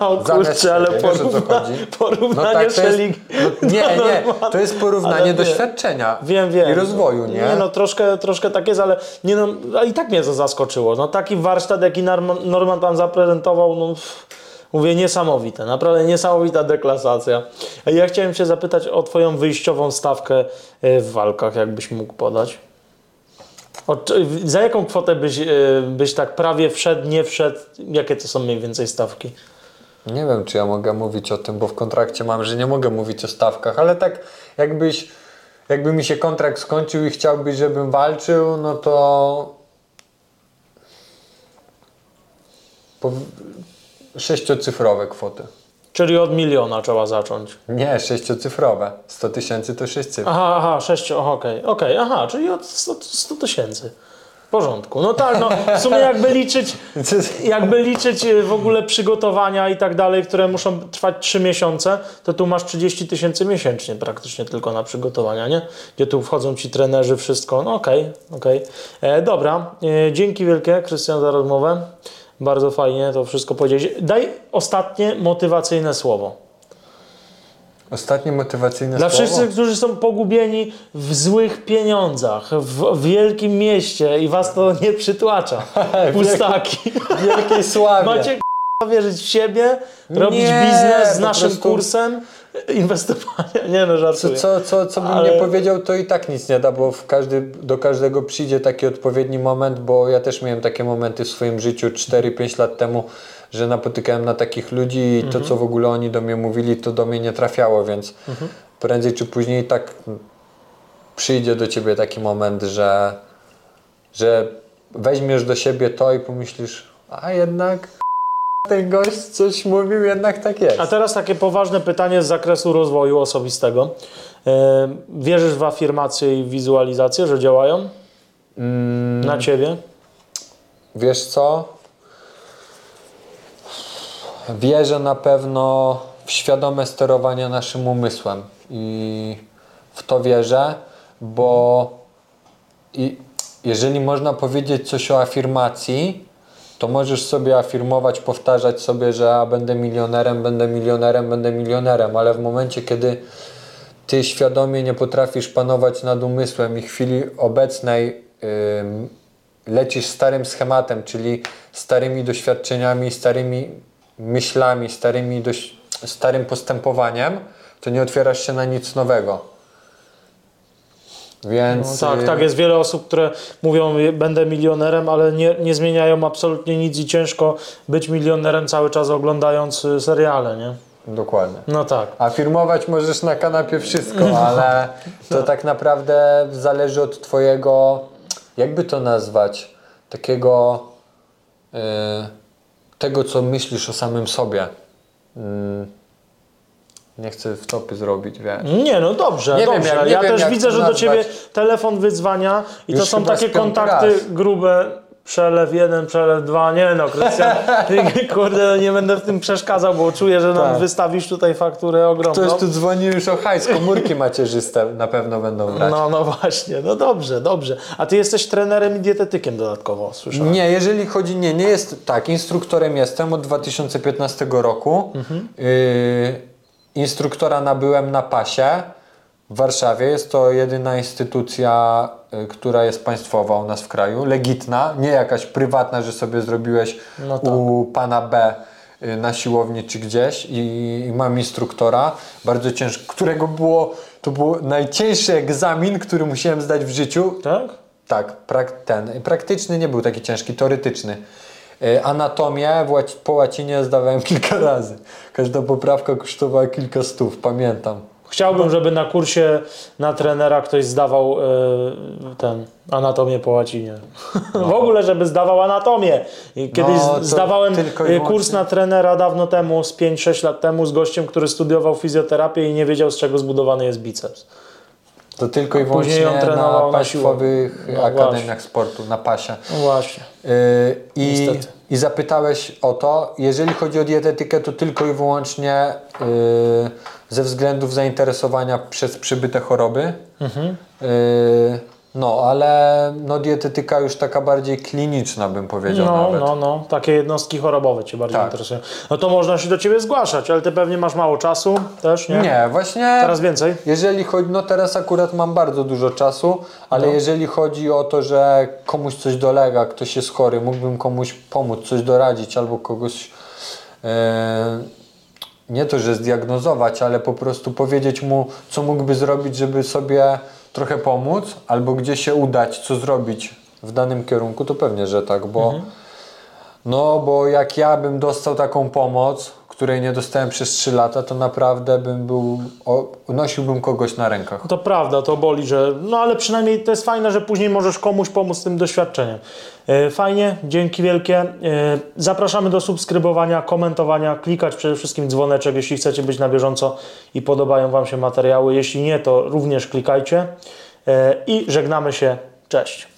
O kurczę, ale siebie, wiesz, o co porówna, chodzi? porównanie to jest, Shelling no, Nie, nie, to jest porównanie doświadczenia Wiem, wiem. i rozwoju, nie? Nie no, troszkę, troszkę tak jest, ale nie no, a i tak mnie to zaskoczyło. No taki warsztat, jaki Norman, tam zaprezentował, no mówię, niesamowite, naprawdę niesamowita deklasacja. A Ja chciałem Cię zapytać o Twoją wyjściową stawkę e, w walkach, jakbyś mógł podać. O, za jaką kwotę byś, e, byś tak prawie wszedł, nie wszedł? Jakie to są mniej więcej stawki? Nie wiem, czy ja mogę mówić o tym, bo w kontrakcie mam, że nie mogę mówić o stawkach, ale tak jakbyś, jakby mi się kontrakt skończył i chciałbyś, żebym walczył, no to po... sześciocyfrowe kwoty. Czyli od miliona trzeba zacząć. Nie, sześciocyfrowe. 100 tysięcy to sześć cyfr. Aha, aha, sześciu, okej, okej, aha, czyli od 100 100 tysięcy. W porządku. No tak, no w sumie jakby liczyć, jakby liczyć y, w ogóle przygotowania i tak dalej, które muszą trwać 3 miesiące, to tu masz 30 tysięcy miesięcznie praktycznie tylko na przygotowania, nie? Gdzie tu wchodzą ci trenerzy, wszystko. No okej, okej. E, Dobra, e, dzięki wielkie Krystian za rozmowę. Bardzo fajnie to wszystko powiedzieć. Daj ostatnie motywacyjne słowo. Ostatnie motywacyjne Dla słowo. wszystkich, którzy są pogubieni w złych pieniądzach, w, w wielkim mieście i was to nie przytłacza. Pustaki. Wielkiej sławie. Macie k***a, wierzyć w siebie, robić Nie, biznes z po naszym prostu- kursem, inwestowania. Nie no, Co, żartuję. co, co, co bym Ale- nie powiedział, to i tak nic nie da, bo w każdy, do każdego przyjdzie taki odpowiedni moment, bo ja też miałem takie momenty w swoim życiu 4-5 lat temu, że napotykałem na takich ludzi i Mhm. to, co w ogóle oni do mnie mówili, to do mnie nie trafiało, więc Mhm. prędzej czy później tak przyjdzie do ciebie taki moment, że, że weźmiesz do siebie to i pomyślisz, a jednak ten gość coś mówił, jednak tak jest. A teraz takie poważne pytanie z zakresu rozwoju osobistego. E, Wierzysz w afirmacje i wizualizacje, że działają Mm, na ciebie? Wiesz co? Wierzę na pewno w świadome sterowanie naszym umysłem i w to wierzę, bo i jeżeli można powiedzieć coś o afirmacji, to możesz sobie afirmować, powtarzać sobie, że będę milionerem, będę milionerem, będę milionerem, ale w momencie, kiedy ty świadomie nie potrafisz panować nad umysłem i chwili obecnej ym, lecisz starym schematem, czyli starymi doświadczeniami, starymi myślami, starymi doś- starym postępowaniem, to nie otwierasz się na nic nowego. Więc No tak, y, tak, jest wiele osób, które mówią, "Je- będę milionerem, ale nie, nie zmieniają absolutnie nic i ciężko być milionerem cały czas oglądając y, seriale, nie? Dokładnie. No tak. Afirmować możesz na kanapie wszystko, ale to tak naprawdę zależy od Twojego, jakby to nazwać, takiego y, tego, co myślisz o samym sobie. Mm, nie chcę wtopy zrobić, wiesz. Nie, no dobrze, Nie wiem, dobrze. jak- nie ja wiem, też widzę, to że do nazwać. ciebie telefon wydzwania i to Już są chyba takie kontakty raz. grube. Przelew jeden, przelew dwa, nie no, Krystian, kurde, nie będę w tym przeszkadzał, bo czuję, że nam Tak. wystawisz tutaj fakturę ogromną. Ktoś tu dzwoni już o hajs, komórki macierzyste na pewno będą brać. No, no właśnie, no dobrze, dobrze. A ty jesteś trenerem i dietetykiem dodatkowo, słyszałem. Nie, jeżeli chodzi, nie, nie jest tak. Instruktorem jestem od 2015 roku. Yy, instruktora nabyłem na pasie w Warszawie. Jest to jedyna instytucja, y, która jest państwowa u nas w kraju, legitna, nie jakaś prywatna, że sobie zrobiłeś No tak. u pana B y, na siłowni czy gdzieś i, i mam instruktora, bardzo ciężko, którego było, to był najcięższy egzamin, który musiałem zdać w życiu. Tak? Tak, prak, ten. Praktyczny nie był taki ciężki, teoretyczny. Y, Anatomię po łacinie zdawałem kilka razy. Każda poprawka kosztowała kilka stów, pamiętam. Chciałbym, żeby na kursie na trenera ktoś zdawał e, ten anatomię po łacinie. w ogóle, żeby zdawał anatomię. Kiedyś No, zdawałem e, kurs na trenera dawno temu, z 5-6 lat temu, z gościem, który studiował fizjoterapię i nie wiedział, z czego zbudowany jest biceps. To tylko i wyłącznie na na państwowych siłowni. No akademiach sportu, na pasie. No właśnie. Y, I Niestety. I zapytałeś o to, jeżeli chodzi o dietetykę, to tylko i wyłącznie yy, ze względów zainteresowania przez przybyte choroby. Yy, no, ale no, dietetyka już taka bardziej kliniczna, bym powiedział No, nawet. no, no, takie jednostki chorobowe Cię bardziej Tak. interesują. No to można się do Ciebie zgłaszać, ale Ty pewnie masz mało czasu też, nie? Nie, właśnie. Teraz więcej? Jeżeli chodzi, no teraz akurat mam bardzo dużo czasu, ale No. jeżeli chodzi o to, że komuś coś dolega, ktoś jest chory, mógłbym komuś pomóc, coś doradzić albo kogoś e, nie to, że zdiagnozować, ale po prostu powiedzieć mu, co mógłby zrobić, żeby sobie trochę pomóc, albo gdzie się udać, co zrobić w danym kierunku, to pewnie, że tak, bo no, bo jak ja bym dostał taką pomoc, której nie dostałem przez 3 lata, to naprawdę bym był, o, nosiłbym kogoś na rękach. To prawda, to boli, że. No ale przynajmniej to jest fajne, że później możesz komuś pomóc tym doświadczeniem. E, Fajnie, dzięki wielkie. E, Zapraszamy do subskrybowania, komentowania, klikać przede wszystkim dzwoneczek, jeśli chcecie być na bieżąco i podobają Wam się materiały. Jeśli nie, to również klikajcie. E, I żegnamy się. Cześć.